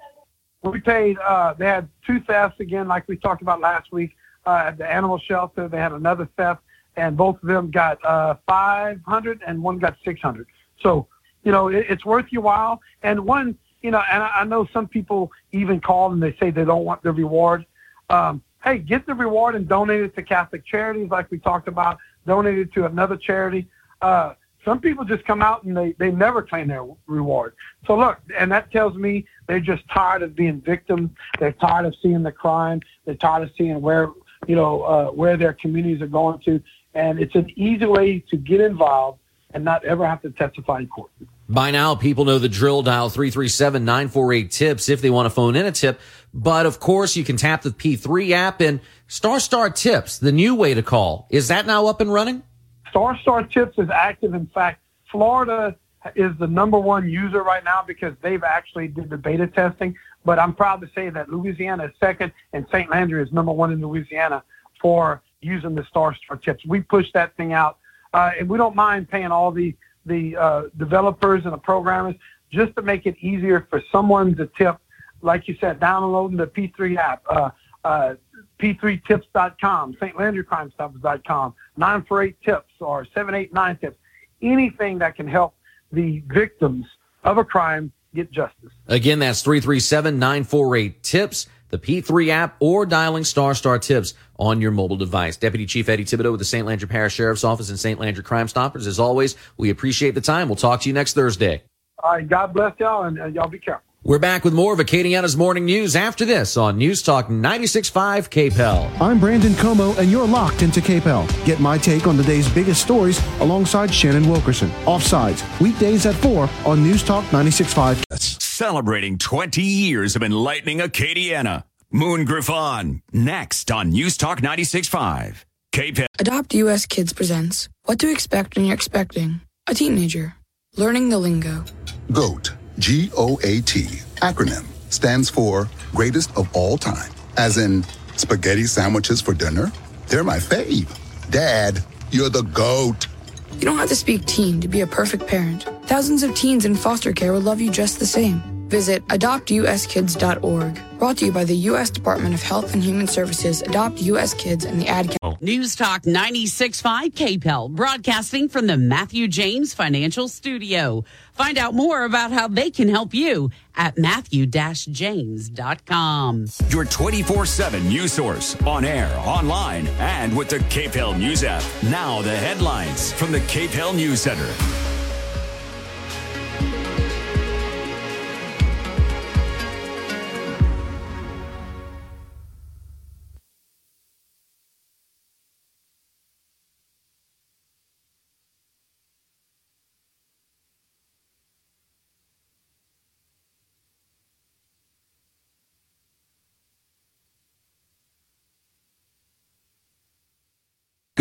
We paid. Uh, they had two thefts again, like we talked about last week uh, at the animal shelter. They had another theft, and both of them got uh, 500 and one got 600. So, you know, it, it's worth your while. And one, you know, and I, I know some people even call and they say they don't want the reward. Um, hey, get the reward and donate it to Catholic Charities, like we talked about. Donate it to another charity. Uh, some people just come out and they, they never claim their reward. So look, and that tells me they're just tired of being victims. They're tired of seeing the crime. They're tired of seeing where, you know, uh, where their communities are going to. And it's an easy way to get involved and not ever have to testify in court. By now, people know the drill dial 337 948 tips if they want to phone in a tip. But of course, you can tap the P3 app and Star Star Tips, the new way to call. Is that now up and running? Star Star Tips is active. In fact, Florida is the number one user right now because they've actually did the beta testing. But I'm proud to say that Louisiana is second and St. Landry is number one in Louisiana for using the Star Star Tips. We push that thing out, uh, and we don't mind paying all the the uh, developers and the programmers just to make it easier for someone to tip, like you said, downloading the P3 app, uh, uh, P3tips.com, St. Landry Crime Stoppers.com, 948 tips or 789 tips, anything that can help the victims of a crime get justice. Again, that's 337 948 TIPS, the P3 app, or dialing star star tips on your mobile device. Deputy Chief Eddie Thibodeaux with the St. Landry Parish Sheriff's Office and St. Landry Crime Stoppers. As always, we appreciate the time. We'll talk to you next Thursday. All right. God bless y'all, and uh, y'all be careful. We're back with more of Acadiana's Morning News after this on News Talk 96.5 KPEL. I'm Brandon Comeaux, and you're locked into KPEL. Get my take on the day's biggest stories alongside Shannon Wilkerson. Offsides, weekdays at 4 on News Talk 96.5. Celebrating 20 years of enlightening Acadiana. Moon Griffon, next on News Talk 96.5. KPEL. Adopt US Kids presents What to Expect When You're Expecting a Teenager. Learning the Lingo. GOAT, G O A T, acronym, stands for Greatest of All Time. As in, spaghetti sandwiches for dinner? They're my fave. Dad, you're the GOAT. You don't have to speak teen to be a perfect parent. Thousands of teens in foster care will love you just the same. Visit adoptuskids.org. Brought to you by the U.S. Department of Health and Human Services, Adopt U.S. Kids, and the Ad Council. Oh. News Talk 96.5 KPEL, broadcasting from the Matthew James Financial Studio. Find out more about how they can help you at matthew-james.com. Your 24 7 news source on air, online, and with the KPEL News app. Now, the headlines from the KPEL News Center.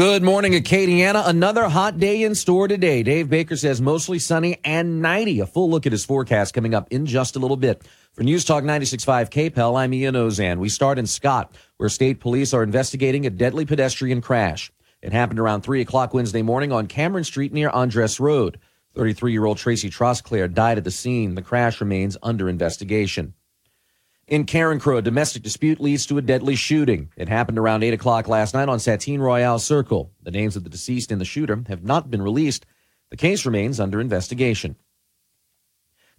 Good morning, Acadiana. Another hot day in store today. Dave Baker says mostly sunny and 90. A full look at his forecast coming up in just a little bit. For News Talk 96.5 KPEL, I'm Ian Auzenne. We start in Scott, where state police are investigating a deadly pedestrian crash. It happened around 3 o'clock Wednesday morning on Cameron Street near Andres Road. 33 year old Tracy Trosclair died at the scene. The crash remains under investigation. In Carencro, a domestic dispute leads to a deadly shooting. It happened around 8 o'clock last night on Satine Royale Circle. The names of the deceased and the shooter have not been released. The case remains under investigation.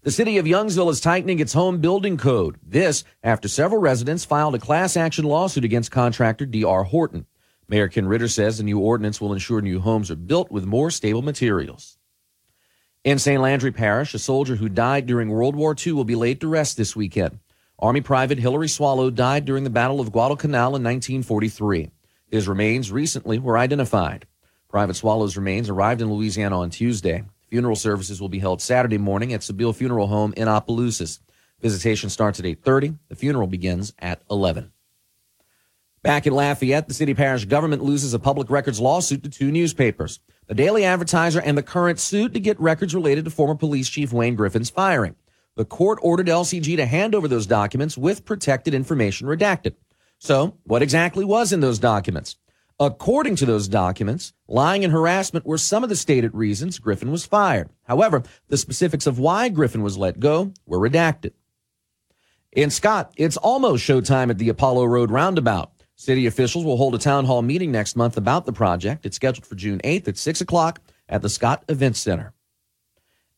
The city of Youngsville is tightening its home building code. This after several residents filed a class action lawsuit against contractor D.R. Horton. Mayor Ken Ritter says the new ordinance will ensure new homes are built with more stable materials. In St. Landry Parish, a soldier who died during World War II will be laid to rest this weekend. Army Private Hilary Swallow died during the Battle of Guadalcanal in 1943. His remains recently were identified. Private Swallow's remains arrived in Louisiana on Tuesday. Funeral services will be held Saturday morning at Sibille Funeral Home in Opelousas. Visitation starts at 8:30. The funeral begins at 11. Back in Lafayette, the city parish government loses a public records lawsuit to two newspapers. The Daily Advertiser and the Current suit to get records related to former police chief Wayne Griffin's firing the court ordered LCG to hand over those documents with protected information redacted. So, what exactly was in those documents? According to those documents, lying and harassment were some of the stated reasons Griffin was fired. However, the specifics of why Griffin was let go were redacted. In Scott, it's almost showtime at the Apollo Road roundabout. City officials will hold a town hall meeting next month about the project. It's scheduled for June 8th at 6 o'clock at the Scott Event Center.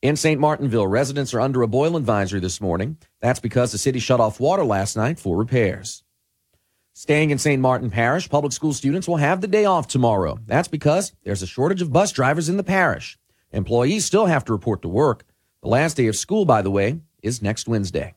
In St. Martinville, residents are under a boil advisory this morning. That's because the city shut off water last night for repairs. Staying in St. Martin Parish, public school students will have the day off tomorrow. That's because there's a shortage of bus drivers in the parish. Employees still have to report to work. The last day of school, by the way, is next Wednesday.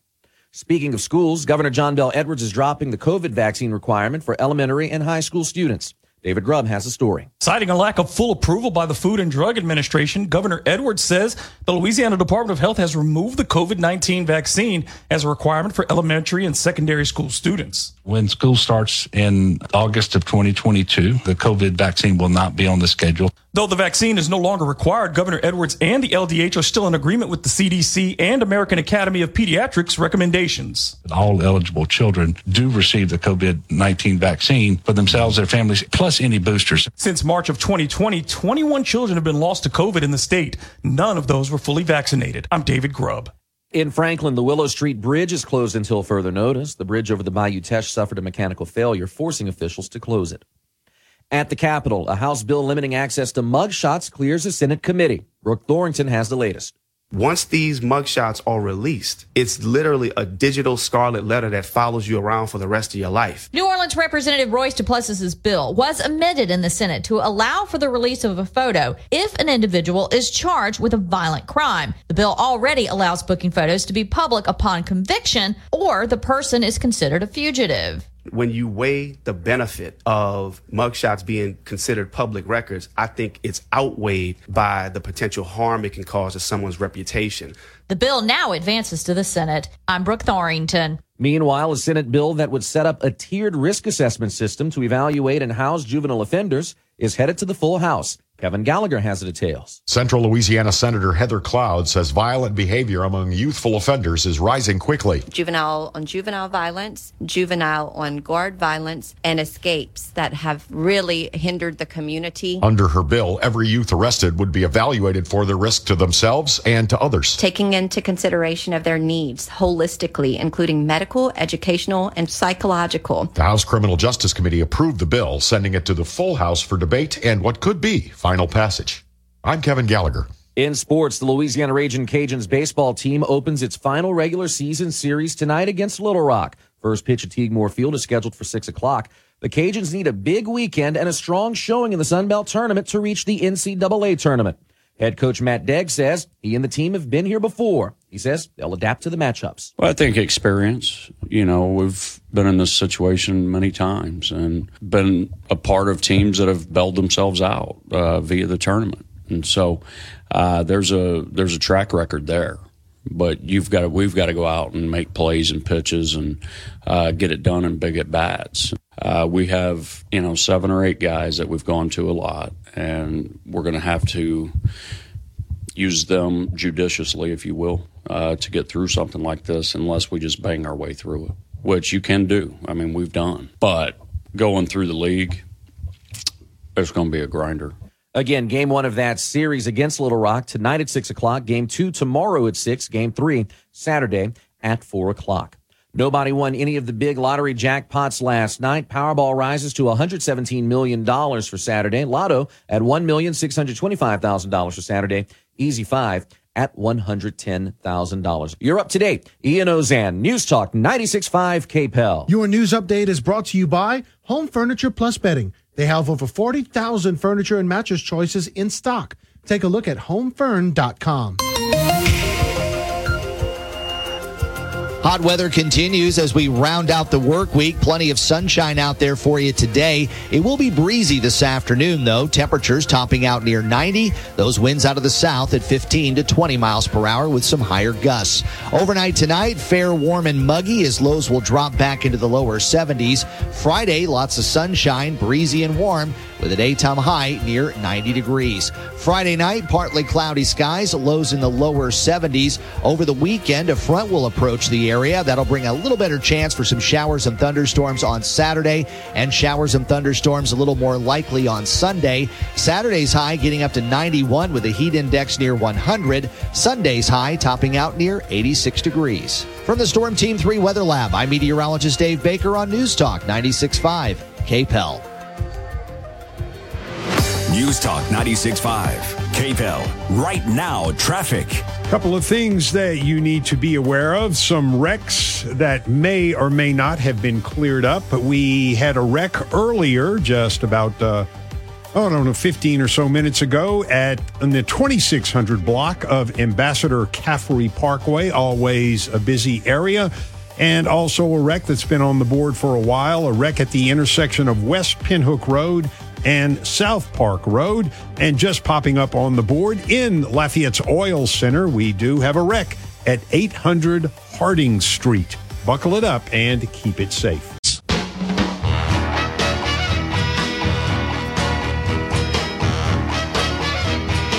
Speaking of schools, Governor John Bell Edwards is dropping the COVID vaccine requirement for elementary and high school students. David Grubb has a story. Citing a lack of full approval by the Food and Drug Administration, Governor Edwards says the Louisiana Department of Health has removed the COVID 19 vaccine as a requirement for elementary and secondary school students. When school starts in August of 2022, the COVID vaccine will not be on the schedule. Though the vaccine is no longer required, Governor Edwards and the LDH are still in agreement with the CDC and American Academy of Pediatrics recommendations. All eligible children do receive the COVID 19 vaccine for themselves, their families, plus any boosters. Since March of 2020, 21 children have been lost to COVID in the state. None of those were fully vaccinated. I'm David Grubb. In Franklin, the Willow Street Bridge is closed until further notice. The bridge over the Bayou Teche suffered a mechanical failure, forcing officials to close it. At the Capitol, a House bill limiting access to mugshots clears a Senate committee. Brooke Thorington has the latest. Once these mugshots are released, it's literally a digital scarlet letter that follows you around for the rest of your life. New Orleans Representative Royce Duplessis's bill was amended in the Senate to allow for the release of a photo if an individual is charged with a violent crime. The bill already allows booking photos to be public upon conviction or the person is considered a fugitive when you weigh the benefit of mugshots being considered public records, I think it's outweighed by the potential harm it can cause to someone's reputation. The bill now advances to the Senate. I'm Brooke Thorington. Meanwhile, a Senate bill that would set up a tiered risk assessment system to evaluate and house juvenile offenders is headed to the full House. Kevin Gallagher has the details. Central Louisiana Senator Heather Cloud says violent behavior among youthful offenders is rising quickly. Juvenile on juvenile violence, juvenile on guard violence, and escapes that have really hindered the community. Under her bill, every youth arrested would be evaluated for their risk to themselves and to others. Taking into consideration of their needs holistically, including medical, educational, and psychological. The House Criminal Justice Committee approved the bill, sending it to the full House for debate and what could be final passage. I'm Kevin Gallagher. In sports, the Louisiana Raging Cajuns baseball team opens its final regular season series tonight against Little Rock. First pitch at Tigue Moore Field is scheduled for 6 o'clock. The Cajuns need a big weekend and a strong showing in the Sun Belt tournament to reach the NCAA tournament. Head coach Matt Deggs says he and the team have been here before. He says they'll adapt to the matchups. Well, I think experience. You know, we've been in this situation many times and been a part of teams that have bailed themselves out uh, via the tournament, and so uh, there's a there's a track record there. But you've got to, we've got to go out and make plays and pitches and uh, get it done in big at bats. Uh, we have you know seven or eight guys that we've gone to a lot, and we're going to have to use them judiciously, if you will, uh, to get through something like this, unless we just bang our way through it, which you can do. I mean, we've done, but going through the league, it's going to be a grinder. Again, game one of that series against Little Rock tonight at six o'clock. Game two tomorrow at six. Game three Saturday at four o'clock. Nobody won any of the big lottery jackpots last night. Powerball rises to $117 million for Saturday. Lotto at $1,625,000 for Saturday. Easy 5 at $110,000. You're up to date. Ian Auzenne, News Talk 96.5 KPEL. Your news update is brought to you by Home Furniture Plus Bedding. They have over 40,000 furniture and mattress choices in stock. Take a look at homefurn.com. Hot weather continues as we round out the work week. Plenty of sunshine out there for you today. It will be breezy this afternoon, though. Temperatures topping out near 90. Those winds out of the south at 15 to 20 miles per hour with some higher gusts. Overnight tonight, fair, warm, and muggy as lows will drop back into the lower 70s. Friday, lots of sunshine, breezy and warm with a daytime high near 90 degrees. Friday night, partly cloudy skies, lows in the lower 70s. Over the weekend, a front will approach the area. That'll bring a little better chance for some showers and thunderstorms on Saturday, and showers and thunderstorms a little more likely on Sunday. Saturday's high getting up to 91 with a heat index near 100. Sunday's high topping out near 86 degrees. From the Storm Team 3 Weather Lab, I'm meteorologist Dave Baker on News Talk 96.5 KPEL. News Talk 96.5, KPEL. Right now, traffic. Couple of things that you need to be aware of. Some wrecks that may or may not have been cleared up. We had a wreck earlier, just about, uh, oh, I don't know, 15 or so minutes ago at in the 2600 block of Ambassador Caffery Parkway, always a busy area. And also a wreck that's been on the board for a while, a wreck at the intersection of West Pinhook Road and South Park Road. And just popping up on the board in Lafayette's Oil Center, we do have a wreck at 800 Harding Street. Buckle it up and keep it safe.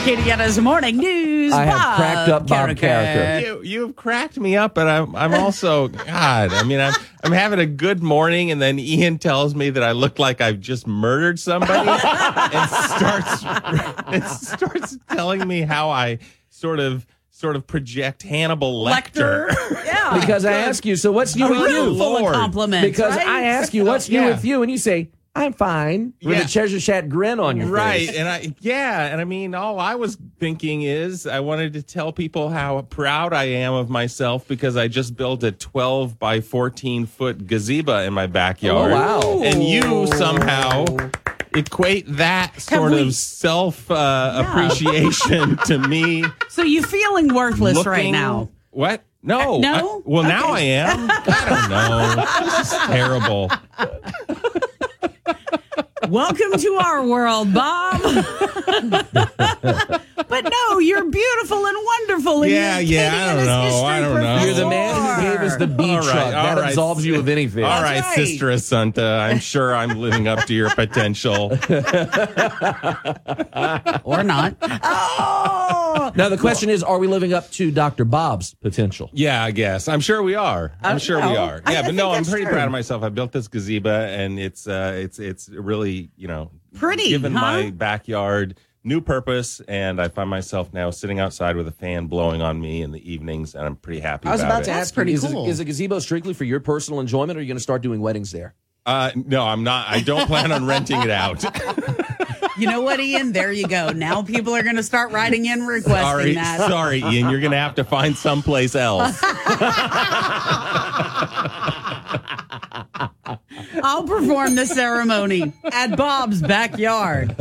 Acadiana's morning news. I have Bob cracked up Bob Carriker. You, you've cracked me up, but I'm I'm also God. I mean, I'm I'm having a good morning, and then Ian tells me that I look like I've just murdered somebody, [LAUGHS] and starts and starts telling me how I sort of sort of project Hannibal Lecter. [LAUGHS] Yeah. Because I ask you, so what's new with you? full of compliments, Because right? I ask you, what's new Yeah. with you? And you say, I'm fine. With Yeah. a treasure chat grin on your right face. Right. And i yeah and i mean all i was thinking is i wanted to tell people how proud i am of myself because i just built a 12 by 14 foot gazebo in my backyard Oh, wow. and you somehow equate that sort we- of self uh, appreciation to me [LAUGHS] So you feeling worthless right now? what no Uh, no? I- well now i am i don't know this is [LAUGHS] terrible Welcome to our world, Bob. but no, you're beautiful and wonderful. And Yeah, you're yeah, I don't know, I don't know. You're the man who gave us the bee All right, truck. all that right. absolves you of anything. All right, right. Sister Assunta. I'm sure I'm living up to your potential. [LAUGHS] or not. Oh, Now, the question is, are we living up to Dr. Bob's potential? Yeah, I guess. I'm sure we are. I'm Uh, sure we are. Yeah, I but no, I'm pretty true. proud of myself. I built this gazebo and it's uh it's it's really, you know, Pretty, given huh? my backyard new purpose and I find myself now sitting outside with a fan blowing on me in the evenings and I'm pretty happy I was about, about it. to That's ask pretty you, is, cool. it, is a gazebo strictly for your personal enjoyment, or are you going to start doing weddings there? Uh no, I'm not I don't plan on renting it out. you know what, Ian? There you go. Now people are going to start writing in requesting sorry, that. sorry, Ian, you're gonna have to find someplace else. [LAUGHS] I'll perform the ceremony at Bob's backyard. [LAUGHS]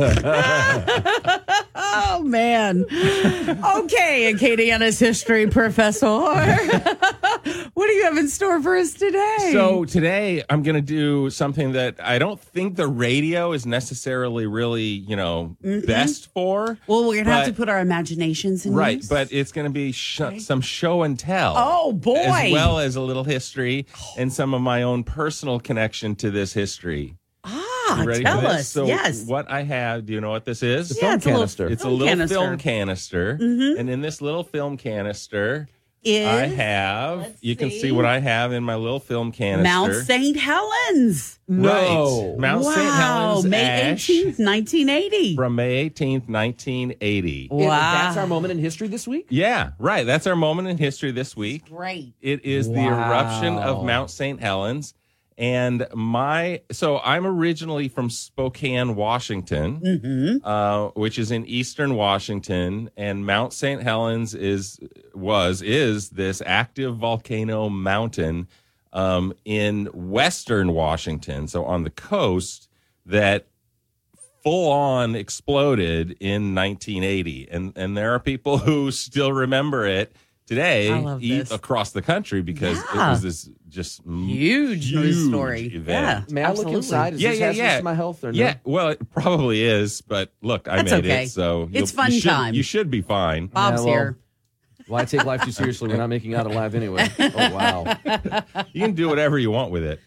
oh man. Okay, Acadiana's history professor. [LAUGHS] what do you have in store for us today? So today I'm going to do something that I don't think the radio is necessarily really, you know, mm-hmm. best for. well, we're gonna have to put our imaginations in Right, use. but it's going to be sh- some show and tell. Oh, boy. As well as a little history and some of my own personal connection to this history. ah, tell us. So yes. what I have, do you know what this is? Yeah, it's a little canister. It's a film little canister. film canister. Mhm. And in this little film canister, Is I have, let's you can see. see what I have in my little film canister. Mount St. Helens. Right. Mount wow. St. Helens May Ash 18th, 1980. from May 18th, 1980. Wow. And that's our moment in history this week? Yeah, right. That's our moment in history this week. Great. It is the eruption of Mount St. Helens. And my, so I'm originally from Spokane, Washington, Mm-hmm. uh, which is in eastern Washington. And Mount St. Helens is, was, is this active volcano mountain um, in western Washington. So on the coast that full on exploded in 1980 and and there are people who still remember it today I love this. across the country because it was this just m- Huge news story. event. Yeah. May I look inside? Is yeah, this yeah, yeah. to my health or no? Yeah, well, it probably is, but look, I That's made okay. it, so It's fun you should, time. You should be fine. Bob's Yeah, well, here. [LAUGHS] Why take life too seriously? We're not making out alive anyway. Oh, wow. [LAUGHS] You can do whatever you want with it.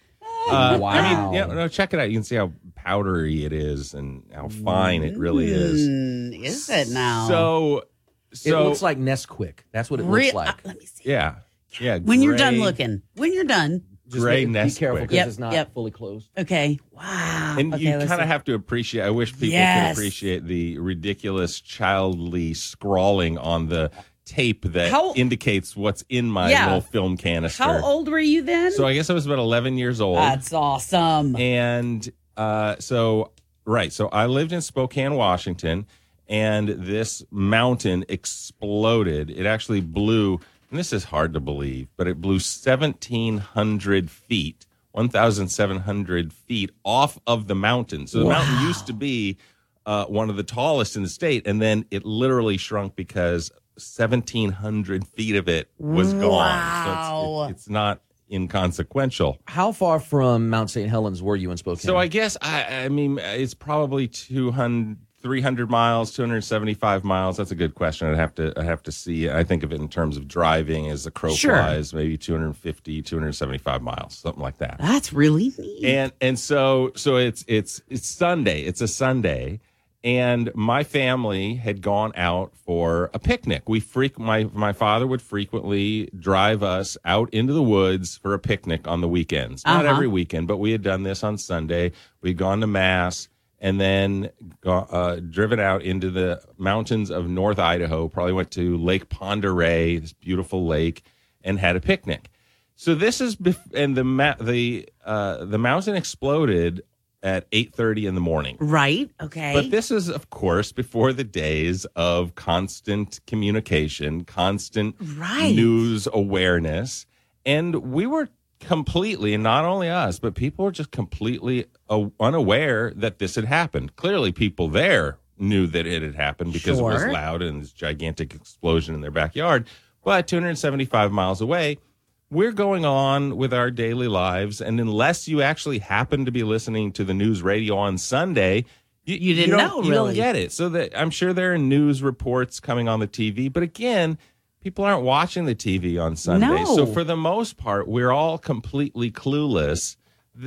Uh, I Wow. mean, yeah, no, check it out. You can see how powdery it is and how fine it really is. Mm, is it now? So, so it looks like Nesquik. That's what it Re- looks like. uh, let me see. yeah, yeah. When you're done gray- looking. When you're done. Just gray be, be Nesquik. careful because Yep, it's not yep. fully closed. Okay. Wow. And okay, you let's kind of see. have to appreciate. I wish people Yes. could appreciate the ridiculous childly scrawling on the tape that How- indicates what's in my Yeah. little film canister. How old were you then? So I guess I was about 11 years old. That's awesome. and uh, so right, so I lived in Spokane, Washington, and this mountain exploded. It actually blew, and this is hard to believe, but it blew 1,700 feet, 1,700 feet off of the mountain. So the mountain used to be uh, one of the tallest in the state, and then it literally shrunk because 1,700 feet of it was gone. So Wow. it's, it, it's not inconsequential. How far from Mount St. Helens were you in Spokane? So I guess I, I mean it's probably 200, 300 miles, two hundred seventy-five miles. That's a good question. I'd have to I have to see. I think of it in terms of driving as the crow Sure. flies, maybe 250, 275 miles, something like that. That's really neat. And and so so it's it's it's Sunday. It's a Sunday, and my family had gone out for a picnic. We freak my my father would frequently drive us out into the woods for a picnic on the weekends. Not Uh-huh. every weekend, but we had done this on Sunday. We'd gone to mass and then uh, driven out into the mountains of North Idaho. Probably went to Lake Oreille, this beautiful lake, and had a picnic. So this is bef- and the ma- the uh, the mountain exploded at eight thirty in the morning. Right. Okay. But this is, of course, before the days of constant communication, constant Right. news awareness. And we were completely, and not only us, but people were just completely uh, unaware that this had happened. Clearly, people there knew that it had happened because it was loud and this gigantic explosion in their backyard. But 275 miles away, we're going on with our daily lives. And unless you actually happen to be listening to the news radio on Sunday, you, You didn't don't, know, You don't get it. So that I'm sure there are news reports coming on the TV, but again, people aren't watching the TV on Sunday. No. So for the most part, we're all completely clueless.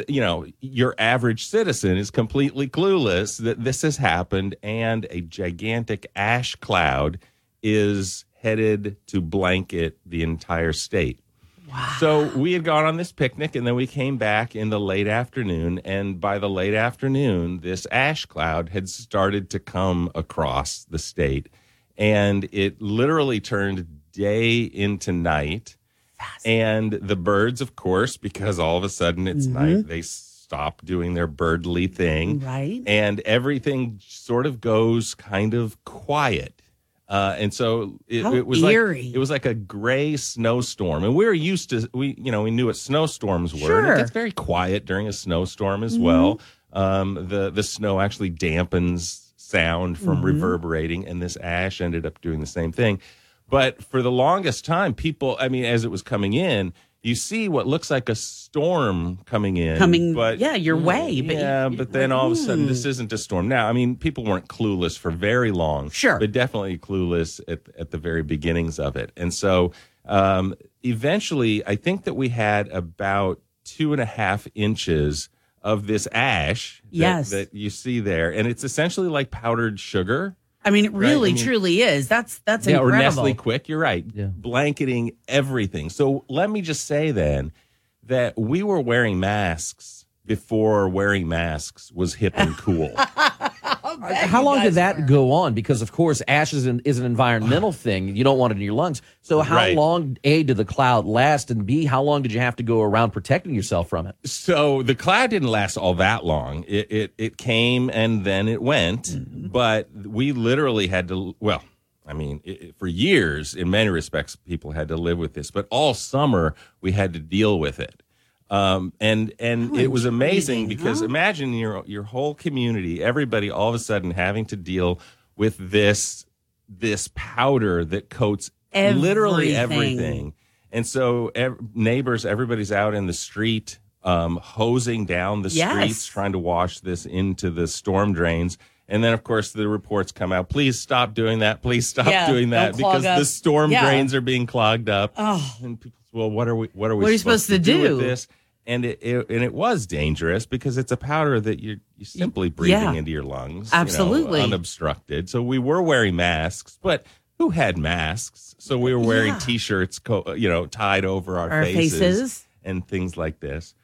You know, your average citizen is completely clueless that this has happened and a gigantic ash cloud is headed to blanket the entire state. So we had gone on this picnic and then we came back in the late afternoon. And by the late afternoon, this ash cloud had started to come across the state. And it literally turned day into night. And the birds, of course, because all of a sudden it's Mhm. night, they stop doing their birdly thing. Right. And everything sort of goes kind of quiet. Uh, and so it, it was eerie. like it was like a gray snowstorm, and we were used to we you know we knew what snowstorms were. Sure. it gets very quiet during a snowstorm as Mhm. well. Um, the the snow actually dampens sound from Mhm. reverberating, and this ash ended up doing the same thing. But for the longest time, people, I mean, as it was coming in, you see what looks like a storm coming in, Coming- but yeah, your way, but yeah, but then all of a sudden, hmm. this isn't a storm. Now, I mean, people weren't clueless for very long, Sure. but definitely clueless at at the very beginnings of it, and so um, eventually, I think that we had about two and a half inches of this ash that, Yes. that you see there, and it's essentially like powdered sugar. I mean, it Right, really, I mean- truly is. That's that's yeah, or incredible. Nestle Quik. You're right. Yeah. Blanketing everything. So let me just say then that we were wearing masks before wearing masks was hip and cool. [LAUGHS] How long did that go on? Because of course, ash is an, is an environmental [SIGHS] thing. You don't want it in your lungs. So how Right. long a did the cloud last, and b how long did you have to go around protecting yourself from it? so the cloud didn't last all that long. It it, it came and then it went, mm-hmm. but we literally had to. Well, I mean, it, it- for years, in many respects, people had to live with this, but all summer we had to deal with it. Um, and and it was amazing because imagine your your whole community, everybody, all of a sudden having to deal with this this powder that coats literally Everything. everything. And so ev- neighbors, everybody's out in the street, um, hosing down the Yes. streets, trying to wash this into the storm drains. And then, of course, the reports come out. Please stop doing that. Please stop Yeah, doing that because up. the storm Yeah. drains are being clogged up. Oh. And people, say, well, what are we? What are we? What are you supposed to do? with this? And it, it and it was dangerous because it's a powder that you're, you're simply breathing Yeah. into your lungs, you know, Absolutely. unobstructed. So we were wearing masks, but who had masks? So we were wearing Yeah. t-shirts, co- you know, tied over our, Our faces, faces. and things like this.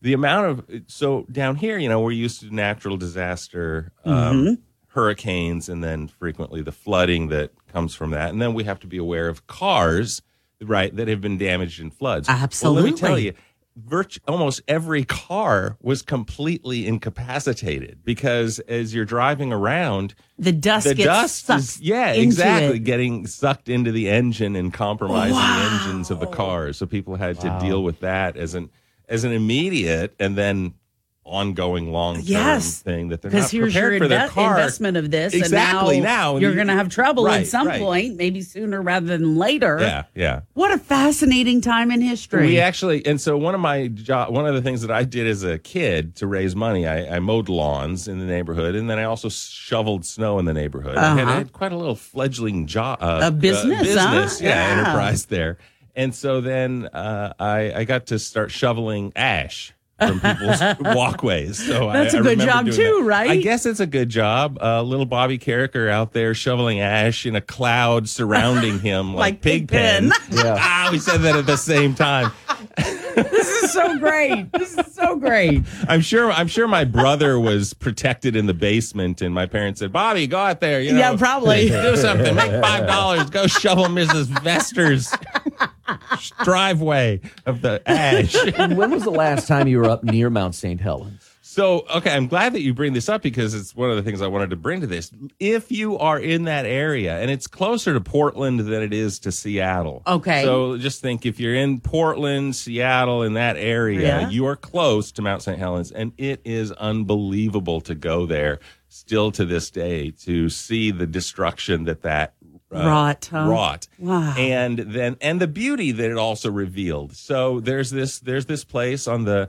The amount of so down here, you know, we're used to natural disaster, um, Mhm. hurricanes, and then frequently the flooding that comes from that, and then we have to be aware of cars, right, that have been damaged in floods. Well, let me tell Absolutely. you, virtu- almost every car was completely incapacitated because as you're driving around, The dust the gets dust sucked is yeah into exactly it. getting sucked into the engine and compromising Wow. the engines of the cars. So people had Wow. to deal with that as an as an immediate and then ongoing long term Yes. thing that they're not here's your prepared for their inve- car. investment of this, exactly and now, now you're going to have trouble at some right. point, maybe sooner rather than later. Yeah, yeah. What a fascinating time in history. We actually, and so one of my job, one of the things that I did as a kid to raise money, I, I mowed lawns in the neighborhood, and then I also shoveled snow in the neighborhood. I, had, I Uh-huh. had quite a little fledgling job, uh, A business, huh? business, yeah, Yeah. enterprise there. And so then uh, I, I got to start shoveling ash from people's [LAUGHS] walkways. So That's I, a I good remember job too, that. right? I guess it's a good job. Uh, little Bobby Carriker out there shoveling ash in a cloud surrounding [LAUGHS] him like, Like Pigpen. Pigpen. [LAUGHS] Yeah. ah, we said that at the same time. this is so great. This is so great. I'm sure. I'm sure my brother was protected in the basement, and my parents said, "Bobby, go out there. You know, Yeah, probably. do something. Make five dollars. Go shovel Mrs. Vester's [LAUGHS] driveway of the ash." when was the last time you were up near Mount St. Helens? So, okay, I'm glad that you bring this up because it's one of the things I wanted to bring to this. If you are in that area, and it's closer to Portland than it is to Seattle. Okay. So just think if you're in Portland, Seattle, in that area, Yeah. you are close to Mount St. Helens, and it is unbelievable to go there still to this day to see the destruction that that uh, Wrought, huh? wrought Wow. and then and the beauty that it also revealed so there's this there's this place on the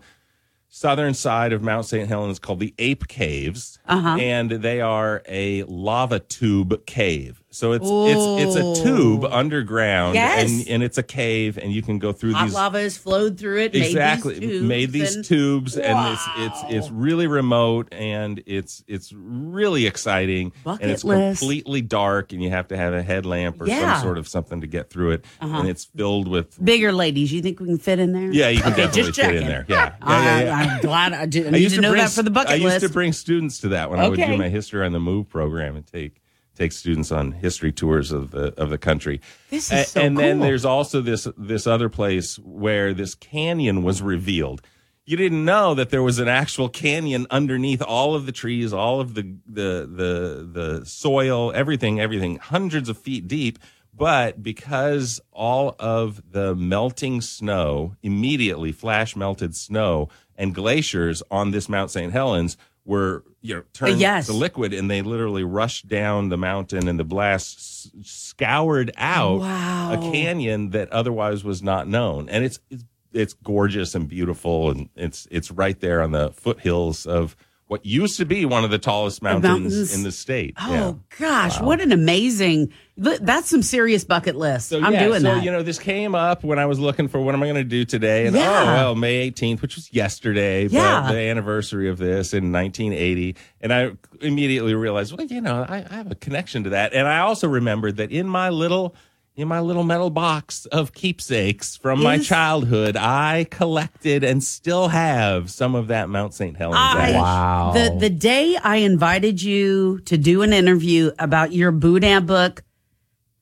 southern side of Mount St. Helens called the Ape Caves, Uh-huh. and they are a lava tube cave. So it's it's it's a tube underground, Yes. and and it's a cave, and you can go through Hot these. lava has flowed through it. Exactly, Made these tubes. made these and- tubes, and it's it's it's really remote, and it's it's really exciting, Bucket and it's list. completely dark, and you have to have a headlamp or Yeah. some sort of something to get through it, Uh-huh. and it's filled with Bigger ladies, you think we can fit in there? yeah, you can okay, definitely just fit checking. in there. Yeah, [LAUGHS] yeah, yeah, yeah. I, am glad I, did, I I need used to know bring, that for the bucket I used list. to bring students to that when I would Okay. do my history on the move program and take take students on history tours of the of the country. This is so and then there's also this this other place where this canyon was revealed. You didn't know that there was an actual canyon underneath all of the trees, all of the the the the soil, everything, everything, hundreds of feet deep. But because all of the melting snow, immediately flash melted snow and glaciers on this Mount St. Helens were you know turned yes. to liquid and they literally rushed down the mountain and the blast s- scoured out Wow. a canyon that otherwise was not known and it's, it's it's gorgeous and beautiful and it's it's right there on the foothills of what used to be one of the tallest mountains, mountains. in the state Oh yeah. gosh, what an amazing! That's some serious bucket list. So I'm yeah, doing so that. you know, this came up when I was looking for what am I going to do today, and oh, Yeah. oh well, May 18th, which was yesterday, Yeah. but the anniversary of this in 1980, and I immediately realized, well, you know, I, I have a connection to that, and I also remembered that in my little in my little metal box of keepsakes from my childhood, I collected and still have some of that Mount St. Helens. I- ash. The the day I invited you to do an interview about your Boudin book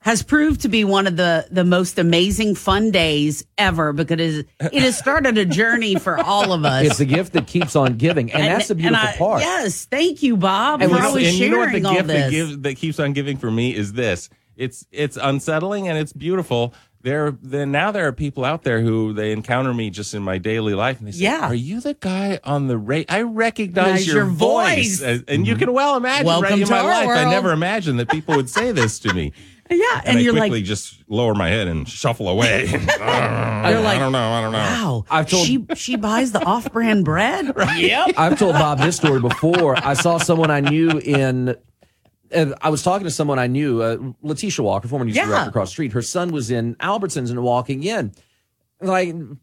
has proved to be one of the the most amazing fun days ever because it, is, it has started a journey for all of us. It's the gift that keeps on giving, and, that's the beautiful I- part. Yes, thank you, Bob, And, for you know- always and you know what the gift that, this. gives, that keeps on giving for me is this. It's it's unsettling and it's beautiful. There, then now there are people out there who they encounter me just in my daily life, and they say, Yeah. "Are you the guy on the radio? I recognize Recognize your, your voice." voice. And, and you mm-hmm. can well imagine, Welcome right in my our life, I never imagined that people would say this to me. [LAUGHS] yeah, And, and, I you're quickly like, just lower my head and shuffle away. [LAUGHS] [LAUGHS] I, like, I don't know. I don't know. wow, I've told- she she buys the off brand bread. Yep. I've told Bob this story before. I saw someone I knew in. And I was talking to someone I knew, uh, Letitia Walker, former news Yeah. director across the street. Her son was in Albertsons and walking in, like, and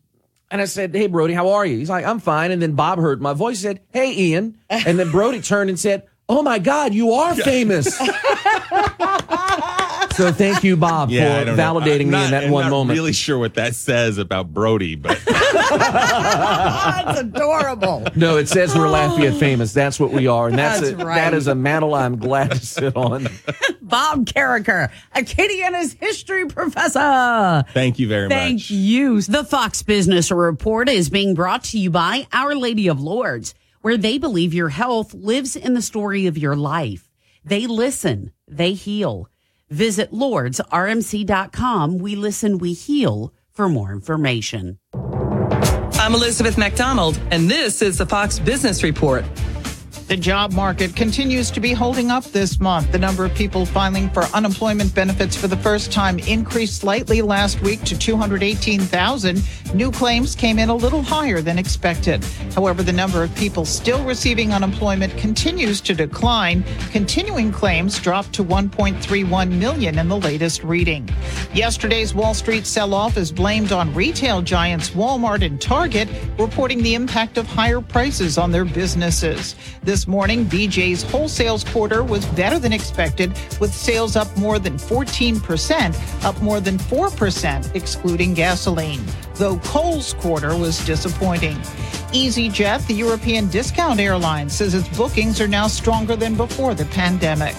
I said, "Hey, Brody, how are you?" He's like, "I'm fine." And then Bob heard my voice, said, "Hey, Ian," and then Brody turned and said, "Oh my God, you are famous." [LAUGHS] so thank you, Bob, Yeah, for don't validating me not- in that one moment. I'm one not moment. Really sure what that says about Brody, but [LAUGHS] [LAUGHS] That's adorable. No, it says we're Lafayette oh. famous. That's what we are, and that's, That's a, right. that is a mantle I'm glad to sit on. [LAUGHS] Bob Carriker, Acadiana's history professor. thank you very Thank much. Thank you. The Fox Business Report is being brought to you by Our Lady of Lourdes, where they believe your health lives in the story of your life. They listen, they heal. Visit lourdesrmc.com. We listen, we heal for more information. I'm Elizabeth McDonald, and this is the Fox Business Report. The job market continues to be holding up this month. The number of people filing for unemployment benefits for the first time increased slightly last week to 218,000. New claims came in a little higher than expected. However, the number of people still receiving unemployment continues to decline. Continuing claims dropped to 1.31 million in the latest reading. Yesterday's Wall Street sell off is blamed on retail giants Walmart and Target, reporting the impact of higher prices on their businesses. This morning, BJ's wholesales quarter was better than expected, with sales up more than 14%, up more than 4%, excluding gasoline. Though Kohl's quarter was disappointing. EasyJet, the European discount airline, says its bookings are now stronger than before the pandemic.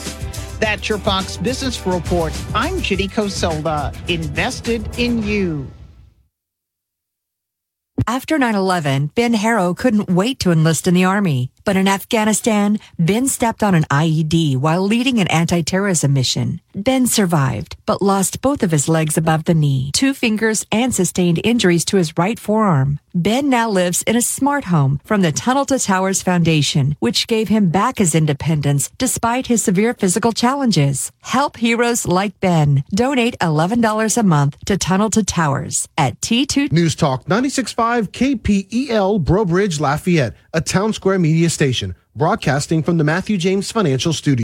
That's your Fox Business Report. I'm Ginny Cosola, invested in you. After 9 11, Ben Harrow couldn't wait to enlist in the Army. But in Afghanistan, Ben stepped on an IED while leading an anti terrorism mission. Ben survived, but lost both of his legs above the knee, two fingers, and sustained injuries to his right forearm. Ben now lives in a smart home from the Tunnel to Towers Foundation, which gave him back his independence despite his severe physical challenges. Help heroes like Ben. Donate $11 a month to Tunnel to Towers at T2 News Talk 96.5 KPEL Breaux Bridge Lafayette, a Townsquare Media station, broadcasting from the Matthew James Financial Studio.